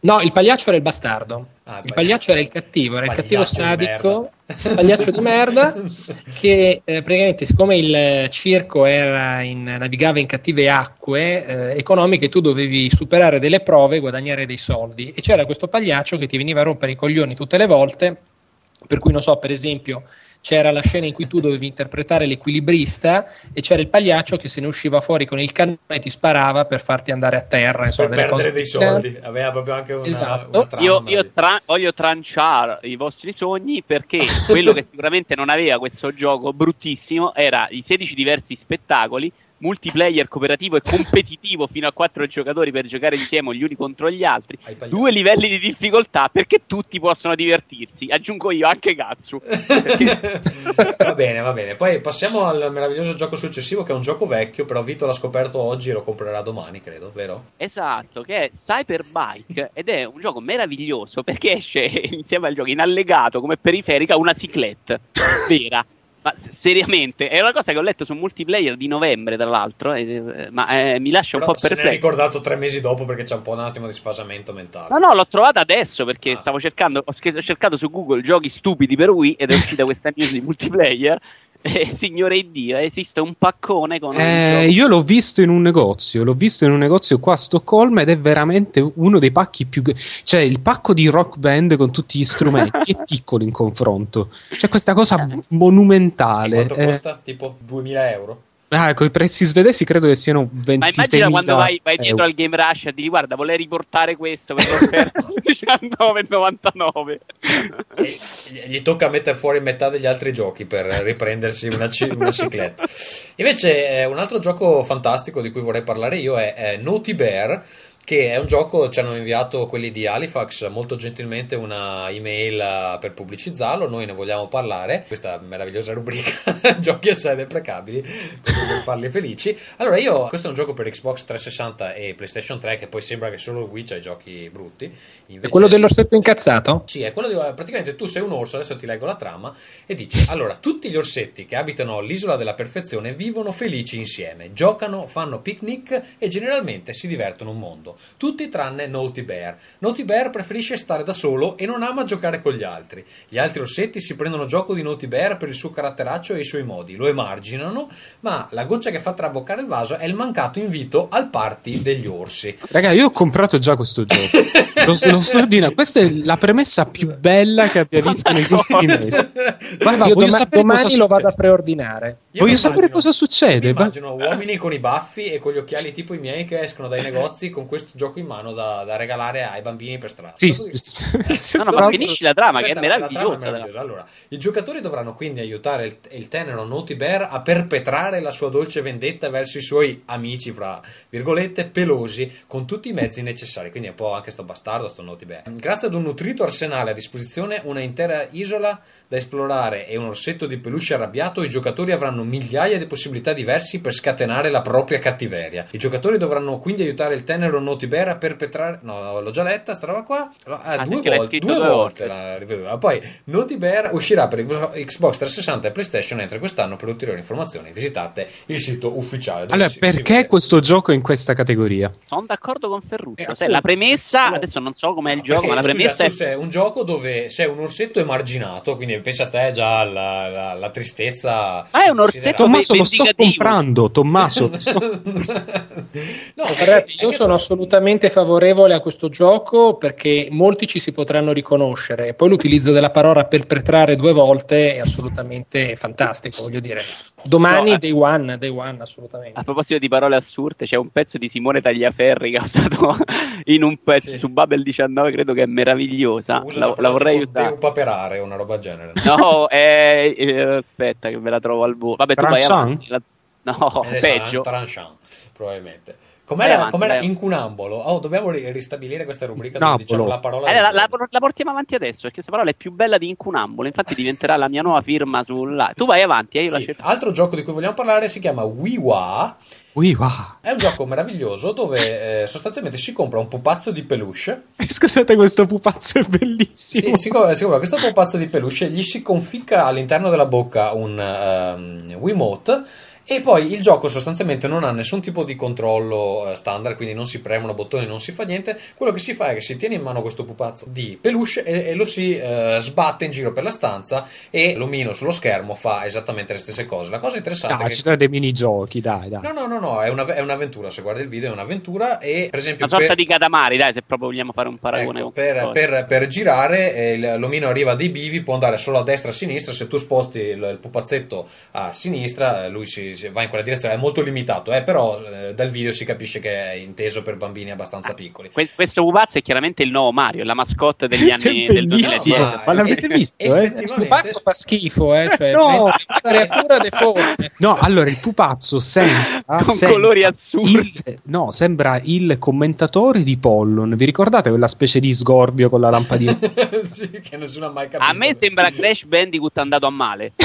No, il pagliaccio era il bastardo. Ah, il pagliaccio era il cattivo, era il cattivo sadico, pagliaccio di merda, che eh, praticamente siccome il circo era in- navigava in cattive acque eh, economiche, tu dovevi superare delle prove e guadagnare dei soldi. E c'era questo pagliaccio che ti veniva a rompere i coglioni tutte le volte Per cui non so, per esempio, c'era la scena in cui tu dovevi interpretare l'equilibrista e c'era il pagliaccio che se ne usciva fuori con il cannone e ti sparava per farti andare a terra. Insomma, per delle perdere cose dei soldi. Aveva proprio anche una, Esatto. una trama Io, io tra- voglio tranciare i vostri sogni perché quello che sicuramente non aveva questo gioco bruttissimo era i 16 diversi spettacoli, multiplayer cooperativo e competitivo fino a 4 giocatori per giocare insieme gli uni contro gli altri, due livelli di difficoltà perché tutti possono divertirsi. Aggiungo io anche Gatsu. Perché- va bene, va bene. Poi passiamo al meraviglioso gioco successivo, che è un gioco vecchio, però Vito l'ha scoperto oggi e lo comprerà domani, credo, vero? Esatto, che è Cyberbike ed è un gioco meraviglioso perché esce insieme al gioco in allegato come periferica una ciclette vera. Ma seriamente, è una cosa che ho letto su multiplayer di novembre, tra l'altro, eh, ma eh, mi lascia un Però po' ne è perplesso. ricordato tre mesi dopo perché c'è un po' un attimo di sfasamento mentale. No, no, l'ho trovata adesso perché Ah. stavo cercando, ho cercato su Google giochi stupidi per Wii ed è uscita questa news di multiplayer. E signore Dio, esiste un paccone con un Eh, gioco- io l'ho visto in un negozio, l'ho visto in un negozio qua a Stoccolma ed è veramente uno dei pacchi più... cioè il pacco di rock band con tutti gli strumenti è piccolo in confronto. C'è questa cosa E monumentale. quanto Eh, costa? Tipo 2000 euro? Ah, con i prezzi svedesi credo che siano 26 Ma immagina quando vai, vai dietro al Game Rush e dici guarda vorrei riportare questo per l'offerta 19,99 E gli- gli tocca mettere fuori metà degli altri giochi per riprendersi una, ci- una cicletta. Invece, eh, un altro gioco fantastico di cui vorrei parlare io è, è Naughty Bear. Che è un gioco, ci hanno inviato quelli di Halifax molto gentilmente una email eh, per pubblicizzarlo. Noi ne vogliamo parlare. Questa meravigliosa rubrica giochi assai deprecabili per per farli felici. Allora, io questo è un gioco per Xbox 360 e PlayStation 3, che poi sembra che solo Wii c'ha i giochi brutti. È Invece- quello dell'orsetto incazzato? sì, è quello di praticamente tu sei un orso, adesso ti leggo la trama e dici allora tutti gli orsetti che abitano l'isola della perfezione vivono felici insieme, giocano, fanno picnic e generalmente si divertono un mondo. Tutti tranne Naughty Bear. Naughty Bear preferisce stare da solo e non ama giocare con gli altri. Gli altri orsetti si prendono gioco di Naughty Bear per il suo caratteraccio e i suoi modi, lo emarginano, ma la goccia che fa traboccare il vaso è il mancato invito al party degli orsi. Raga, io ho comprato già questo gioco. lo, lo sto ordinando. Questa è la premessa più bella che abbia visto negli ultimi mesi. Vai, va, Io voglio doma- sapere domani cosa lo vado a preordinare. Io Voglio sapere immagino- cosa succede. Immagino uomini con i baffi e con gli occhiali tipo i miei che escono dai negozi con questo gioco in mano da, da regalare ai bambini per strada. Sì, Dopo- s- No, no, ma finisci la trama, che è Aspetta, la trama meravigliosa. meravigliosa. Allora, i giocatori dovranno quindi aiutare il, il tenero Naughty Bear a perpetrare la sua dolce vendetta verso i suoi amici, fra virgolette, pelosi, con tutti i mezzi necessari. Quindi è un po' anche sto bastardo, sto Naughty Bear. Grazie ad un nutrito arsenale a disposizione, una intera isola da esplorare e un orsetto di peluche arrabbiato, i giocatori avranno migliaia di possibilità diverse per scatenare la propria cattiveria. I giocatori dovranno quindi aiutare il tenero Naughty Bear a perpetrare. No, l'ho già letta, sta roba qua. Ah, Ah, due scritto due due volte volte. l'ha ripetuta. Poi Naughty Bear uscirà per Xbox 360 e PlayStation entro quest'anno. Per ulteriori informazioni, visitate il sito ufficiale. Allora, si- si perché vede. questo gioco in questa categoria? Sono d'accordo con Ferruccio. Eh, appunto. la premessa, Allora- adesso non so com'è il No, gioco, perché, ma la scusa, premessa tu è sei un gioco dove sei un orsetto emarginato, quindi pensa a te già la, la- la tristezza. Ah, è un orsetto. Tommaso, lo sto comprando. Tommaso, sto- no, è- Guardate, è io che- sono assolutamente favorevole a questo gioco perché molti ci si potranno riconoscere e poi l'utilizzo della parola perpetrare due volte è assolutamente fantastico, voglio dire. Domani No, eh. day one, day one assolutamente. A proposito di parole assurde, c'è un pezzo di Simone Tagliaferri che ha usato in un pezzo Sì. su Babel 19, credo che è meravigliosa. La, la vorrei parola tipo usare. Deupaperare, una roba del genere. No, è, eh, aspetta che me la trovo al volo. Vabbè, tu vai Tranchant? avanti. La- No, Eh, peggio. Tran- Tranchant, probabilmente. Com'era, avanti, com'era incunambolo? Oh, dobbiamo ri- ristabilire questa rubrica dove diciamo la parola. Eh, la, la- la portiamo avanti adesso perché questa parola è più bella di incunambolo. Infatti, diventerà la mia nuova firma sulla. Tu vai avanti, eh, io la Sì. Altro gioco di cui vogliamo parlare si chiama WiiWa. Ui, wow. È un gioco meraviglioso dove eh, sostanzialmente si compra un pupazzo di peluche. Scusate, questo pupazzo è bellissimo. Sì, si, compra, si compra questo pupazzo di peluche, gli si conficca all'interno della bocca un ehm, Wiimote E poi il gioco sostanzialmente non ha nessun tipo di controllo eh, standard, quindi non si premono bottoni, non si fa niente. Quello che si fa è che si tiene in mano questo pupazzo di peluche e, e lo si eh, sbatte in giro per la stanza e l'omino sullo schermo fa esattamente le stesse cose. La cosa interessante Dai, è che ci sono dei minigiochi, dai, dai. No, no, no, no, è, una- è un'avventura. Se guardi il video è un'avventura e per esempio Una sorta per- di Katamari, dai, se proprio vogliamo fare un paragone. Ecco, per, per- per girare eh, l'omino arriva a dei bivi, può andare solo a destra e a sinistra. Se tu sposti il, il pupazzetto a sinistra, eh, lui si, si va in quella direzione. È molto limitato, eh, però eh, dal video si capisce che è inteso per bambini abbastanza piccoli. Que- questo pupazzo è chiaramente il nuovo Mario, la mascotte degli anni del bellissimo. 2010. Ma l'avete visto? eh? Il pupazzo fa schifo, eh? cioè, No. creatura deforme. No, allora il pupazzo sembra Con sembra colori azzurri. il- no, sembra il commentatore di Pollon. Vi ricordate quella specie di sgorbio con la lampadina? sì, che nessuno ha mai capito. A me sembra Crash Bandicoot andato a male.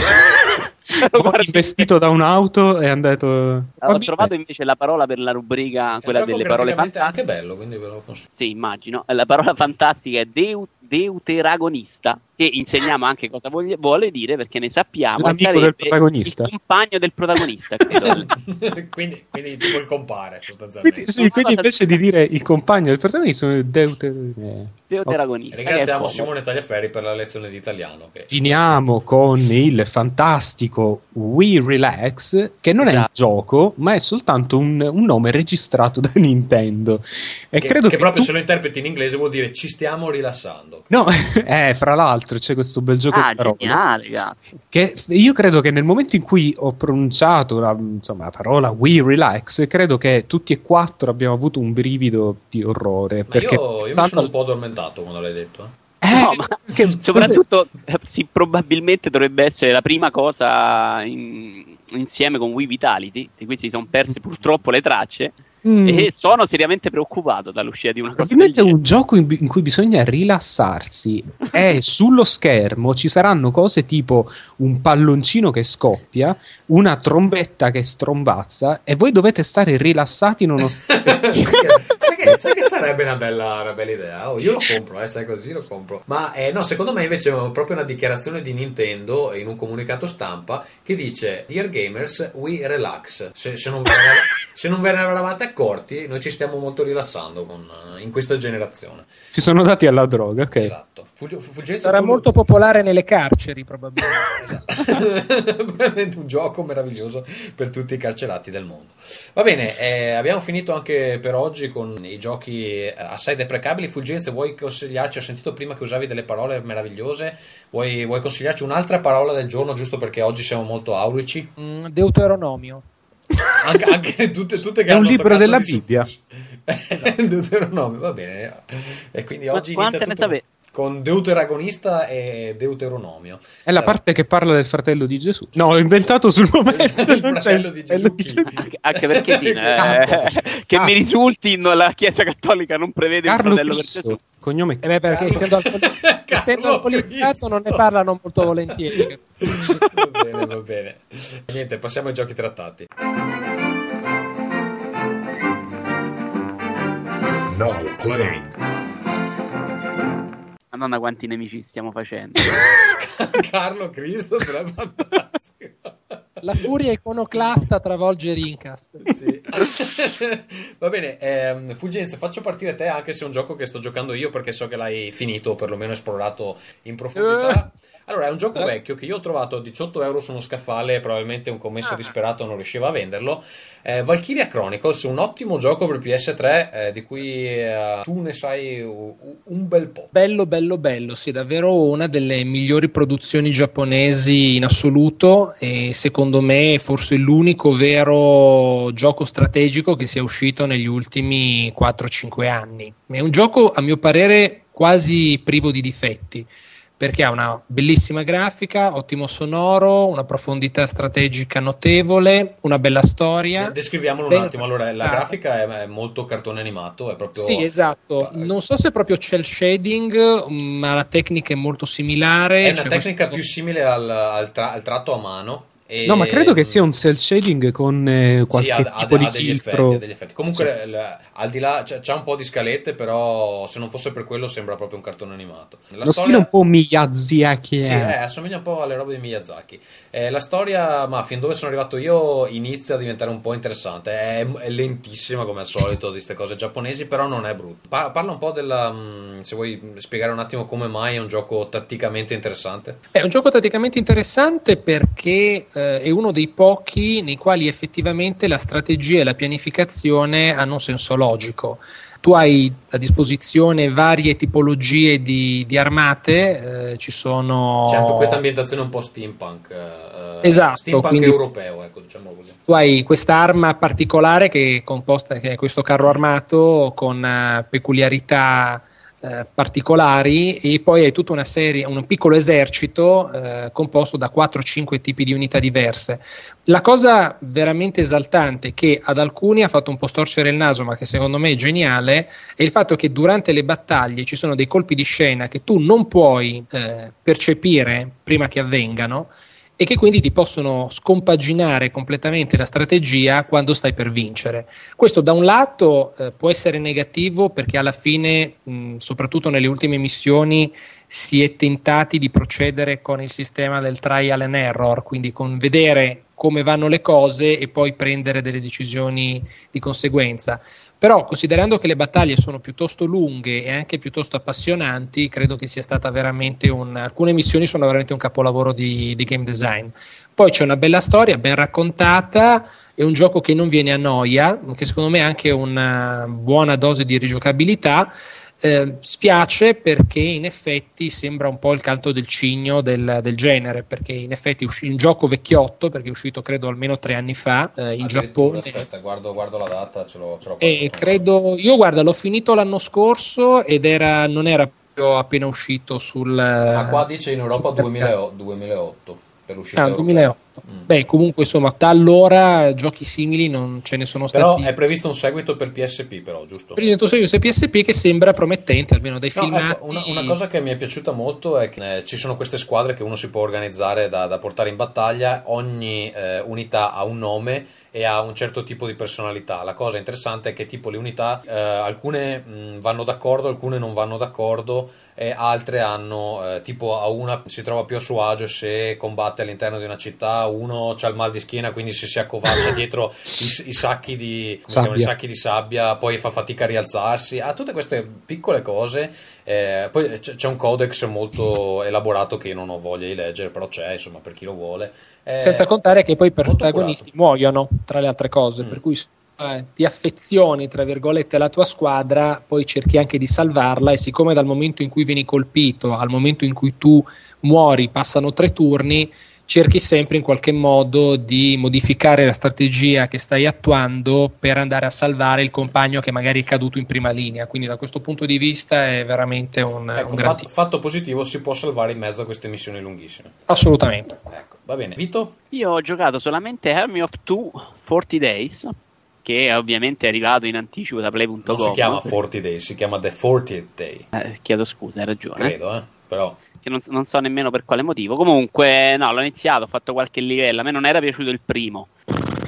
Poi investito da un'auto è andato. Ho Vabbè. trovato invece la parola per la rubrica, quella delle parole fantastiche. anche bello, quindi ve lo consiglio. Sì, immagino. La parola fantastica è deu- deuteragonista, che insegniamo anche cosa voglia- vuole dire perché ne sappiamo. L'amico del protagonista. Il compagno del protagonista, quindi, quindi tipo il compare sostanzialmente. Quindi, sì, quindi invece di dire il compagno del protagonista, sono deuter... eh. Deuteragonista. Ringraziamo è Simone Tagliaferri per la lezione di italiano. Che... Finiamo con il fantastico We Relax, che non è un Esatto. gioco, ma è soltanto un, un nome registrato da Nintendo. E che, credo che che proprio tu- se lo interpreti in inglese vuol dire ci stiamo rilassando. No, eh, fra l'altro c'è questo bel gioco Ah, geniale, cazzo. Che io credo che nel momento in cui ho pronunciato la, insomma, la parola We Relax, credo che tutti e quattro abbiamo avuto un brivido di orrore. Ma perché io, io sono un po' addormentato quando l'hai detto. eh. No, ma soprattutto eh, sì, probabilmente dovrebbe essere la prima cosa in- insieme con Wii Vitality, di cui si sono perse purtroppo le tracce. Mm. E sono seriamente preoccupato dall'uscita di una cosa Probabilmente è un gioco in, in cui bisogna rilassarsi e sullo schermo ci saranno cose tipo un palloncino che scoppia, una trombetta che strombazza e voi dovete stare rilassati nonostante... sai, che, sai che sarebbe una bella, una bella idea? Oh, io lo compro, eh, sai così lo compro. Ma eh, no, secondo me invece è proprio una dichiarazione di Nintendo in un comunicato stampa che dice Dear gamers, we relax. Se, se non, ve ne, se non ve ne eravate accorti, noi ci stiamo molto rilassando con, eh, in questa generazione. si sono dati alla droga, ok. Esatto. Fulg- Fulgenzo, Sarà tu- molto popolare nelle carceri, probabilmente. Veramente un gioco meraviglioso per tutti i carcerati del mondo. Va bene, eh, abbiamo finito anche per oggi con i giochi assai deprecabili. Fulgenze, vuoi consigliarci? Ho sentito prima che usavi delle parole meravigliose. Vuoi, vuoi consigliarci un'altra parola del giorno, giusto perché oggi siamo molto aurici? Mm, Deuteronomio. Anche, anche tutte, tutte che È un libro della di Bibbia. su- Deuteronomio, va bene. E quindi Qu- oggi quante inizia ne tutto sape- con Deuteragonista e Deuteronomio. È la parte che parla del fratello di Gesù. No, l'ho inventato sul momento. Il fratello di Gesù, chi? Anche, anche perché sì, eh, che mi risulti no, la Chiesa Cattolica non prevede Carlo il fratello Cristo, Gesù. cognome Eh beh, perché Carlo- essendo, alcol- essendo alcolizzato non ne parlano molto volentieri. va bene, va bene. Niente, passiamo ai giochi trattati. Now playing. Madonna, quanti nemici stiamo facendo. Carlo Cristo, è fantastico. La furia iconoclasta travolge Rincast. Sì. Va bene, ehm, Fulgenza, faccio partire te anche se è un gioco che sto giocando io perché so che l'hai finito o perlomeno esplorato in profondità. Allora, è un gioco vecchio che io ho trovato a 18 euro su uno scaffale probabilmente un commesso disperato non riusciva a venderlo. Eh, Valkyria Chronicles, un ottimo gioco per PS3 eh, di cui eh, tu ne sai un bel po'. Bello, bello, bello, sì, davvero una delle migliori produzioni giapponesi in assoluto e secondo me forse l'unico vero gioco strategico che sia uscito negli ultimi 4-5 anni. È un gioco a mio parere quasi privo di difetti perché ha una bellissima grafica, ottimo sonoro, una profondità strategica notevole, una bella storia. Descriviamolo un Ben attimo. Allora, la Ah. grafica è, è molto cartone animato, è proprio Sì, esatto. Non so se è proprio cel shading, ma la tecnica è molto similare. È una C'è tecnica questo- più simile al, al tra- al tratto a mano E- No, ma credo che sia un cell shading con eh, qualche Sì, ha, ha- tipo ha di degli filtro. effetti, ha degli effetti. Comunque, l- al di là c'è, c'è un po' di scalette, però se non fosse per quello sembra proprio un cartone animato. La Lo stile un po' Miyazaki. Sì, eh. eh, assomiglia un po' alle robe di Miyazaki. Eh, la storia, ma fin dove sono arrivato io, inizia a diventare un po' interessante. È, è lentissima come al solito di queste cose giapponesi, però non è brutto. Pa- parla un po' della. mh, se vuoi spiegare un attimo come mai è un gioco tatticamente interessante. È un gioco tatticamente interessante perché eh, è uno dei pochi nei quali effettivamente la strategia e la pianificazione hanno un senso logico. Tu hai a disposizione varie tipologie di, di armate, eh, ci sono... C'è anche questa ambientazione un po' steampunk. eh, Esatto, Steampunk europeo, ecco, diciamo così. Tu hai quest'arma particolare che è composta, che è questo carro armato con eh, peculiarità eh, particolari e poi hai tutta una serie, un piccolo esercito eh, composto da 4-5 tipi di unità diverse. La cosa veramente esaltante che ad alcuni ha fatto un po' storcere il naso, ma che secondo me è geniale, è il fatto che durante le battaglie ci sono dei colpi di scena che tu non puoi eh, percepire prima che avvengano e che quindi ti possono scompaginare completamente la strategia quando stai per vincere. Questo da un lato eh, può essere negativo perché alla fine, mh, soprattutto nelle ultime missioni, si è tentati di procedere con il sistema del trial and error, quindi con vedere come vanno le cose e poi prendere delle decisioni di conseguenza. Però, considerando che le battaglie sono piuttosto lunghe e anche piuttosto appassionanti, credo che sia stata veramente un. Alcune missioni sono veramente un capolavoro di, di game design. Poi c'è una bella storia, ben raccontata. È un gioco che non viene a noia, che secondo me ha anche una buona dose di rigiocabilità. Eh, spiace perché in effetti sembra un po' il canto del cigno del, del genere, perché in effetti è un gioco vecchiotto, perché è uscito credo almeno tre anni fa eh, in Giappone. Aspetta, guardo, guardo, la data, ce l'ho, ce l'ho eh, credo, Io guarda, l'ho finito l'anno scorso ed era, non era appena uscito sul... Ma qua dice in Europa 2000, 2008, per l'uscita ah, 2008. Mm. Beh, comunque, insomma, da allora giochi simili non ce ne sono stati. Però è previsto un seguito per PSP, però, giusto? Previsto un seguito per PSP che sembra promettente, almeno dai no, ecco, filmati. Ecco, una, una, cosa che mi è piaciuta molto è che eh, ci sono queste squadre che uno si può organizzare da, da portare in battaglia, ogni eh, unità ha un nome e ha un certo tipo di personalità. La cosa interessante è che tipo le unità, eh, alcune mh, vanno d'accordo, alcune non vanno d'accordo e altre hanno, eh, tipo a una si trova più a suo agio se combatte all'interno di una città uno ha il mal di schiena quindi se si accovaccia dietro i, i sacchi di, i Sabbia. sacchi di sabbia, poi fa fatica a rialzarsi, ha tutte queste piccole cose. eh, poi c'è un codex molto elaborato che non ho voglia di leggere, però c'è, insomma, per chi lo vuole. Eh, Senza contare che poi i protagonisti muoiono, tra le altre cose, Mm. per cui eh, ti affezioni, tra virgolette, alla tua squadra, poi cerchi anche di salvarla e siccome dal momento in cui vieni colpito al momento in cui tu muori passano tre turni, cerchi sempre in qualche modo di modificare la strategia che stai attuando per andare a salvare il compagno che magari è caduto in prima linea. Quindi da questo punto di vista è veramente un, Ecco, un gran fatto, fatto positivo, si può salvare in mezzo a queste missioni lunghissime. Assolutamente. Ecco, va bene. Vito? Io ho giocato solamente Army of Two 40 Days, che ovviamente è arrivato in anticipo da Play.com. Non si chiama 40 Days, si chiama The 40th Day. Eh, chiedo scusa, hai ragione. Credo, eh. Però Che non, non so nemmeno per quale motivo. Comunque, no, l'ho iniziato, ho fatto qualche livello. A me non era piaciuto il primo.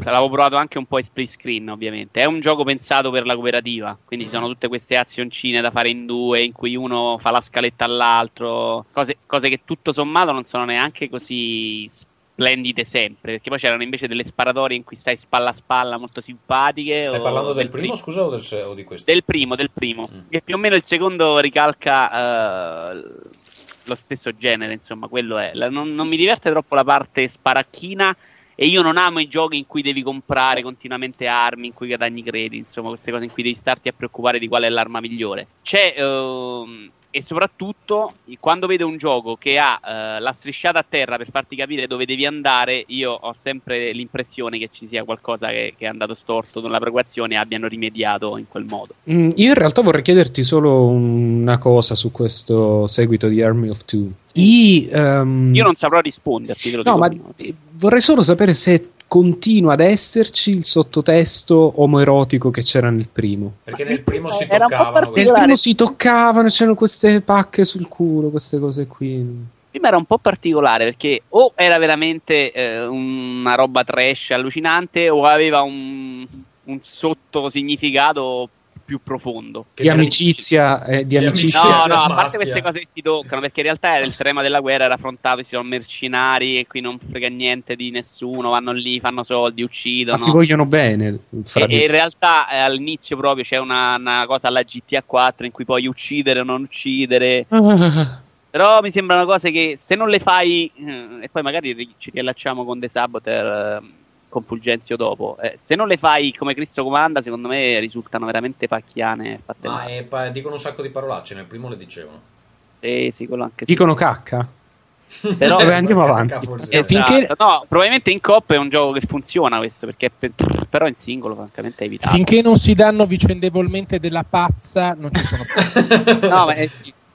L'avevo provato anche un po' in split screen, ovviamente. È un gioco pensato per la cooperativa. Quindi ci sono tutte queste azioncine da fare in due, in cui uno fa la scaletta all'altro. Cose, cose che tutto sommato non sono neanche così splendide sempre. Perché poi c'erano invece delle sparatorie in cui stai spalla a spalla molto simpatiche. stai parlando del pri- primo, scusa, o, del o di questo? del primo, del primo. E più o meno il secondo ricalca eh, lo stesso genere, insomma, quello è. La- non, non mi diverte troppo la parte sparacchina e io non amo i giochi in cui devi comprare continuamente armi, in cui guadagni crediti, insomma, queste cose in cui devi starti a preoccupare di qual è l'arma migliore. C'è ehm, e soprattutto quando vedo un gioco che ha eh, la strisciata a terra per farti capire dove devi andare, io ho sempre l'impressione che ci sia qualcosa che, che è andato storto nella progressione e abbiano rimediato in quel modo. Mm, io in realtà vorrei chiederti solo una cosa su questo seguito di Army of Two. I, ehm, Io non saprò risponderti, No, ma prima. vorrei solo sapere se continua ad esserci il sottotesto omoerotico che c'era nel primo. Perché nel primo si un po' toccavano Nel primo si toccavano, c'erano queste pacche sul culo, queste cose qui. prima era un po' particolare perché o era veramente eh, una roba trash allucinante o aveva un, un sotto significato più profondo. Di amicizia, eh, di amicizia. No, no, a maschia. parte queste cose che si toccano, perché in realtà era il tema della guerra era affrontato, si sono mercenari e qui non frega niente di nessuno, vanno lì, fanno soldi, uccidono. Ma si vogliono bene. E, e in realtà eh, all'inizio proprio c'è una, una cosa alla GTA 4 in cui puoi uccidere o non uccidere. Però mi sembrano cose che se non le fai, eh, e poi magari ri- ci riallacciamo con The Saboteur, eh, con Fulgenzio dopo, eh, se non le fai come Cristo comanda, secondo me risultano veramente pacchiane. Fatte Ma eh, pa- dicono un sacco di parolacce, nel primo le dicevano. Sì, sì, quello anche sì. Dicono cacca. Però Vabbè, andiamo avanti. Esatto. finché- No, probabilmente in coppa è un gioco che funziona questo, perché è pe- però in singolo francamente è evitato. Finché non si danno vicendevolmente della pazza, non ci sono problemi. No, ma è-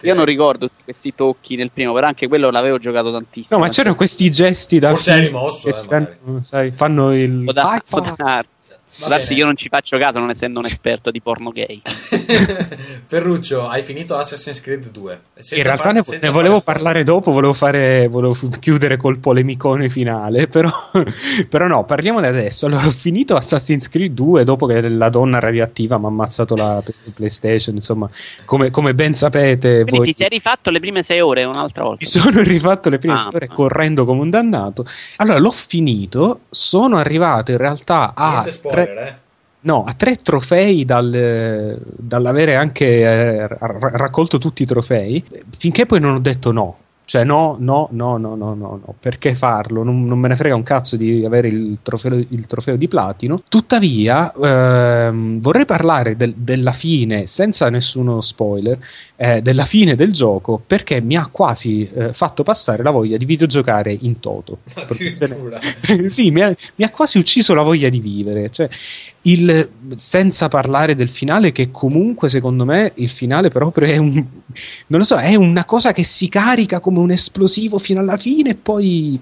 io non ricordo tutti questi tocchi nel primo, però anche quello l'avevo giocato tantissimo. No, ma c'erano questi gesti da Forse è rimosso, che eh, fanno, sai, fanno il Può, da- può darsi. Che io non ci faccio caso, non essendo un esperto di porno gay. Ferruccio, hai finito Assassin's Creed 2. Senza In realtà far- ne, senza ne volevo parlare dopo, volevo, fare, volevo chiudere col polemicone finale, però, però no, parliamone adesso. Allora, ho finito Assassin's Creed 2 dopo che la donna radioattiva mi ha ammazzato la PlayStation, insomma, come, come ben sapete... Quindi voi- ti sei rifatto le prime sei ore un'altra volta. mi sono rifatto le prime Ah, sei ore ah. correndo come un dannato. Allora, l'ho finito, sono arrivato in realtà a... Niente spoiler, tre- eh. No, a tre trofei dal, dall'avere anche eh, ra- raccolto tutti i trofei, finché poi non ho detto no. Cioè, no, no, no, no, no, no, no. Perché farlo? Non, non me ne frega un cazzo di avere il trofeo, il trofeo di platino. Tuttavia, ehm, vorrei parlare del- della fine, senza nessuno spoiler, eh, della fine del gioco, perché mi ha quasi eh, fatto passare la voglia di videogiocare in toto. Addirittura. sì, mi ha, mi ha quasi ucciso la voglia di vivere. Cioè, il- senza parlare del finale, che comunque secondo me il finale proprio è un. Non lo so, è una cosa che si carica come un esplosivo fino alla fine e poi.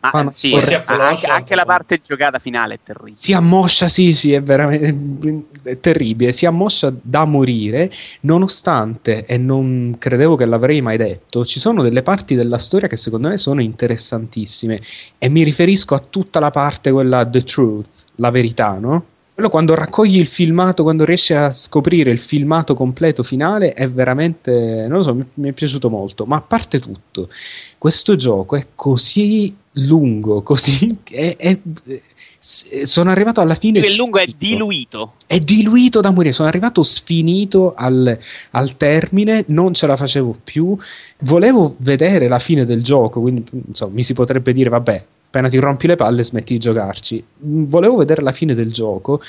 Ma fa una sì, anche, anche la parte giocata finale è terribile. si ammoscia, sì, sì, è veramente è terribile. Si ammoscia da morire, nonostante, e non credevo che l'avrei mai detto, ci sono delle parti della storia che secondo me sono interessantissime. E mi riferisco a tutta la parte, quella The Truth, la verità, no? Quello quando raccogli il filmato, quando riesci a scoprire il filmato completo finale, è veramente, non lo so, mi, mi è piaciuto molto. Ma a parte tutto, questo gioco è così lungo, così. È, è- sono arrivato alla fine. Il lungo è diluito. È diluito da morire. Sono arrivato sfinito al, al termine, non ce la facevo più. Volevo vedere la fine del gioco, quindi insomma, mi si potrebbe dire, vabbè. Appena ti rompi le palle, smetti di giocarci. Mm, Volevo vedere la fine del gioco,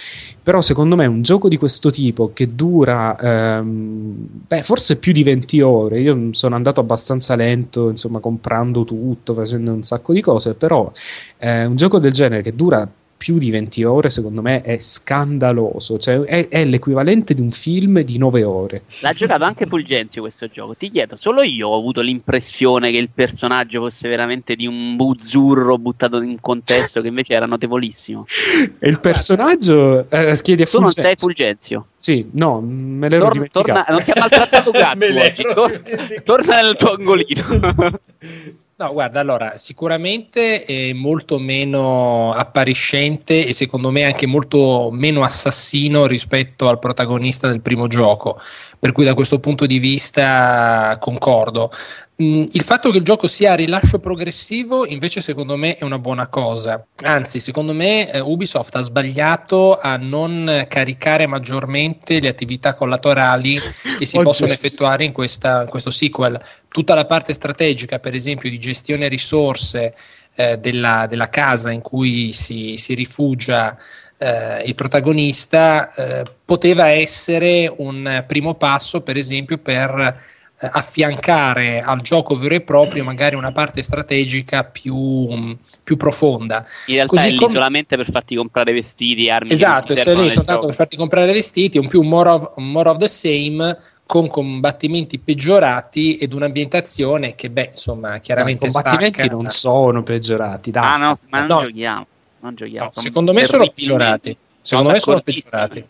però secondo me un gioco di questo tipo che dura ehm, beh, forse più di 20 ore. Io sono andato abbastanza lento, insomma, comprando tutto, facendo un sacco di cose, però eh, un gioco del genere che dura più di 20 ore, secondo me, è scandaloso. Cioè, è, è l'equivalente di un film di 9 ore. L'ha giocato anche Fulgenzio questo gioco. Ti chiedo, solo io ho avuto l'impressione che il personaggio fosse veramente di un buzzurro buttato in un contesto che invece era notevolissimo. E il personaggio eh, chiedi a Tu non Fulgenzio- sei Fulgenzio. Sì, no, me l'ero Torna, dimenticato. torna- non ti ha maltrattato cazzo oggi. Tor- torna nel tuo angolino. No, guarda, allora, sicuramente è molto meno appariscente e secondo me anche molto meno assassino rispetto al protagonista del primo gioco, per cui da questo punto di vista concordo. Mm, Il fatto che il gioco sia a rilascio progressivo invece secondo me è una buona cosa, anzi secondo me eh, Ubisoft ha sbagliato a non caricare maggiormente le attività collaterali che si Oggi- possono effettuare in, questa- in questo sequel. Tutta la parte strategica, per esempio, di gestione risorse eh, della, della casa in cui si, si rifugia eh, il protagonista, eh, poteva essere un primo passo, per esempio, per eh, affiancare al gioco vero e proprio magari una parte strategica più, più profonda. In realtà Così è lì come- solamente per farti comprare vestiti, armi. Esatto, e ti sei servono lì soltanto per farti comprare vestiti, un più more of, more of the same con combattimenti peggiorati ed un'ambientazione che, beh, insomma, I chiaramente combattimenti spacca. non sono peggiorati. Dai. Ah no, ma non No. giochiamo. Non giochiamo. No, secondo me sono peggiorati. Secondo me sono peggiorati.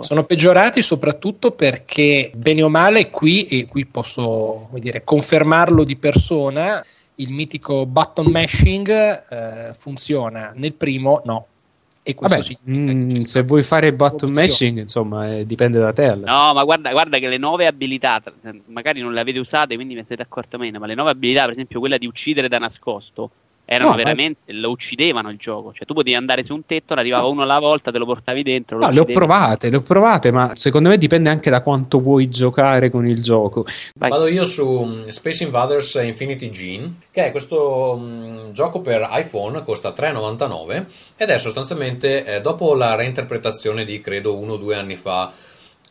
sono peggiorati soprattutto perché, bene o male, qui, e qui posso come dire, confermarlo di persona, il mitico button mashing eh, funziona, nel primo no. E questo Vabbè, significa mm, se vuoi fare button mashing, insomma, eh, dipende da te. No, ma guarda, guarda che le nuove abilità, magari non le avete usate, quindi ne siete accorti meno, ma le nuove abilità, per esempio quella di uccidere da nascosto, erano No, ma- veramente, lo uccidevano il gioco. Cioè tu potevi andare su un tetto, ne arrivava uno alla volta, te lo portavi dentro. lo No, le ho provate, le ho provate, ma secondo me dipende anche da quanto vuoi giocare con il gioco. Vai. Vado io su mm, Space Invaders Infinity Gene, che è questo mm, gioco per iPhone, costa 3,99 ed è sostanzialmente eh, dopo la reinterpretazione di credo uno o due anni fa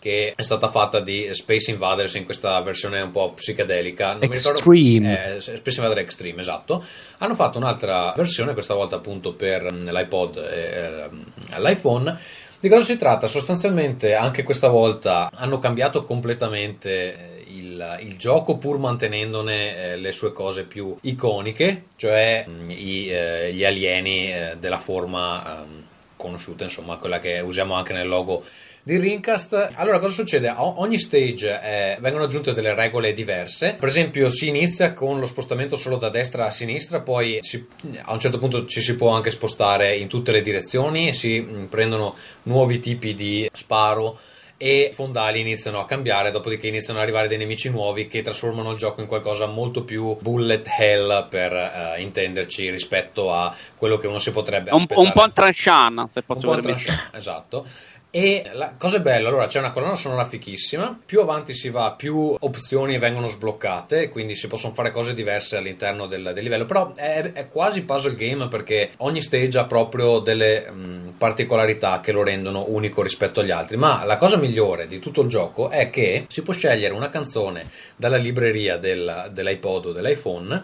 che è stata fatta di Space Invaders in questa versione un po' psichedelica. Non Extreme. eh, Space Invaders Extreme, esatto. Hanno fatto un'altra versione, questa volta appunto per mm, l'iPod e eh, l'iPhone. Di cosa si tratta? Sostanzialmente anche questa volta hanno cambiato completamente eh, il, il gioco pur mantenendone eh, le sue cose più iconiche, cioè mm, i, eh, gli alieni eh, della forma ehm, conosciuta, insomma, quella che usiamo anche nel logo di Rincast. Allora, cosa succede? A ogni stage eh, vengono aggiunte delle regole diverse. Per esempio, si inizia con lo spostamento solo da destra a sinistra, poi si- a un certo punto ci si può anche spostare in tutte le direzioni, si mm, prendono nuovi tipi di sparo e fondali iniziano a cambiare, dopodiché iniziano ad arrivare dei nemici nuovi che trasformano il gioco in qualcosa molto più bullet hell per eh, intenderci rispetto a quello che uno si potrebbe Un, aspettare un po' in tranchant, se un posso tranchant, esatto. E la cosa è bella, allora c'è una colonna sonora fichissima, più avanti si va, più opzioni vengono sbloccate, quindi si possono fare cose diverse all'interno del, del livello, però è, è quasi puzzle game perché ogni stage ha proprio delle mh, particolarità che lo rendono unico rispetto agli altri, ma la cosa migliore di tutto il gioco è che si può scegliere una canzone dalla libreria del- dell'iPod o dell'iPhone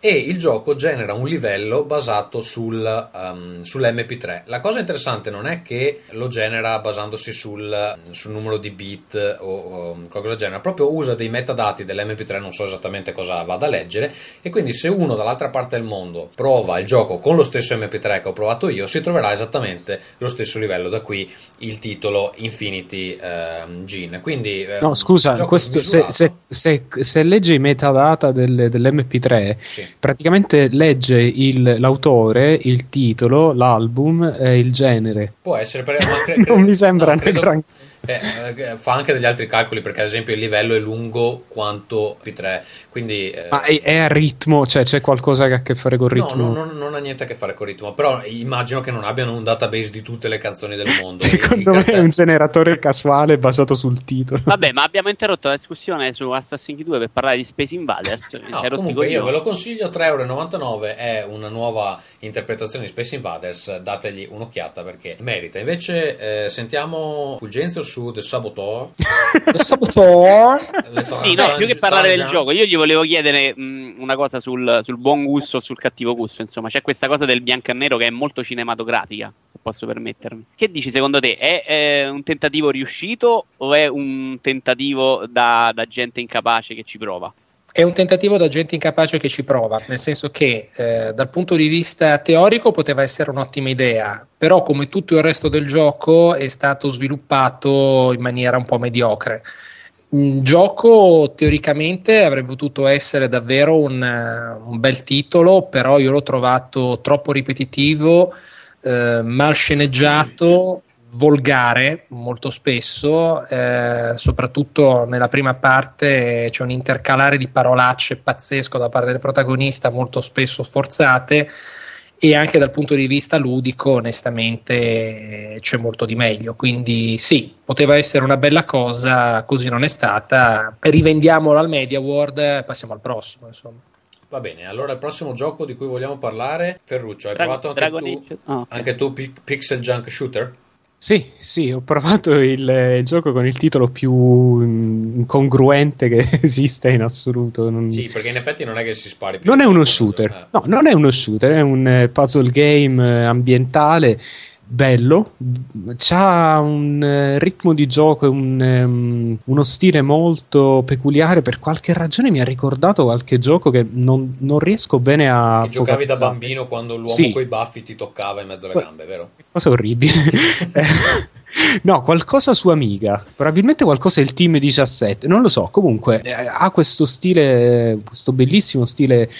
e il gioco genera un livello basato sul, um, sull'MP3. La cosa interessante non è che lo genera basandosi sul, sul numero di bit o, o qualcosa del genere, proprio usa dei metadati dell'MP3, non so esattamente cosa vada a leggere, e quindi se uno dall'altra parte del mondo prova il gioco con lo stesso MP3 che ho provato io, si troverà esattamente lo stesso livello, da qui il titolo Infinity ehm, Gene. Quindi, ehm, No, scusa, questo- se, se- se- se legge i metadata del- dell'MP3, Sì. Praticamente legge il- l'autore, il titolo, l'album e il genere. Può essere, per, ma cre- Non mi sembra no, credo- eh, eh, fa anche degli altri calcoli perché ad esempio il livello è lungo quanto P3 quindi eh, Ma è, è a ritmo, cioè c'è qualcosa che ha a che fare col no, ritmo? no, non, non ha niente a che fare con il ritmo però immagino che non abbiano un database di tutte le canzoni del mondo Secondo me è un generatore casuale basato sul titolo. Vabbè, ma abbiamo interrotto la discussione su Assassin's Creed 2 per parlare di Space Invaders. No, comunque io ve lo consiglio 3,99€ è una nuova interpretazione di Space Invaders dategli un'occhiata perché merita invece eh, sentiamo Fulgenzio su The Saboteur Lo Saboteur. Sì, no, più che parlare del gioco, io gli volevo chiedere mh, una cosa sul, sul buon gusto o sul cattivo gusto. Insomma, c'è questa cosa del bianco e nero che è molto cinematografica, se posso permettermi. Che dici secondo te? È, eh, un tentativo riuscito o è un tentativo da, da gente incapace che ci prova? È un tentativo da gente incapace che ci prova, nel senso che eh, dal punto di vista teorico poteva essere un'ottima idea, però come tutto il resto del gioco è stato sviluppato in maniera un po' mediocre. Il gioco teoricamente avrebbe potuto essere davvero un, un bel titolo, però io l'ho trovato troppo ripetitivo, eh, mal sceneggiato, volgare molto spesso, eh, soprattutto nella prima parte c'è un intercalare di parolacce pazzesco da parte del protagonista, molto spesso forzate. E anche dal punto di vista ludico, onestamente, c'è molto di meglio. Quindi, sì, poteva essere una bella cosa, così non è stata. Rivendiamolo al Media World passiamo al prossimo. Insomma. Va bene, allora il prossimo gioco di cui vogliamo parlare, Ferruccio, hai Dra- provato anche Dragon tu, Age? Ah, ok. anche tu Pi- Pixel Junk Shooter? Sì, sì, ho provato il, il gioco con il titolo più mm, incongruente che esiste in assoluto. Non, Sì, perché in effetti non è che si spari più. non è uno Eh. shooter, no, non è uno shooter, è un eh, puzzle game eh, ambientale bello, c'ha un eh, ritmo di gioco e un, ehm, uno stile molto peculiare. Per qualche ragione mi ha ricordato qualche gioco che non, non riesco bene a. Che giocavi da bambino quando l'uomo Sì. coi baffi ti toccava in mezzo alle gambe, vero? Cosa orribile. No, qualcosa su Amiga, probabilmente qualcosa il team 17, non lo so, comunque eh, ha questo stile, questo bellissimo stile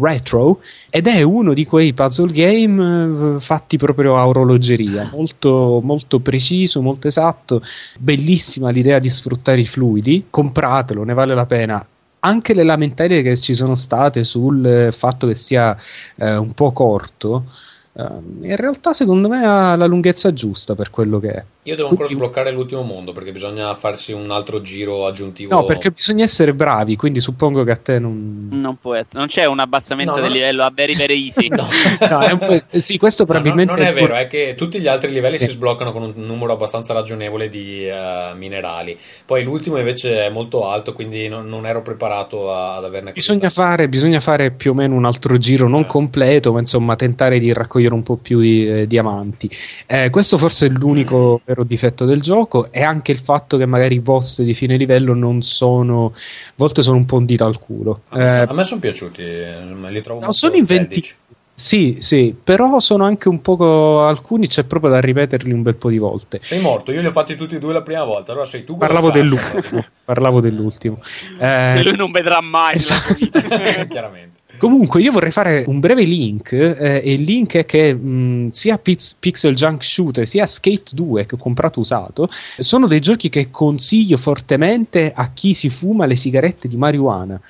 retro ed è uno di quei puzzle game eh, fatti proprio a orologeria, molto, molto preciso, molto esatto, bellissima l'idea di sfruttare i fluidi, compratelo, ne vale la pena. Anche le lamentele che ci sono state sul eh, fatto che sia eh, un po' corto, in realtà secondo me ha la lunghezza giusta per quello che è. Io devo ancora sbloccare l'ultimo mondo perché bisogna farsi un altro giro aggiuntivo. No, perché bisogna essere bravi, quindi suppongo che a te non... Non può essere, non c'è un abbassamento No, del no. livello a very very easy. No. No, è un po'- eh, sì, questo probabilmente... non è vero, è che tutti gli altri livelli si sbloccano con un numero abbastanza ragionevole di eh, minerali. Poi l'ultimo invece è molto alto, quindi non, non ero preparato a- ad averne Bisogna fare, bisogna fare più o meno un altro giro, Eh. non completo, ma insomma tentare di raccogliere un po' più di eh, diamanti. Eh, questo forse è l'unico vero difetto del gioco e anche il fatto che magari i boss di fine livello non sono, a volte sono un po' un dito al culo. A me, Eh, me sono piaciuti, eh, li trovo no, sono inventi. zeldici. Sì, sì, però sono anche un poco alcuni c'è proprio da ripeterli un bel po' di volte. Sei morto, io li ho fatti tutti e due la prima volta, allora sei tu Parlavo dell'ultimo. parlavo dell'ultimo. Eh, lui non vedrà mai. Esatto. allora. Chiaramente. Comunque, io vorrei fare un breve link. eh, e il link è che mh, sia Pix- Pixel Junk Shooter sia Skate 2 che ho comprato usato sono dei giochi che consiglio fortemente a chi si fuma le sigarette di marijuana.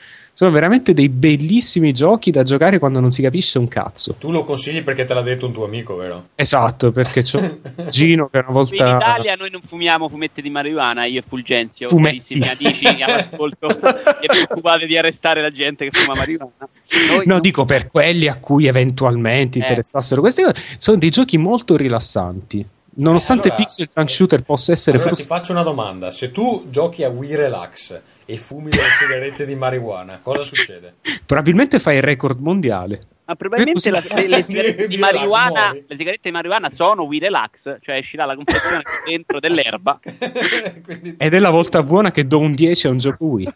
Sono veramente dei bellissimi giochi da giocare quando non si capisce un cazzo. Tu lo consigli perché te l'ha detto un tuo amico, vero? Esatto, perché c'ho Gino che una In volta. Italia noi non fumiamo fumette di marijuana, io e Fulgenzio, Fumetti. carissimi amici all'ascolto, vi preoccupate di arrestare la gente che fuma marijuana. Noi No, non- dico per quelli a cui eventualmente Eh. interessassero queste cose. Sono dei giochi molto rilassanti. Nonostante Eh, allora- Pixel Junk Shooter possa essere Allora ti frustrante. faccio una domanda: se tu giochi a Wii Relax e fumi delle sigarette di marijuana, cosa succede? Probabilmente fai il record mondiale. Ma probabilmente la- le, le sigarette Di- marijuana, le sigarette di marijuana sono We Relax, cioè uscirà la confezione dentro dell'erba. Ed è la volta buona che do un 10 a un gioco Wii.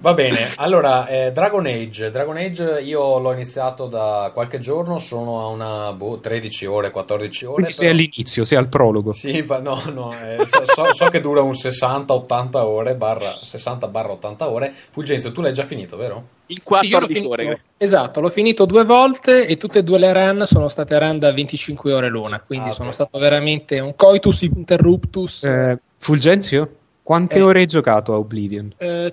Va bene, allora eh, Dragon Age. Dragon Age io l'ho iniziato da qualche giorno, sono a una boh, 13 ore, 14 ore. Quindi sei però- all'inizio, sei al prologo. Sì, fa- no, no, eh, so, so- so che dura un 60-80 ore, barra 60-80 ore. Fulgenzio, tu l'hai già finito, vero? In Sì, io l'ho 14 finito- ore. Esatto, l'ho finito due volte e tutte e due le run sono state run da 25 ore l'una, quindi Ah, sono ok. stato veramente un coitus interruptus. Eh, Fulgenzio, quante Eh. ore hai giocato a Oblivion? Eh,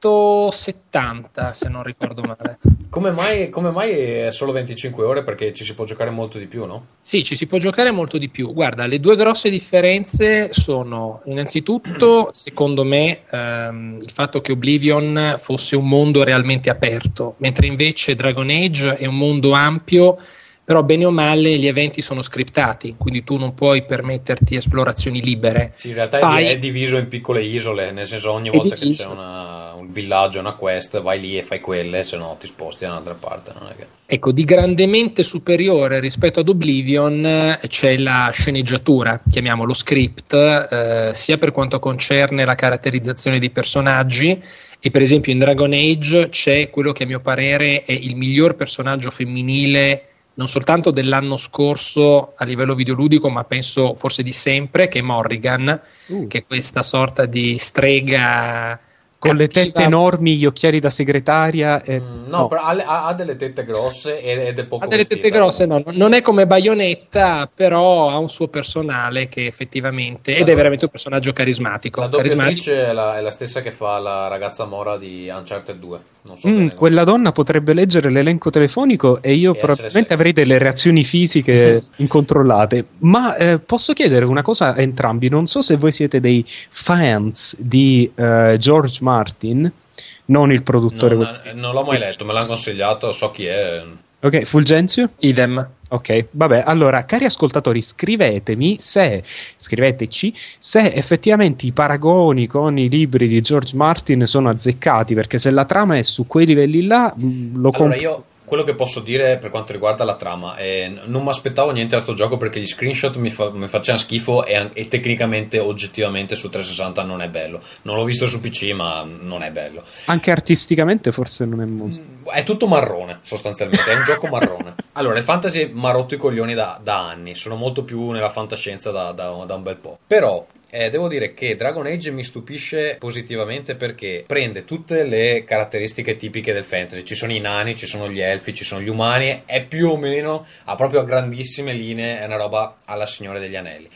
170 se non ricordo male. Come mai, come mai è solo 25 ore? Perché ci si può giocare molto di più, no? Sì, ci si può giocare molto di più. Guarda, le due grosse differenze sono innanzitutto, secondo me, ehm, il fatto che Oblivion fosse un mondo realmente aperto, mentre invece Dragon Age è un mondo ampio, però bene o male gli eventi sono scriptati, quindi tu non puoi permetterti esplorazioni libere. Sì, in realtà è Fai- è diviso in piccole isole, nel senso ogni volta che diviso. c'è una- un villaggio, una quest, vai lì e fai quelle, se no ti sposti da un'altra parte. Non è che... Ecco, di grandemente superiore rispetto ad Oblivion eh, c'è la sceneggiatura, chiamiamolo script, eh, sia per quanto concerne la caratterizzazione dei personaggi e per esempio in Dragon Age c'è quello che a mio parere è il miglior personaggio femminile non soltanto dell'anno scorso a livello videoludico, ma penso forse di sempre, che è Morrigan, Uh. che è questa sorta di strega Con le tette enormi, gli occhiali da segretaria. e- Mm, no, però ha, ha- delle tette grosse ed è poco Ha delle vestita. tette grosse, no, non è come Bayonetta, però ha un suo personale che effettivamente, ed è veramente un personaggio carismatico. La doppiatrice è la, è la stessa che fa la ragazza Mora di Uncharted 2. Non so Mm, quella donna potrebbe leggere l'elenco telefonico e io E probabilmente avrei delle reazioni fisiche incontrollate. Ma eh, posso chiedere una cosa a entrambi? Non so se voi siete dei fans di eh, George Martin, non il produttore. Non, non l'ho mai letto, me l'hanno consigliato, so chi è. Ok, Fulgenzio? Idem. Ok, vabbè, allora, cari ascoltatori, scrivetemi se, scriveteci, se effettivamente i paragoni con i libri di George Martin sono azzeccati, perché se la trama è su quei livelli là, mh, lo Allora, compro. io quello che posso dire per quanto riguarda la trama n- non mi aspettavo niente da sto gioco perché gli screenshot mi, fa- mi facevano schifo e, e tecnicamente, oggettivamente su 360 non è bello. Non l'ho visto su PC, ma non è bello. Anche artisticamente forse non è molto. È tutto marrone, sostanzialmente, è un gioco marrone. Allora, il fantasy mi ha rotto i coglioni da, da anni, sono molto più nella fantascienza da, da- da un bel po'. Però, eh, devo dire che Dragon Age mi stupisce positivamente perché prende tutte le caratteristiche tipiche del fantasy. Ci sono i nani, ci sono gli elfi, ci sono gli umani, è più o meno, a proprio grandissime linee, è una roba alla Signore degli Anelli.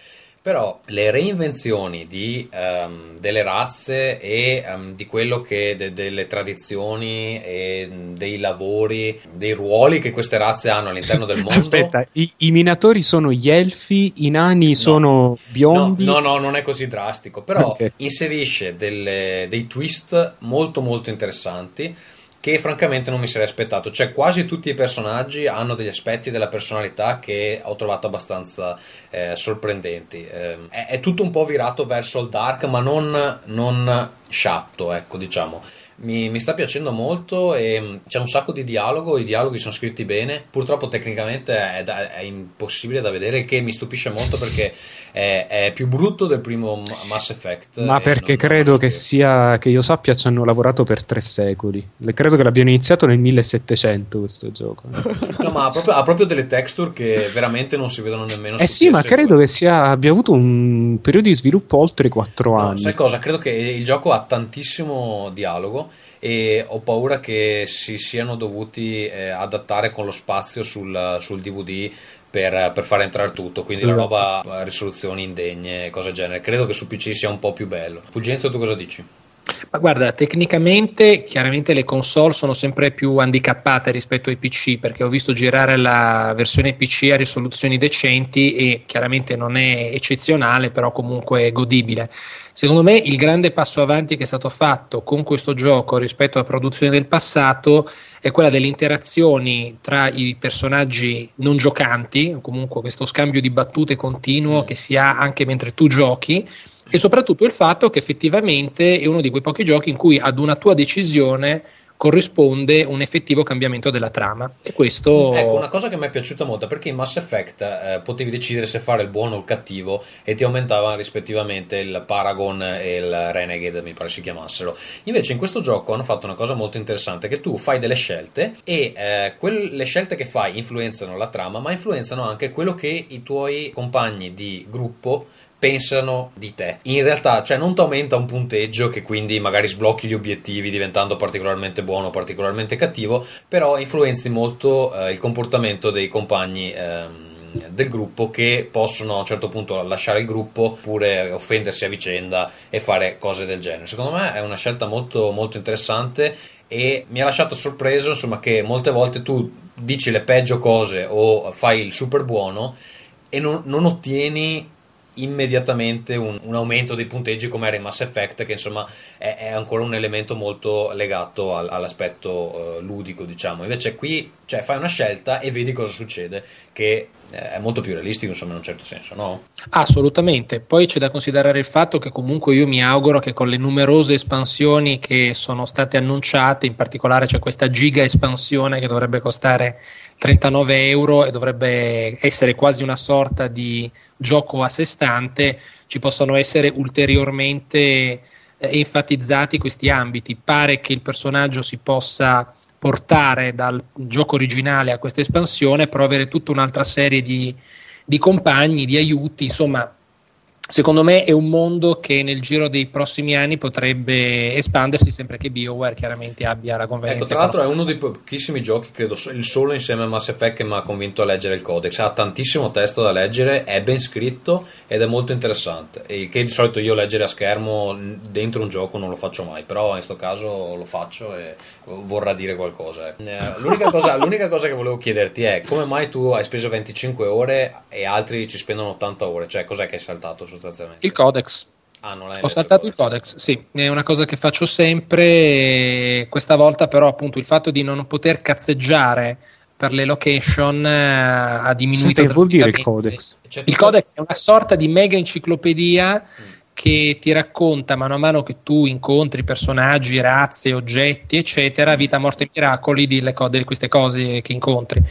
Però le reinvenzioni di, ehm, delle razze e ehm, di quello che de- delle tradizioni e dei lavori, dei ruoli che queste razze hanno all'interno del mondo. Aspetta, i, i minatori sono gli elfi, i nani sono No, biondi. no, no, non è così drastico, però Ok. inserisce delle- dei twist molto molto interessanti che francamente non mi sarei aspettato. Cioè quasi tutti i personaggi hanno degli aspetti della personalità che ho trovato abbastanza eh, sorprendenti. Ehm, è, è tutto un po' virato verso il dark, ma non, non sciatto, ecco, diciamo. Mi, mi sta piacendo molto e mh, c'è un sacco di dialogo, i dialoghi sono scritti bene, purtroppo tecnicamente è, da- è impossibile da vedere, il che mi stupisce molto perché è, è più brutto del primo Mass Effect. Ma perché credo che sia che io sappia ci hanno lavorato per tre secoli. Le- Credo che l'abbiano iniziato nel 1700 questo gioco. No, ma ha proprio, ha proprio delle texture che veramente non si vedono nemmeno Eh sì, ma PS2. credo che sia, abbia avuto un periodo di sviluppo oltre quattro No, anni. sai cosa? Credo che il gioco ha tantissimo dialogo e ho paura che si siano dovuti eh, adattare con lo spazio sul, sul DVD per, per far entrare tutto, quindi la roba, eh, risoluzioni indegne, cose del genere. Credo che su PC sia un po' più bello. Fulgenzo, tu cosa dici? Ma guarda, tecnicamente chiaramente le console sono sempre più handicappate rispetto ai PC perché ho visto girare la versione PC a risoluzioni decenti e chiaramente non è eccezionale, però comunque è godibile. Secondo me il grande passo avanti che è stato fatto con questo gioco rispetto alla produzione del passato è quella delle interazioni tra i personaggi non giocanti, comunque questo scambio di battute continuo che si ha anche mentre tu giochi e soprattutto il fatto che effettivamente è uno di quei pochi giochi in cui ad una tua decisione corrisponde un effettivo cambiamento della trama e questo Ecco, una cosa che mi è piaciuta molto perché in Mass Effect eh, potevi decidere se fare il buono o il cattivo e ti aumentavano rispettivamente il Paragon e il Renegade, mi pare si chiamassero. Invece in questo gioco hanno fatto una cosa molto interessante che tu fai delle scelte e eh, quelle scelte che fai influenzano la trama, ma influenzano anche quello che i tuoi compagni di gruppo pensano di te. In realtà, cioè, non ti aumenta un punteggio che quindi magari sblocchi gli obiettivi diventando particolarmente buono o particolarmente cattivo, però influenzi molto eh, il comportamento dei compagni. ehm, del gruppo che possono a un certo punto lasciare il gruppo oppure offendersi a vicenda e fare cose del genere. Secondo me è una scelta molto, molto interessante e mi ha lasciato sorpreso insomma che molte volte tu dici le peggio cose o fai il super buono e non, non ottieni immediatamente un, un aumento dei punteggi come era in Mass Effect che insomma è, è ancora un elemento molto legato al- all'aspetto eh, ludico diciamo invece qui cioè, fai una scelta e vedi cosa succede che eh, è molto più realistico insomma in un certo senso no? Assolutamente, poi c'è da considerare il fatto che comunque io mi auguro che con le numerose espansioni che sono state annunciate, in particolare c'è questa giga espansione che dovrebbe costare 39 euro e dovrebbe essere quasi una sorta di gioco a sé stante, ci possano essere ulteriormente eh, enfatizzati questi ambiti. Pare che il personaggio si possa portare dal gioco originale a questa espansione, però avere tutta un'altra serie di, di compagni, di aiuti, insomma, secondo me è un mondo che nel giro dei prossimi anni potrebbe espandersi sempre che BioWare chiaramente abbia la convenienza. Ecco, tra l'altro è uno dei pochissimi giochi, credo il solo insieme a Mass Effect che mi ha convinto a leggere il codex. Ha tantissimo testo da leggere, è ben scritto ed è molto interessante. Il che di solito io leggere a schermo dentro un gioco non lo faccio mai, però in questo caso lo faccio e vorrà dire qualcosa. ecco. Eh, L'unica cosa, l'unica cosa che volevo chiederti è come mai tu hai speso 25 ore e altri ci spendono 80 ore? Cioè, cos'è che hai saltato sostanzialmente? Il codex. Ah, non l'hai Ho saltato il codex, sì, è una cosa che faccio sempre. Questa volta, però, appunto, il fatto di non poter cazzeggiare per le location eh, ha diminuito Senti, che vuol dire il codex? Il codex è una sorta di mega enciclopedia Mm. che ti racconta mano a mano che tu incontri personaggi, razze, oggetti, eccetera, vita, morte e miracoli di, co- di queste cose che incontri.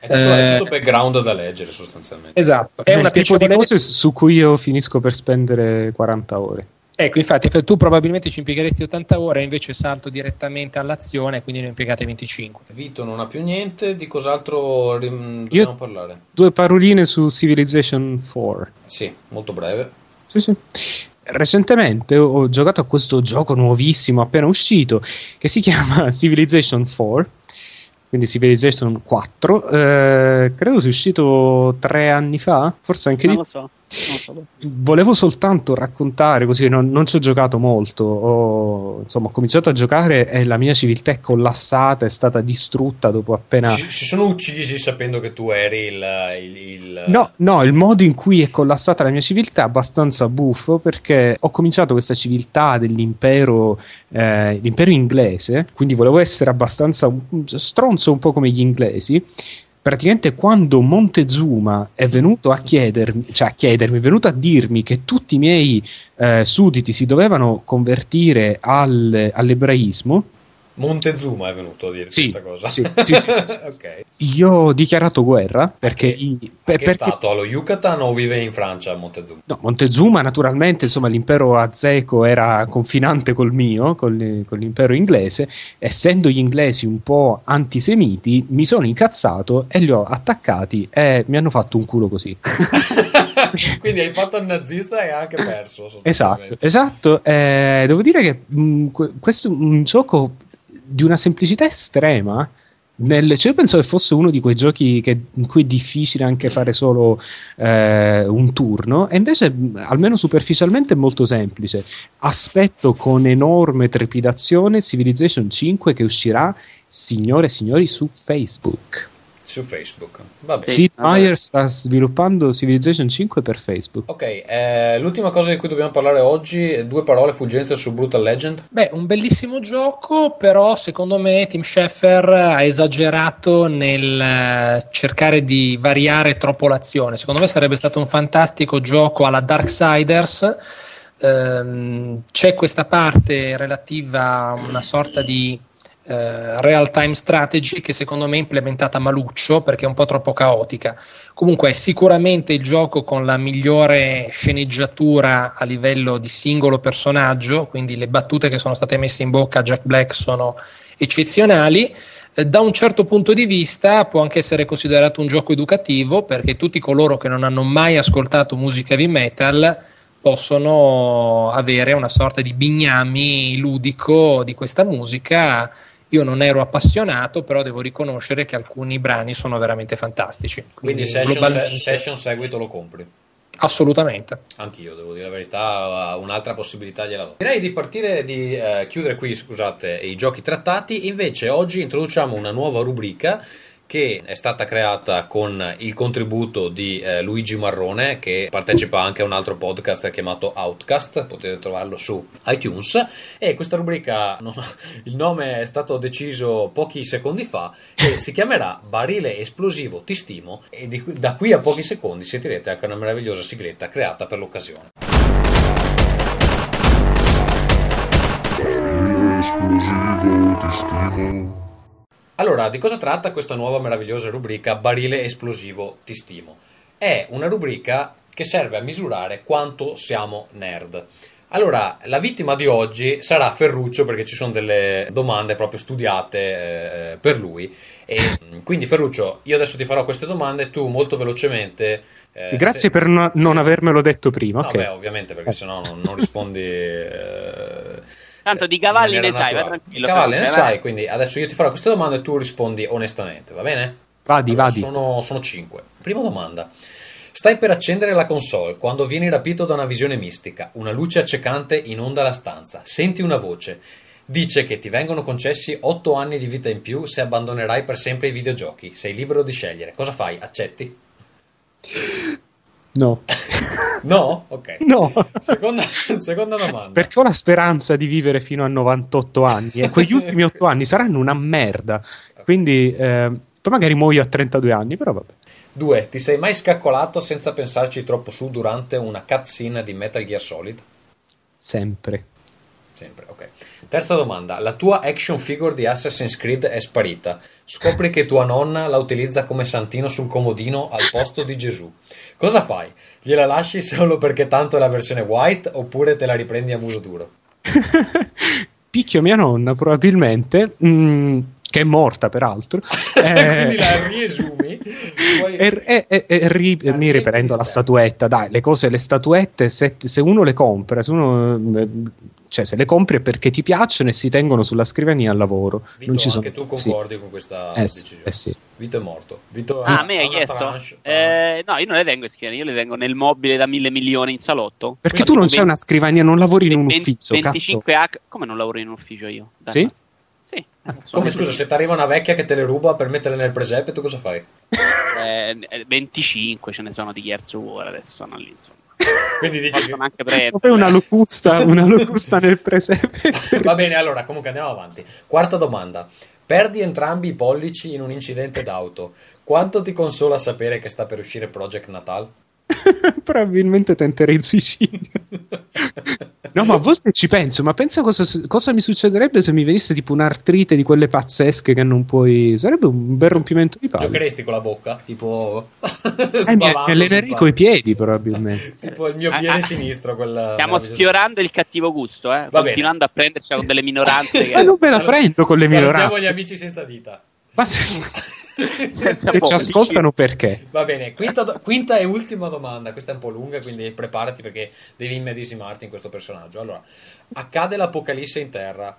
È tutto, è Eh, tutto background da leggere sostanzialmente. Esatto, è È una il tipo di cose su cui io finisco per spendere 40 ore. Ecco, infatti, tu probabilmente ci impiegheresti 80 ore, invece salto direttamente all'azione, quindi ne ho impiegate 25. Vito non ha più niente, di cos'altro rim- dobbiamo parlare? Due paroline su Civilization 4. Sì, molto breve. Sì, sì. Recentemente ho giocato a questo gioco nuovissimo appena uscito che si chiama Civilization 4, quindi Civilization 4. eh, credo sia uscito tre anni fa, forse anche Non di lo so. Volevo soltanto raccontare, così non, non ci ho giocato molto, ho, insomma, ho cominciato a giocare e la mia civiltà è collassata, è stata distrutta dopo appena... Si, si sono uccisi sapendo che tu eri il... il- il- No, no, il modo in cui è collassata la mia civiltà è abbastanza buffo perché ho cominciato questa civiltà dell'impero, eh, l'impero inglese, quindi volevo essere abbastanza stronzo un po' come gli inglesi. Praticamente quando Montezuma è venuto a chiedermi, cioè a chiedermi, è venuto a dirmi che tutti i miei eh, sudditi si dovevano convertire al- all'ebraismo, Montezuma è venuto a dirti Sì, questa cosa. sì, sì, sì, sì, sì. ok. io ho dichiarato guerra perché, i- per- Che è perché stato allo Yucatan o vive in Francia Montezuma? No, Montezuma naturalmente, insomma, l'impero azteco era confinante col mio, con, le- con l'impero inglese. Essendo gli inglesi un po' antisemiti, mi sono incazzato e li ho attaccati e mi hanno fatto un culo così. Quindi hai fatto il nazista e hai anche perso. esatto, esatto. Eh, devo dire che mh, que- questo è un gioco di una semplicità estrema. Nel- cioè, io penso che fosse uno di quei giochi che- in cui è difficile anche fare solo eh, un turno, e invece, almeno superficialmente, è molto semplice. Aspetto con enorme trepidazione Civilization 5 che uscirà, signore e signori, su Facebook. Su Facebook. Va bene. Sid Meier sta sviluppando Civilization 5 per Facebook. Ok, eh, l'ultima cosa di cui dobbiamo parlare oggi, due parole fuggenze su Brutal Legend. Beh, un bellissimo gioco, però secondo me Tim Schafer ha esagerato nel eh, cercare di variare troppo l'azione. Secondo me sarebbe stato un fantastico gioco alla Darksiders. Ehm, c'è questa parte relativa a una sorta di eh, real time strategy che secondo me è implementata maluccio perché è un po' troppo caotica. Comunque è sicuramente il gioco con la migliore sceneggiatura a livello di singolo personaggio, quindi le battute che sono state messe in bocca a Jack Black sono eccezionali. Eh, Da un certo punto di vista può anche essere considerato un gioco educativo perché tutti coloro che non hanno mai ascoltato musica heavy metal possono avere una sorta di bignami ludico di questa musica. Io non ero appassionato, però devo riconoscere che alcuni brani sono veramente fantastici. Quindi, Quindi, session, globalmente- session seguito lo compri. assolutamente. Anch'io, devo dire la verità, un'altra possibilità gliela do. Direi di partire, di eh, chiudere qui, scusate, i giochi trattati. Invece oggi introduciamo una nuova rubrica che è stata creata con il contributo di eh, Luigi Marrone che partecipa anche a un altro podcast chiamato Outcast, potete trovarlo su iTunes e questa rubrica, non- il nome è stato deciso pochi secondi fa e si chiamerà Barile esplosivo ti stimo e di da qui a pochi secondi sentirete anche una meravigliosa sigletta creata per l'occasione. Barile esplosivo ti stimo. Allora, di cosa tratta questa nuova meravigliosa rubrica Barile esplosivo ti stimo? È una rubrica che serve a misurare quanto siamo nerd. Allora, la vittima di oggi sarà Ferruccio perché ci sono delle domande proprio studiate eh, per lui. E mm, quindi, Ferruccio, io adesso ti farò queste domande. Tu molto velocemente. eh, Grazie se- per no- non avermelo detto prima. No, ok. beh, ovviamente, perché sennò non, non rispondi. eh, Tanto di in cavalli ne sai, naturale. tranquillo. Di cavalli ne Felipe, vai. sai, quindi adesso io ti farò queste domande e tu rispondi onestamente, va bene? Vadi, Allora, vadi. Sono, sono cinque. Prima domanda. Stai per accendere la console quando vieni rapito da una visione mistica, una luce accecante inonda la stanza, senti una voce. Dice che ti vengono concessi 8 anni di vita in più se abbandonerai per sempre i videogiochi. Sei libero di scegliere. Cosa fai? Accetti? No. No? Ok. No. Seconda, seconda domanda. Perché ho la speranza di vivere fino a 98 anni e quegli ultimi 8 anni saranno una merda. Quindi eh, poi magari muoio a 32 anni, però vabbè. Due, ti sei mai scaccolato senza pensarci troppo su durante una cutscene di Metal Gear Solid? Sempre. Sempre, ok. Terza domanda. La tua action figure di Assassin's Creed è sparita. Scopri che tua nonna la utilizza come santino sul comodino al posto di Gesù. Cosa fai? Gliela lasci solo perché tanto è la versione white oppure te la riprendi a muso duro? Picchio mia nonna, probabilmente, mm, che è morta peraltro. eh, Quindi la riesumi. Poi- E, e- e- e ri- mi riprendo la statuetta, dai, le cose, le statuette, se, se uno le compra, se uno, eh, cioè se le compri è perché ti piacciono e si tengono sulla scrivania al lavoro. Vito, non ci sono, anche tu sì. concordi con questa Eh sì, decisione? eh sì. Vito è morto. Vito Ah, a me ha hai chiesto? tranche- Eh, no, io non le tengo in schiena, io le tengo nel mobile da mille milioni in salotto. Perché tu non c'hai una scrivania, non lavori in un 20 ufficio. cazzo. 25 H. Come non lavoro in un ufficio io? Dai, Sì? cazzo. Sì. Come scusa, se ti arriva una vecchia che te le ruba per metterle nel presepe, tu cosa fai? Eh, eh, 25 ce ne sono di Gears of War adesso sono lì insomma. Quindi dici Possono anche prendere. Una locusta, una locusta nel presepe. Va bene, allora, comunque andiamo avanti. Quarta domanda. Perdi entrambi i pollici in un incidente d'auto. Quanto ti consola sapere che sta per uscire Project Natal? Probabilmente tenterei il suicidio. No, ma a volte ci penso, ma pensa cosa, cosa mi succederebbe se mi venisse tipo un'artrite di quelle pazzesche che non puoi. Sarebbe un bel rompimento di palle. Giocheresti con la bocca? Tipo... Eh, mi, allenerei coi piedi, probabilmente. Tipo il mio Ah, piede ah. sinistro. Quella... Stiamo sfiorando il cattivo gusto, eh? Va continuando a prenderci con delle minoranze. che- Ma non me la prendo con le Salutiamo minoranze. gli amici senza dita. Ma sì, senza se ci ascoltano perché? Va bene, quinta, do- quinta e ultima domanda. Questa è un po' lunga, quindi preparati perché devi immedesimarti in questo personaggio. Allora, accade l'apocalisse in terra.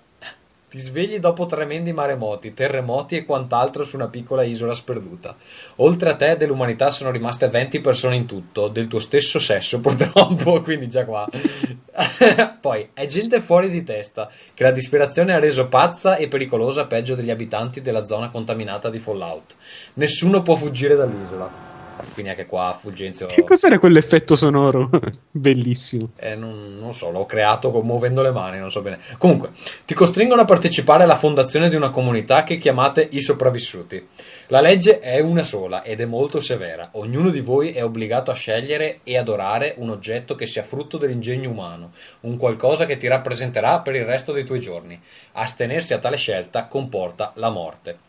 Ti svegli dopo tremendi maremoti, terremoti e quant'altro su una piccola isola sperduta. Oltre a te dell'umanità sono rimaste 20 persone in tutto, del tuo stesso sesso purtroppo, quindi già qua. Poi, è gente fuori di testa, che la disperazione ha reso pazza e pericolosa peggio degli abitanti della zona contaminata di Fallout. Nessuno può fuggire dall'isola. Quindi anche qua Fulgenzio... Che cos'era quell'effetto sonoro? Bellissimo. Eh, non, non so, l'ho creato muovendo le mani, non so bene. Comunque, ti costringono a partecipare alla fondazione di una comunità che chiamate i sopravvissuti. La legge è una sola ed è molto severa. Ognuno di voi è obbligato a scegliere e adorare un oggetto che sia frutto dell'ingegno umano, un qualcosa che ti rappresenterà per il resto dei tuoi giorni. Astenersi a tale scelta comporta la morte.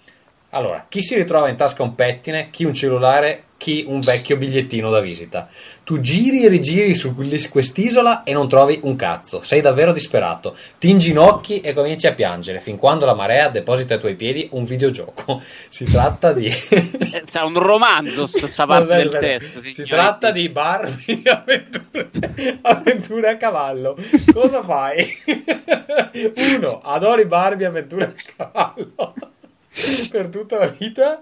Allora, chi si ritrova in tasca un pettine, chi un cellulare, chi un vecchio bigliettino da visita. Tu giri e rigiri su quest'isola e non trovi un cazzo. Sei davvero disperato. Ti inginocchi e cominci a piangere fin quando la marea deposita ai tuoi piedi un videogioco. Si tratta di. Sarà un romanzo sta parte Aspetta, del aspetta. testo. Si signori. tratta di Barbie avventure, avventure a cavallo. Cosa fai? Uno, adori Barbie avventure a cavallo per tutta la vita.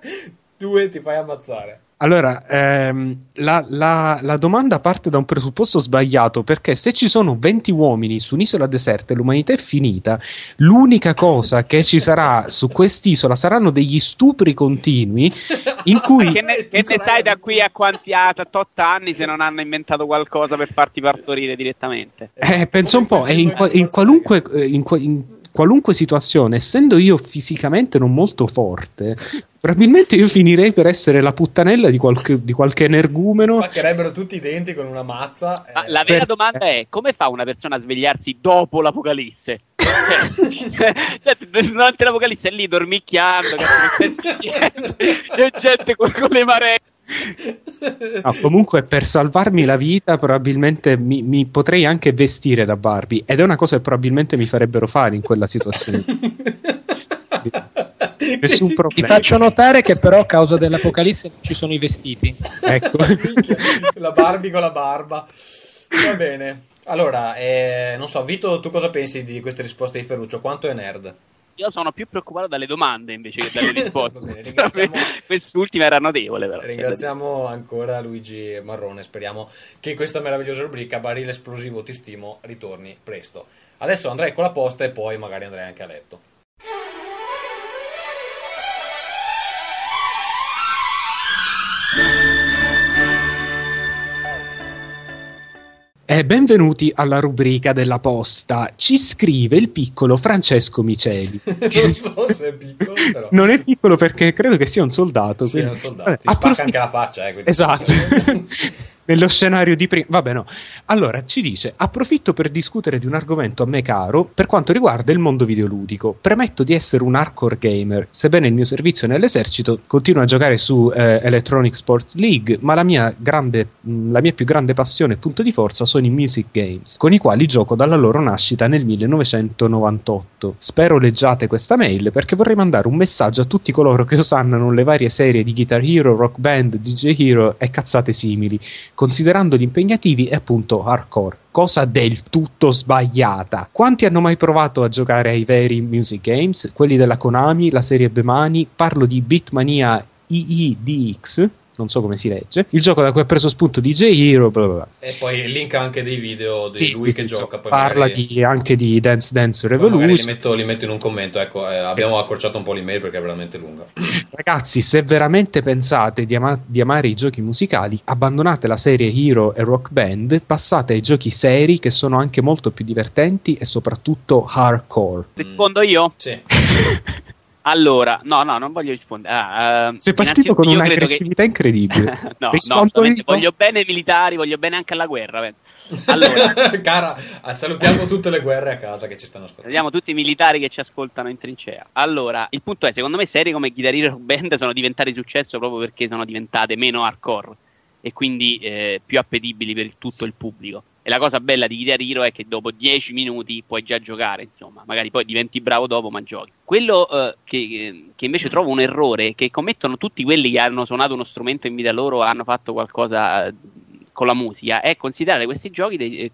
Due, ti fai ammazzare. Allora, ehm, la, la- la domanda parte da un presupposto sbagliato perché se ci sono 20 uomini su un'isola deserta e l'umanità è finita, l'unica cosa che ci sarà su quest'isola saranno degli stupri continui in cui Che ne, che ne sai da qui a quanti a tot anni se non hanno inventato qualcosa per farti partorire direttamente? Eh, penso un po', e in, qua- in qualunque, eh, in in qualunque situazione, essendo io fisicamente non molto forte, probabilmente io finirei per essere la puttanella di qualche, di qualche energumeno. Spaccherebbero tutti i denti con una mazza. Ma eh, la vera per- domanda è: come fa una persona a svegliarsi dopo l'apocalisse? Cioè, durante l'apocalisse è lì dormicchiando, c'è gente con, con le maree. No, comunque, per salvarmi la vita, probabilmente mi, mi potrei anche vestire da Barbie. Ed è una cosa che probabilmente mi farebbero fare in quella situazione. Nessun Ti problema. faccio notare che però a causa dell'apocalisse non ci sono i vestiti. Ecco. La Barbie con la barba. Va bene. Allora, eh, non so, Vito, tu cosa pensi di queste risposte di Ferruccio? Quanto è nerd? Io sono più preoccupato dalle domande invece che dalle risposte. Bene, ringraziamo- Quest'ultima era notevole, però. Ringraziamo ancora Luigi Marrone. Speriamo che questa meravigliosa rubrica Barile esplosivo ti stimo ritorni presto. Adesso andrei con la posta e poi magari andrei anche a letto. E benvenuti alla rubrica della posta. Ci scrive il piccolo Francesco Miceli. non so se è piccolo, però. Non è piccolo perché credo che sia un soldato. Sì, è quindi- un soldato. Ti spacca approfitt- anche la faccia, eh. Esatto. Nello scenario di prima. Vabbè, no. Allora ci dice: approfitto per discutere di un argomento a me caro per quanto riguarda il mondo videoludico. Premetto di essere un hardcore gamer, sebbene il mio servizio nell'esercito continuo a giocare su eh, Electronic Sports League, ma la mia, grande, la mia più grande passione e punto di forza sono i music games, con i quali gioco dalla loro nascita nel 1998. Spero leggiate questa mail perché vorrei mandare un messaggio a tutti coloro che osannano le varie serie di Guitar Hero, Rock Band, DJ Hero e cazzate simili, considerandoli impegnativi e appunto hardcore. Cosa del tutto sbagliata. Quanti hanno mai provato a giocare ai veri music games? Quelli della Konami, la serie Bemani, parlo di Bitmania IIDX, non so come si legge, il gioco da cui ha preso spunto DJ Hero, bla bla bla. E poi il link anche dei video di Sì, lui sì, che sì, gioca. Poi parla magari- di- anche di Dance Dance magari li Revolution. metto, li metto in un commento. Ecco, eh, abbiamo accorciato un po' l'email perché è veramente lunga. Ragazzi, se veramente pensate di, ama- di amare i giochi musicali, abbandonate la serie Hero e Rock Band, passate ai giochi seri che sono anche molto più divertenti e soprattutto hardcore. Rispondo io? Sì. Allora, no, no, non voglio rispondere. Ah, ehm, Sei partito con credo che- un'aggressività incredibile. no, no, Rispondo io? voglio bene ai militari, voglio bene anche alla guerra. penso. Allora, Cara, salutiamo tutte le guerre a casa che ci stanno ascoltando. vediamo tutti i militari che ci ascoltano in trincea. Allora, il punto è, secondo me serie come Guitar Hero Band sono diventate successo proprio perché sono diventate meno hardcore e quindi eh, più appetibili per tutto il pubblico. E la cosa bella di Guitar Hero è che dopo 10 minuti puoi già giocare, insomma, magari poi diventi bravo dopo, ma giochi. Quello eh, che, che invece trovo un errore che commettono tutti quelli che hanno suonato uno strumento in vita loro hanno fatto qualcosa eh, con la musica è considerare questi giochi dei, eh,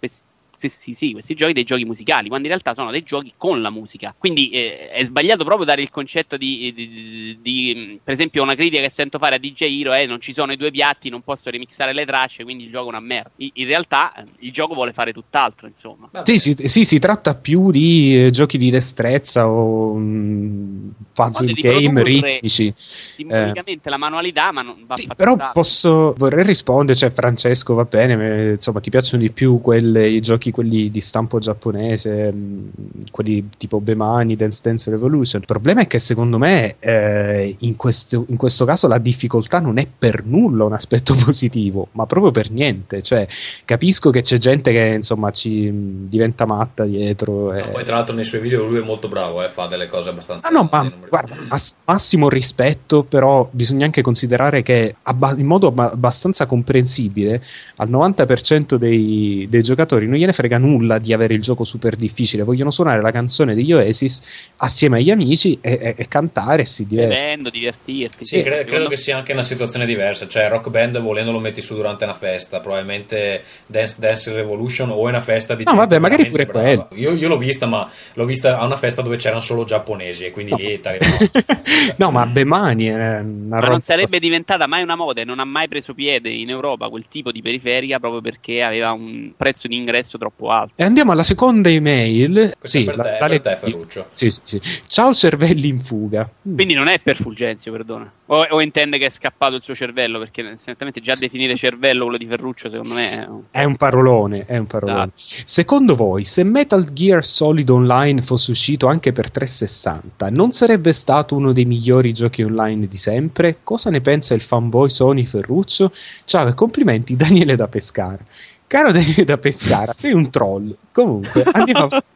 questi, sì, sì, sì, questi giochi dei giochi musicali, quando in realtà sono dei giochi con la musica. Quindi eh, è sbagliato proprio dare il concetto di, di- di- di- per esempio, una critica che sento fare a DJ Hero è non ci sono i due piatti, non posso remixare le tracce, quindi il gioco è una merda. I- In realtà eh, il gioco vuole fare tutt'altro, insomma. Sì, sì, sì, si tratta più di eh, giochi di destrezza o mm, puzzle di game ritmici. Tecnicamente la manualità, ma non va fatta Però posso, vorrei rispondere, cioè Francesco va bene, me- insomma ti piacciono di più quelle- i giochi quelli di stampo giapponese, mh, quelli tipo Bemani, Dance Dance Revolution. Il problema è che secondo me eh, in, questo, in questo caso la difficoltà non è per nulla un aspetto positivo, ma proprio per niente. Cioè, capisco che c'è gente che insomma ci mh, diventa matta dietro. e- No, poi tra l'altro nei suoi video lui è molto bravo, eh, fa delle cose abbastanza... Ah no, ma guarda, mass- massimo rispetto, però bisogna anche considerare che abba- in modo abba- abbastanza comprensibile al 90% dei, dei giocatori non gliene frega nulla di avere il gioco super difficile, vogliono suonare la canzone degli Oasis assieme agli amici e, e- e cantare e si divertono. Bevendo, divertirti. Sì, cre- credo, secondo che sia anche una situazione diversa. Cioè, rock band volendo lo metti su durante una festa. Probabilmente Dance Dance Revolution o è una festa di No, vabbè, magari pure brava. Io, io l'ho vista, ma l'ho vista a una festa dove c'erano solo giapponesi e quindi lì t'arrivava. No, ma Bemani è una Ma roba non sarebbe diventata mai una moda e non ha mai preso piede in Europa quel tipo di periferica proprio perché aveva un prezzo di ingresso troppo alto. E andiamo alla seconda email. Questo Sì, per la- te, la per te. Ferruccio. Sì, sì, sì. Ciao cervelli in fuga. Quindi non è per Fulgenzio, perdona. O, o intende che è scappato il suo cervello, perché certamente già definire cervello quello di Ferruccio secondo me è un... È un parolone, è un parolone. Esatto. Secondo voi, se Metal Gear Solid Online fosse uscito anche per 360, non sarebbe stato uno dei migliori giochi online di sempre? Cosa ne pensa il fanboy Sony Ferruccio? Ciao e complimenti Daniele da Pescara. Caro Daniele da Pescara, sei un troll. Comunque, andiamo a...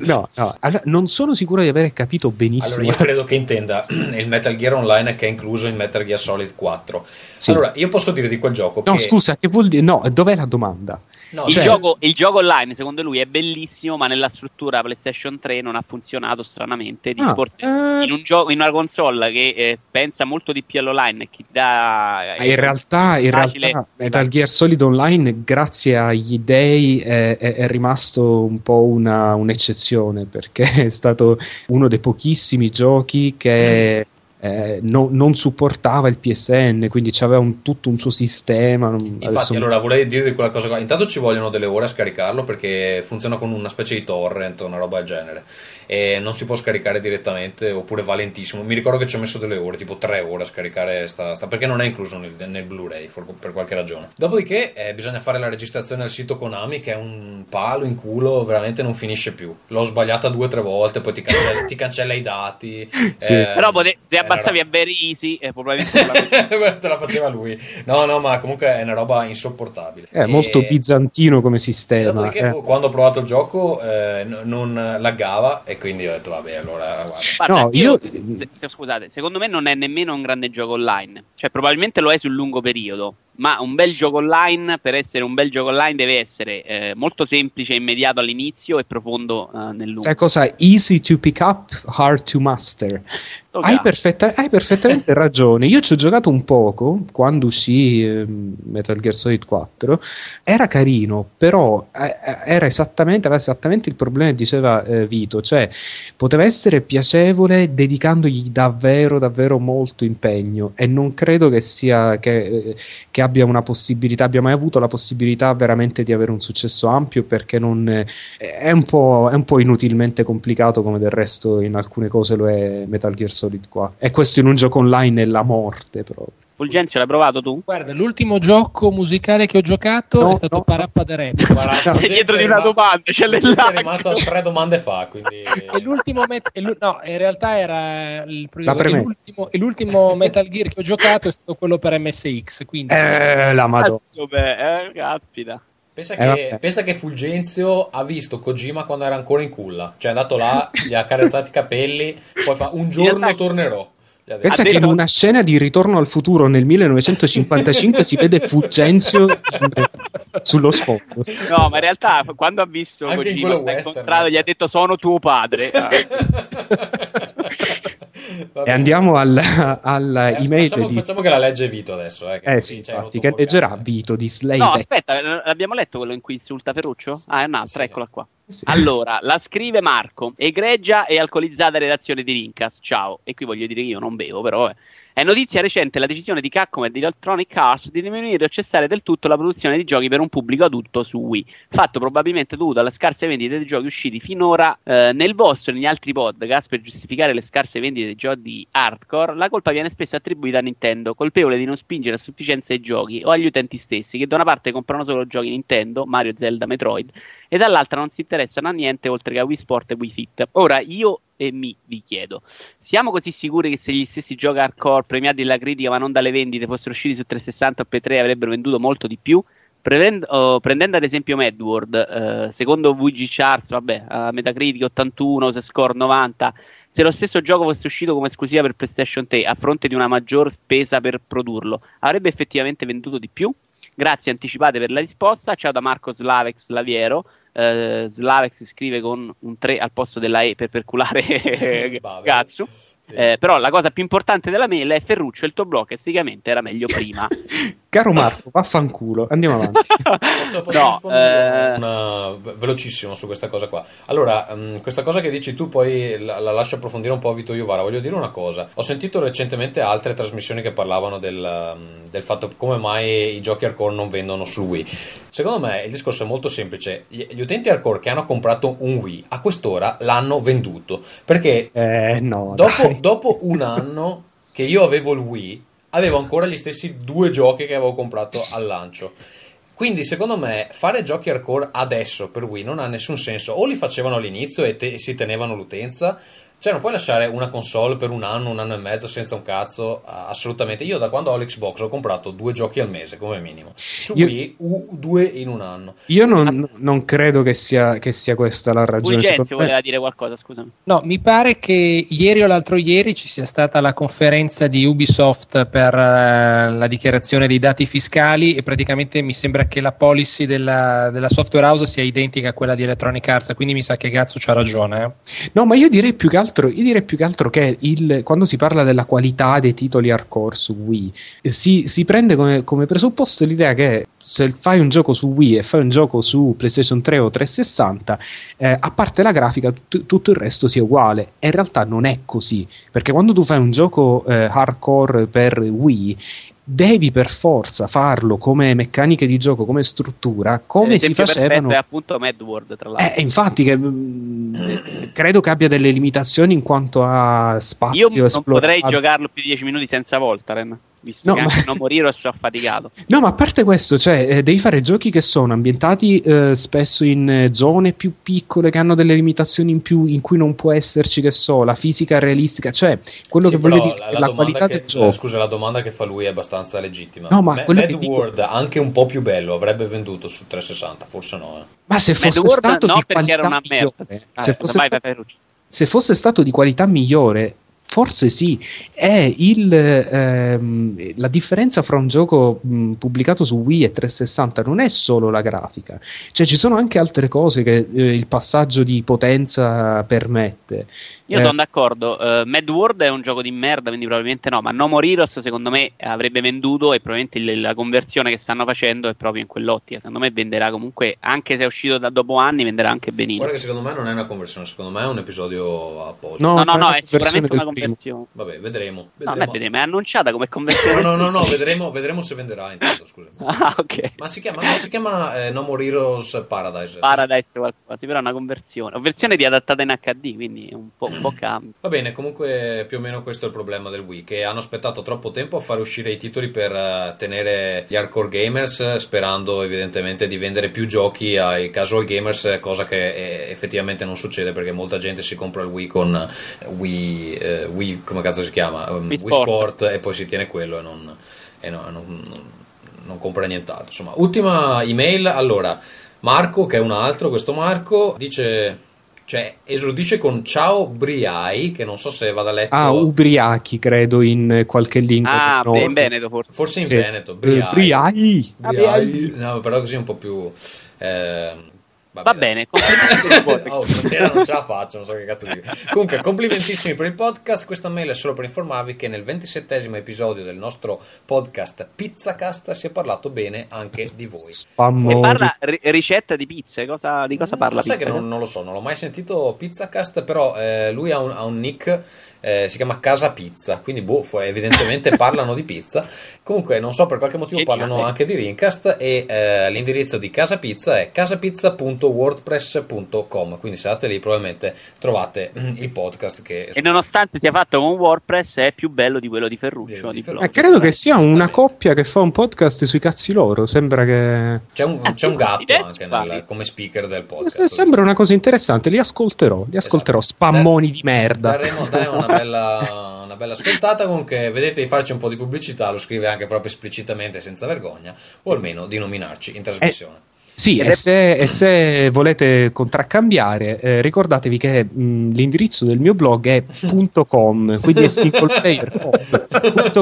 No, no, allora, non sono sicuro di aver capito benissimo. Allora, io credo che intenda il Metal Gear Online che è incluso in Metal Gear Solid 4. Sì. Allora, io posso dire di quel gioco No, che... scusa, che vuol dire? No, dov'è la domanda? No, il, cioè- gioco, il gioco online, secondo lui, è bellissimo, ma nella struttura PlayStation 3 non ha funzionato stranamente. Ah, forse eh. in, un gioco, in una console che eh, pensa molto di più all'online che dà. Ah, In realtà, in realtà Metal Gear Solid Online, grazie agli dei, è, è- è rimasto un po' una- un'eccezione perché è stato uno dei pochissimi giochi che eh, no- non supportava il PSN, quindi c'aveva un- tutto un suo sistema. non- Infatti, adesso- allora volevo dire di quella cosa qua. Intanto ci vogliono delle ore a scaricarlo perché funziona con una specie di torrent o una roba del genere. E non si può scaricare direttamente oppure va lentissimo. Mi ricordo che ci ho messo delle ore, tipo tre ore a scaricare sta, sta- perché non è incluso nel, nel Blu-ray for- per qualche ragione. Dopodiché eh, bisogna fare la registrazione al sito Konami che è un palo in culo, veramente non finisce più. L'ho sbagliata due o tre volte, poi ti cancella, ti cancella i dati. Sì. eh, Però pote- una a Very Easy, eh, probabilmente la te la faceva lui. No, no, ma comunque è una roba insopportabile. È molto E- bizantino come e sistema. Eh. boh, quando ho provato il gioco, eh, non laggava e quindi ho detto, vabbè, allora guarda. Guarda, No, io, io- se- se- scusate, secondo me non è nemmeno un grande gioco online. Cioè, probabilmente lo è sul lungo periodo. Ma un bel gioco online, per essere un bel gioco online, deve essere eh, molto semplice e immediato all'inizio e profondo eh, nel lungo. Sai cosa? Easy to pick up, hard to master. Hai, perfetta- hai perfettamente ragione. Io ci ho giocato un poco quando uscì ehm, Metal Gear Solid 4. Era carino, però eh, eh, era esattamente, aveva esattamente il problema che diceva eh, Vito, cioè poteva essere piacevole dedicandogli davvero, davvero molto impegno. E non credo che sia che, eh, che abbia una possibilità, abbia mai avuto la possibilità veramente di avere un successo ampio perché non eh, è un po', è un po' inutilmente complicato come del resto in alcune cose lo è Metal Gear Solid 4 e questo in un gioco online è la morte proprio Fulgenzio, l'hai provato tu? Guarda, l'ultimo gioco musicale che ho giocato No, è stato no. Parappa the Rap. Guarda, Sei dietro di una rimasto- domanda, c'è le Fulgenzi è lacrime. rimasto a tre domande fa, quindi... E l'ultimo met- e l'u- no, in realtà era il e l'ultimo, e l'ultimo Metal Gear che ho giocato è stato quello per MSX. Quindi eh, la madonna Cazzo, beh, eh, caspita. Pensa Eh, che, pensa che Fulgenzio ha visto Kojima quando era ancora in culla. Cioè è andato là, gli ha carezzati i capelli, poi fa un giorno realtà- tornerò. Gli ha detto. pensa Ha che in una scena di Ritorno al futuro nel 1955 si vede Fuggenzio in- sullo sfondo No, ma in realtà quando ha visto Anche in Kojima, western, incontrato, gli ha detto sono tuo padre. E andiamo alla, alla Eh, email facciamo, di facciamo che la legge Vito adesso. Eh, che eh sì, c'è infatti, che leggerà. Vito di Slay No, aspetta, eh, l'abbiamo letto quello in cui insulta Ferruccio? Ah, è un'altra, Sì. eccola qua. Sì. Allora, la scrive Marco, egregia e alcolizzata redazione di Rincas, ciao. E qui voglio dire che io non bevo, però eh. È notizia recente la decisione di Capcom e di Electronic Arts di diminuire o cessare del tutto la produzione di giochi per un pubblico adulto su Wii, fatto probabilmente dovuto alle scarse vendite dei giochi usciti finora eh, nel vostro e negli altri podcast per giustificare le scarse vendite dei giochi hardcore. La colpa viene spesso attribuita a Nintendo, colpevole di non spingere a sufficienza i giochi o agli utenti stessi, che da una parte comprano solo giochi Nintendo, Mario, Zelda, Metroid, e dall'altra non si interessano a niente oltre che a Wii Sport e Wii Fit. Ora io e mi vi chiedo, siamo così sicuri che se gli stessi giochi hardcore premiati dalla critica ma non dalle vendite fossero usciti su 360 o P3 avrebbero venduto molto di più? Prevend- oh, prendendo ad esempio Madworld, eh, secondo VG Charts, vabbè, a Metacritic 81, se score 90, se lo stesso gioco fosse uscito come esclusiva per PlayStation 3 a fronte di una maggior spesa per produrlo, avrebbe effettivamente venduto di più? Grazie anticipate per la risposta. Ciao da Marco Slavex Laviero. Eh, Slavex si scrive con un 3 al posto della E per perculare. Gatsu. Sì. Eh, però la cosa più importante della mail è Ferruccio, il tuo blog esteticamente era meglio prima. Caro Marco, vaffanculo, andiamo avanti. Posso, posso No, rispondere eh, una- ve- velocissimo su questa cosa qua. Allora, mm, questa cosa che dici tu poi la, la lascio approfondire un po' a Vito Iovara. Voglio dire una cosa. Ho sentito recentemente altre trasmissioni che parlavano del, mm, del fatto come mai i giochi hardcore non vendono su Wii. Secondo me il discorso è molto semplice. Gli, gli utenti hardcore che hanno comprato un Wii a quest'ora l'hanno venduto. Perché Eh, no, dopo, dopo un anno che io avevo il Wii, avevo ancora gli stessi due giochi che avevo comprato al lancio. Quindi, secondo me, fare giochi hardcore adesso per Wii non ha nessun senso. O li facevano all'inizio e, te- si tenevano l'utenza. Cioè, non puoi lasciare una console per un anno, un anno e mezzo senza un cazzo. Assolutamente. Io, da quando ho l'Xbox, ho comprato due giochi al mese come minimo. Su Io- Wii, u- due in un anno. Io non, non credo che sia, che sia questa la ragione. Fulgenzio voleva dire qualcosa, scusami. No, mi pare che ieri o l'altro ieri ci sia stata la conferenza di Ubisoft per eh, la dichiarazione dei dati fiscali e praticamente mi sembra che la policy della, della software house sia identica a quella di Electronic Arts, quindi mi sa che Gazzo c'ha ragione. eh. No, ma io direi più che altro altro, io direi più che altro che il, quando si parla della qualità dei titoli hardcore su Wii, si, si prende come, come presupposto l'idea che se fai un gioco su Wii e fai un gioco su PlayStation 3 o 360, eh, a parte la grafica, tut- tutto il resto sia uguale. E in realtà non è così, perché quando tu fai un gioco eh, hardcore per Wii, devi per forza farlo come meccaniche di gioco, come struttura, come si facevano. è appunto Mad World, tra l'altro. Eh, infatti, che, mh, credo che abbia delle limitazioni in quanto a spazio Io non potrei giocarlo più di 10 minuti senza Voltaren, visto No, che ma- anche non morire sono affaticato. No, ma a parte questo, cioè, eh, devi fare giochi che sono ambientati eh, spesso in eh, zone più piccole, che hanno delle limitazioni in più, in cui non può esserci, che so, la fisica realistica. Cioè, quello Sì, che voglio dire la, è la la qualità che, del gioco. Scusa, la domanda che fa lui è abbastanza legittima. No, ma Ma- quello Mad che dico- World, anche un po' più bello, avrebbe venduto su 360? Forse no. eh. Ma se Mad fosse World stato no, di perché qualità era una merda. migliore, Ah, fosse se fosse stato di qualità migliore, forse sì. È il, ehm, la differenza fra un gioco mh, pubblicato su Wii e 360 non è solo la grafica, cioè ci sono anche altre cose che eh, il passaggio di potenza permette. Io Eh, sono d'accordo. eh, Mad World è un gioco di merda, quindi probabilmente no. Ma No More Heroes, secondo me, avrebbe venduto. E probabilmente il- la conversione che stanno facendo è proprio in quell'ottica. Secondo me venderà comunque, anche se è uscito da dopo anni, venderà anche benino. Guarda che secondo me non è una conversione, secondo me è un episodio apposta. No, No, no, è no, è sicuramente conversione una del primo. conversione. Vabbè, vedremo. No, vedremo. vedere, ma è annunciata come conversione. No, no, no, no, vedremo, vedremo se venderà intanto, scusa. Ah, ok. Ma si chiama, non si chiama eh, No More Heroes Paradise. Paradise qualcosa, sì, però è una conversione. O versione riadattata in HD, quindi è un po', po' cambio. Va bene, comunque più o meno questo è il problema del Wii, che hanno aspettato troppo tempo a fare uscire i titoli per eh, tenere gli hardcore gamers, sperando evidentemente di vendere più giochi ai casual gamers, cosa che eh, effettivamente non succede perché molta gente si compra il Wii con eh, Wii, eh, Wii come cazzo si chiama? Um, Wii Wii Sport. Sport e poi si tiene quello e non, e no- non- non compra nient'altro. Insomma, ultima email, allora, Marco, che è un altro, questo Marco, dice... Cioè, esordisce con ciao Briai, che non so se vada letto. Ah, ubriachi, credo, in qualche lingua. Ah, in Veneto forse. Forse in Sì. Veneto, Eh, Briai. Briai. Briai. No, però così un po' più... ehm, vabbè. Va bene, complimenti per il podcast. Oh, stasera non ce la faccio, non so che cazzo dire. Comunque, complimentissimi per il podcast. Questa mail è solo per informarvi che nel 27 episodio del nostro podcast Pizzacast si è parlato bene anche di voi. E Spammoni. parla ri- ricetta di pizze, cosa, di cosa parla Lo sai pizza? che non, non lo so, non l'ho mai sentito Pizzacast, però eh, lui ha un, ha un nick, eh, si chiama Casa Pizza, quindi boh, evidentemente parlano di pizza. Comunque non so per qualche motivo parlano anche di Rincast e eh, l'indirizzo di Casa Pizza è casapizza.wordpress.com, quindi se andate lì probabilmente trovate il podcast che... E nonostante sia fatto con WordPress, è più bello di quello di Ferruccio. Di- Di di Flo. Eh, credo che sia una coppia che fa un podcast sui cazzi loro. Sembra che. C'è un, c'è un gatto Adesso anche nel- come speaker del Eh, podcast. Sembra una cosa interessante. Li ascolterò. Li ascolterò. Esatto. Spammoni di merda. Daremo, daremo una, bella, una bella ascoltata. Comunque, vedete di farci un po' di pubblicità. Lo scrive anche proprio esplicitamente, senza vergogna, o almeno di nominarci in trasmissione. Sì, Ed e se, e se volete contraccambiare, eh, ricordatevi che mh, l'indirizzo del mio blog è .com, quindi è single player com,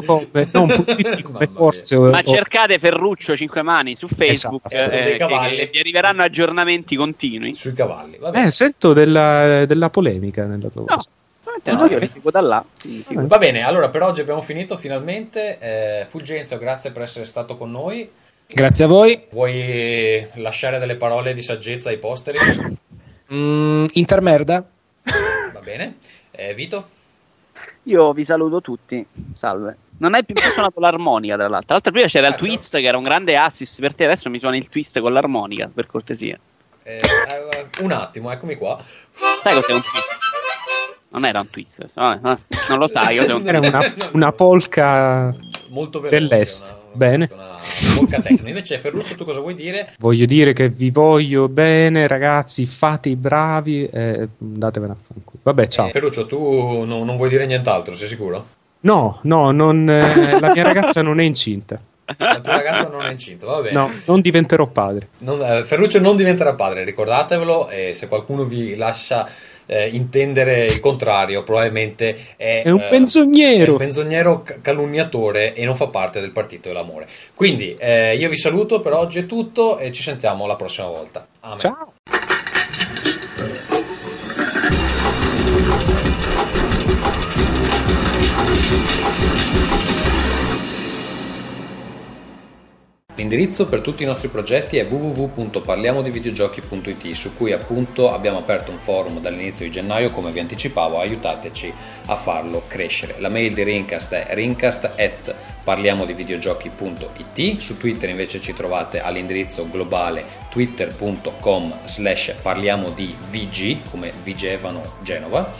.com, non .it come forse. Ma o- cercate Ferruccio 5 mani su Facebook Esatto. eh, che vi arriveranno aggiornamenti continui. Sui cavalli. Va bene. Eh, sento della, della polemica nella tua No, voce. Assolutamente no, io vi seguo da là. Va bene, allora per oggi abbiamo finito finalmente. Eh, Fulgenzio, grazie per essere stato con noi. Grazie a voi. Vuoi lasciare delle parole di saggezza ai posteri? Mm, intermerda. Va bene. Eh, Vito? Io vi saluto tutti. Salve. Non hai più suonato l'armonica, tra l'altro. L'altra prima c'era il Ah, twist, che era un grande assist per te. Adesso mi suoni il twist con l'armonica, per cortesia. Eh, eh, un attimo, eccomi qua. Sai cos'è un twist? Non era un twist. vabbè, vabbè, non lo sai. Io sono... Era una, una polka. Molto veloce. Dell'est. Una, una, Bene. Polka techno. Invece, Ferruccio, tu cosa vuoi dire? Voglio dire che vi voglio bene, ragazzi. Fate i bravi e andatevene a fanculo. Vabbè, ciao. Eh, Ferruccio, tu no- non vuoi dire nient'altro, sei sicuro? No, no, non, eh, la mia ragazza non è incinta. La tua ragazza non è incinta, va bene. No, non diventerò padre. Non- eh, Ferruccio non diventerà padre, ricordatevelo. E se qualcuno vi lascia eh, intendere il contrario, probabilmente è, È un eh, menzognero. è un menzognero ca- calunniatore e non fa parte del partito dell'amore. Quindi eh, io vi saluto per oggi è tutto e ci sentiamo la prossima volta. Amen. Ciao. L'indirizzo per tutti i nostri progetti è www.parliamodivideogiochi.it su cui appunto abbiamo aperto un forum dall'inizio di gennaio, come vi anticipavo, aiutateci a farlo crescere. La mail di Rincast è rincast@parliamodivideogiochi.it, su Twitter invece ci trovate all'indirizzo globale twitter.com slash parliamo come Vigevano Genova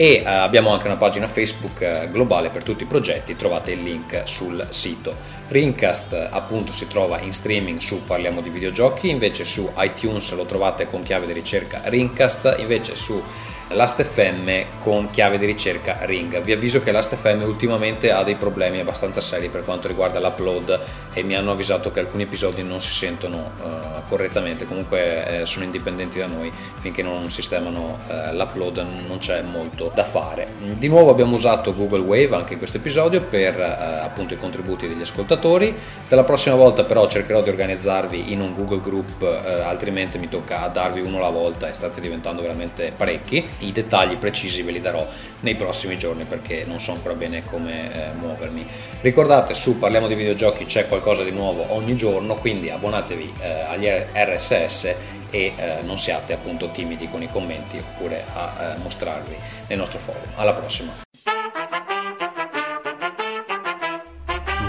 e eh, abbiamo anche una pagina Facebook eh, globale per tutti i progetti, trovate il link sul sito. Rincast appunto si trova in streaming su Parliamo di videogiochi, invece su iTunes lo trovate con chiave di ricerca Rincast, invece su Last.fm con chiave di ricerca Ring. Vi avviso che Last.fm ultimamente ha dei problemi abbastanza seri per quanto riguarda l'upload e mi hanno avvisato che alcuni episodi non si sentono uh, correttamente, comunque eh, sono indipendenti da noi, finché non sistemano uh, l'upload non c'è molto da fare. Di nuovo abbiamo usato Google Wave anche in questo episodio per uh, appunto i contributi degli ascoltatori. Dalla prossima volta però cercherò di organizzarvi in un Google Group, altrimenti mi tocca darvi uno alla volta e state diventando veramente parecchi i dettagli precisi ve li darò nei prossimi giorni perché non so ancora bene come eh, muovermi. Ricordate su Parliamo di videogiochi c'è qualcosa di nuovo ogni giorno, quindi abbonatevi eh, agli RSS e eh, non siate appunto timidi con i commenti oppure a eh, mostrarvi nel nostro forum. Alla prossima.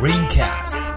Ringcast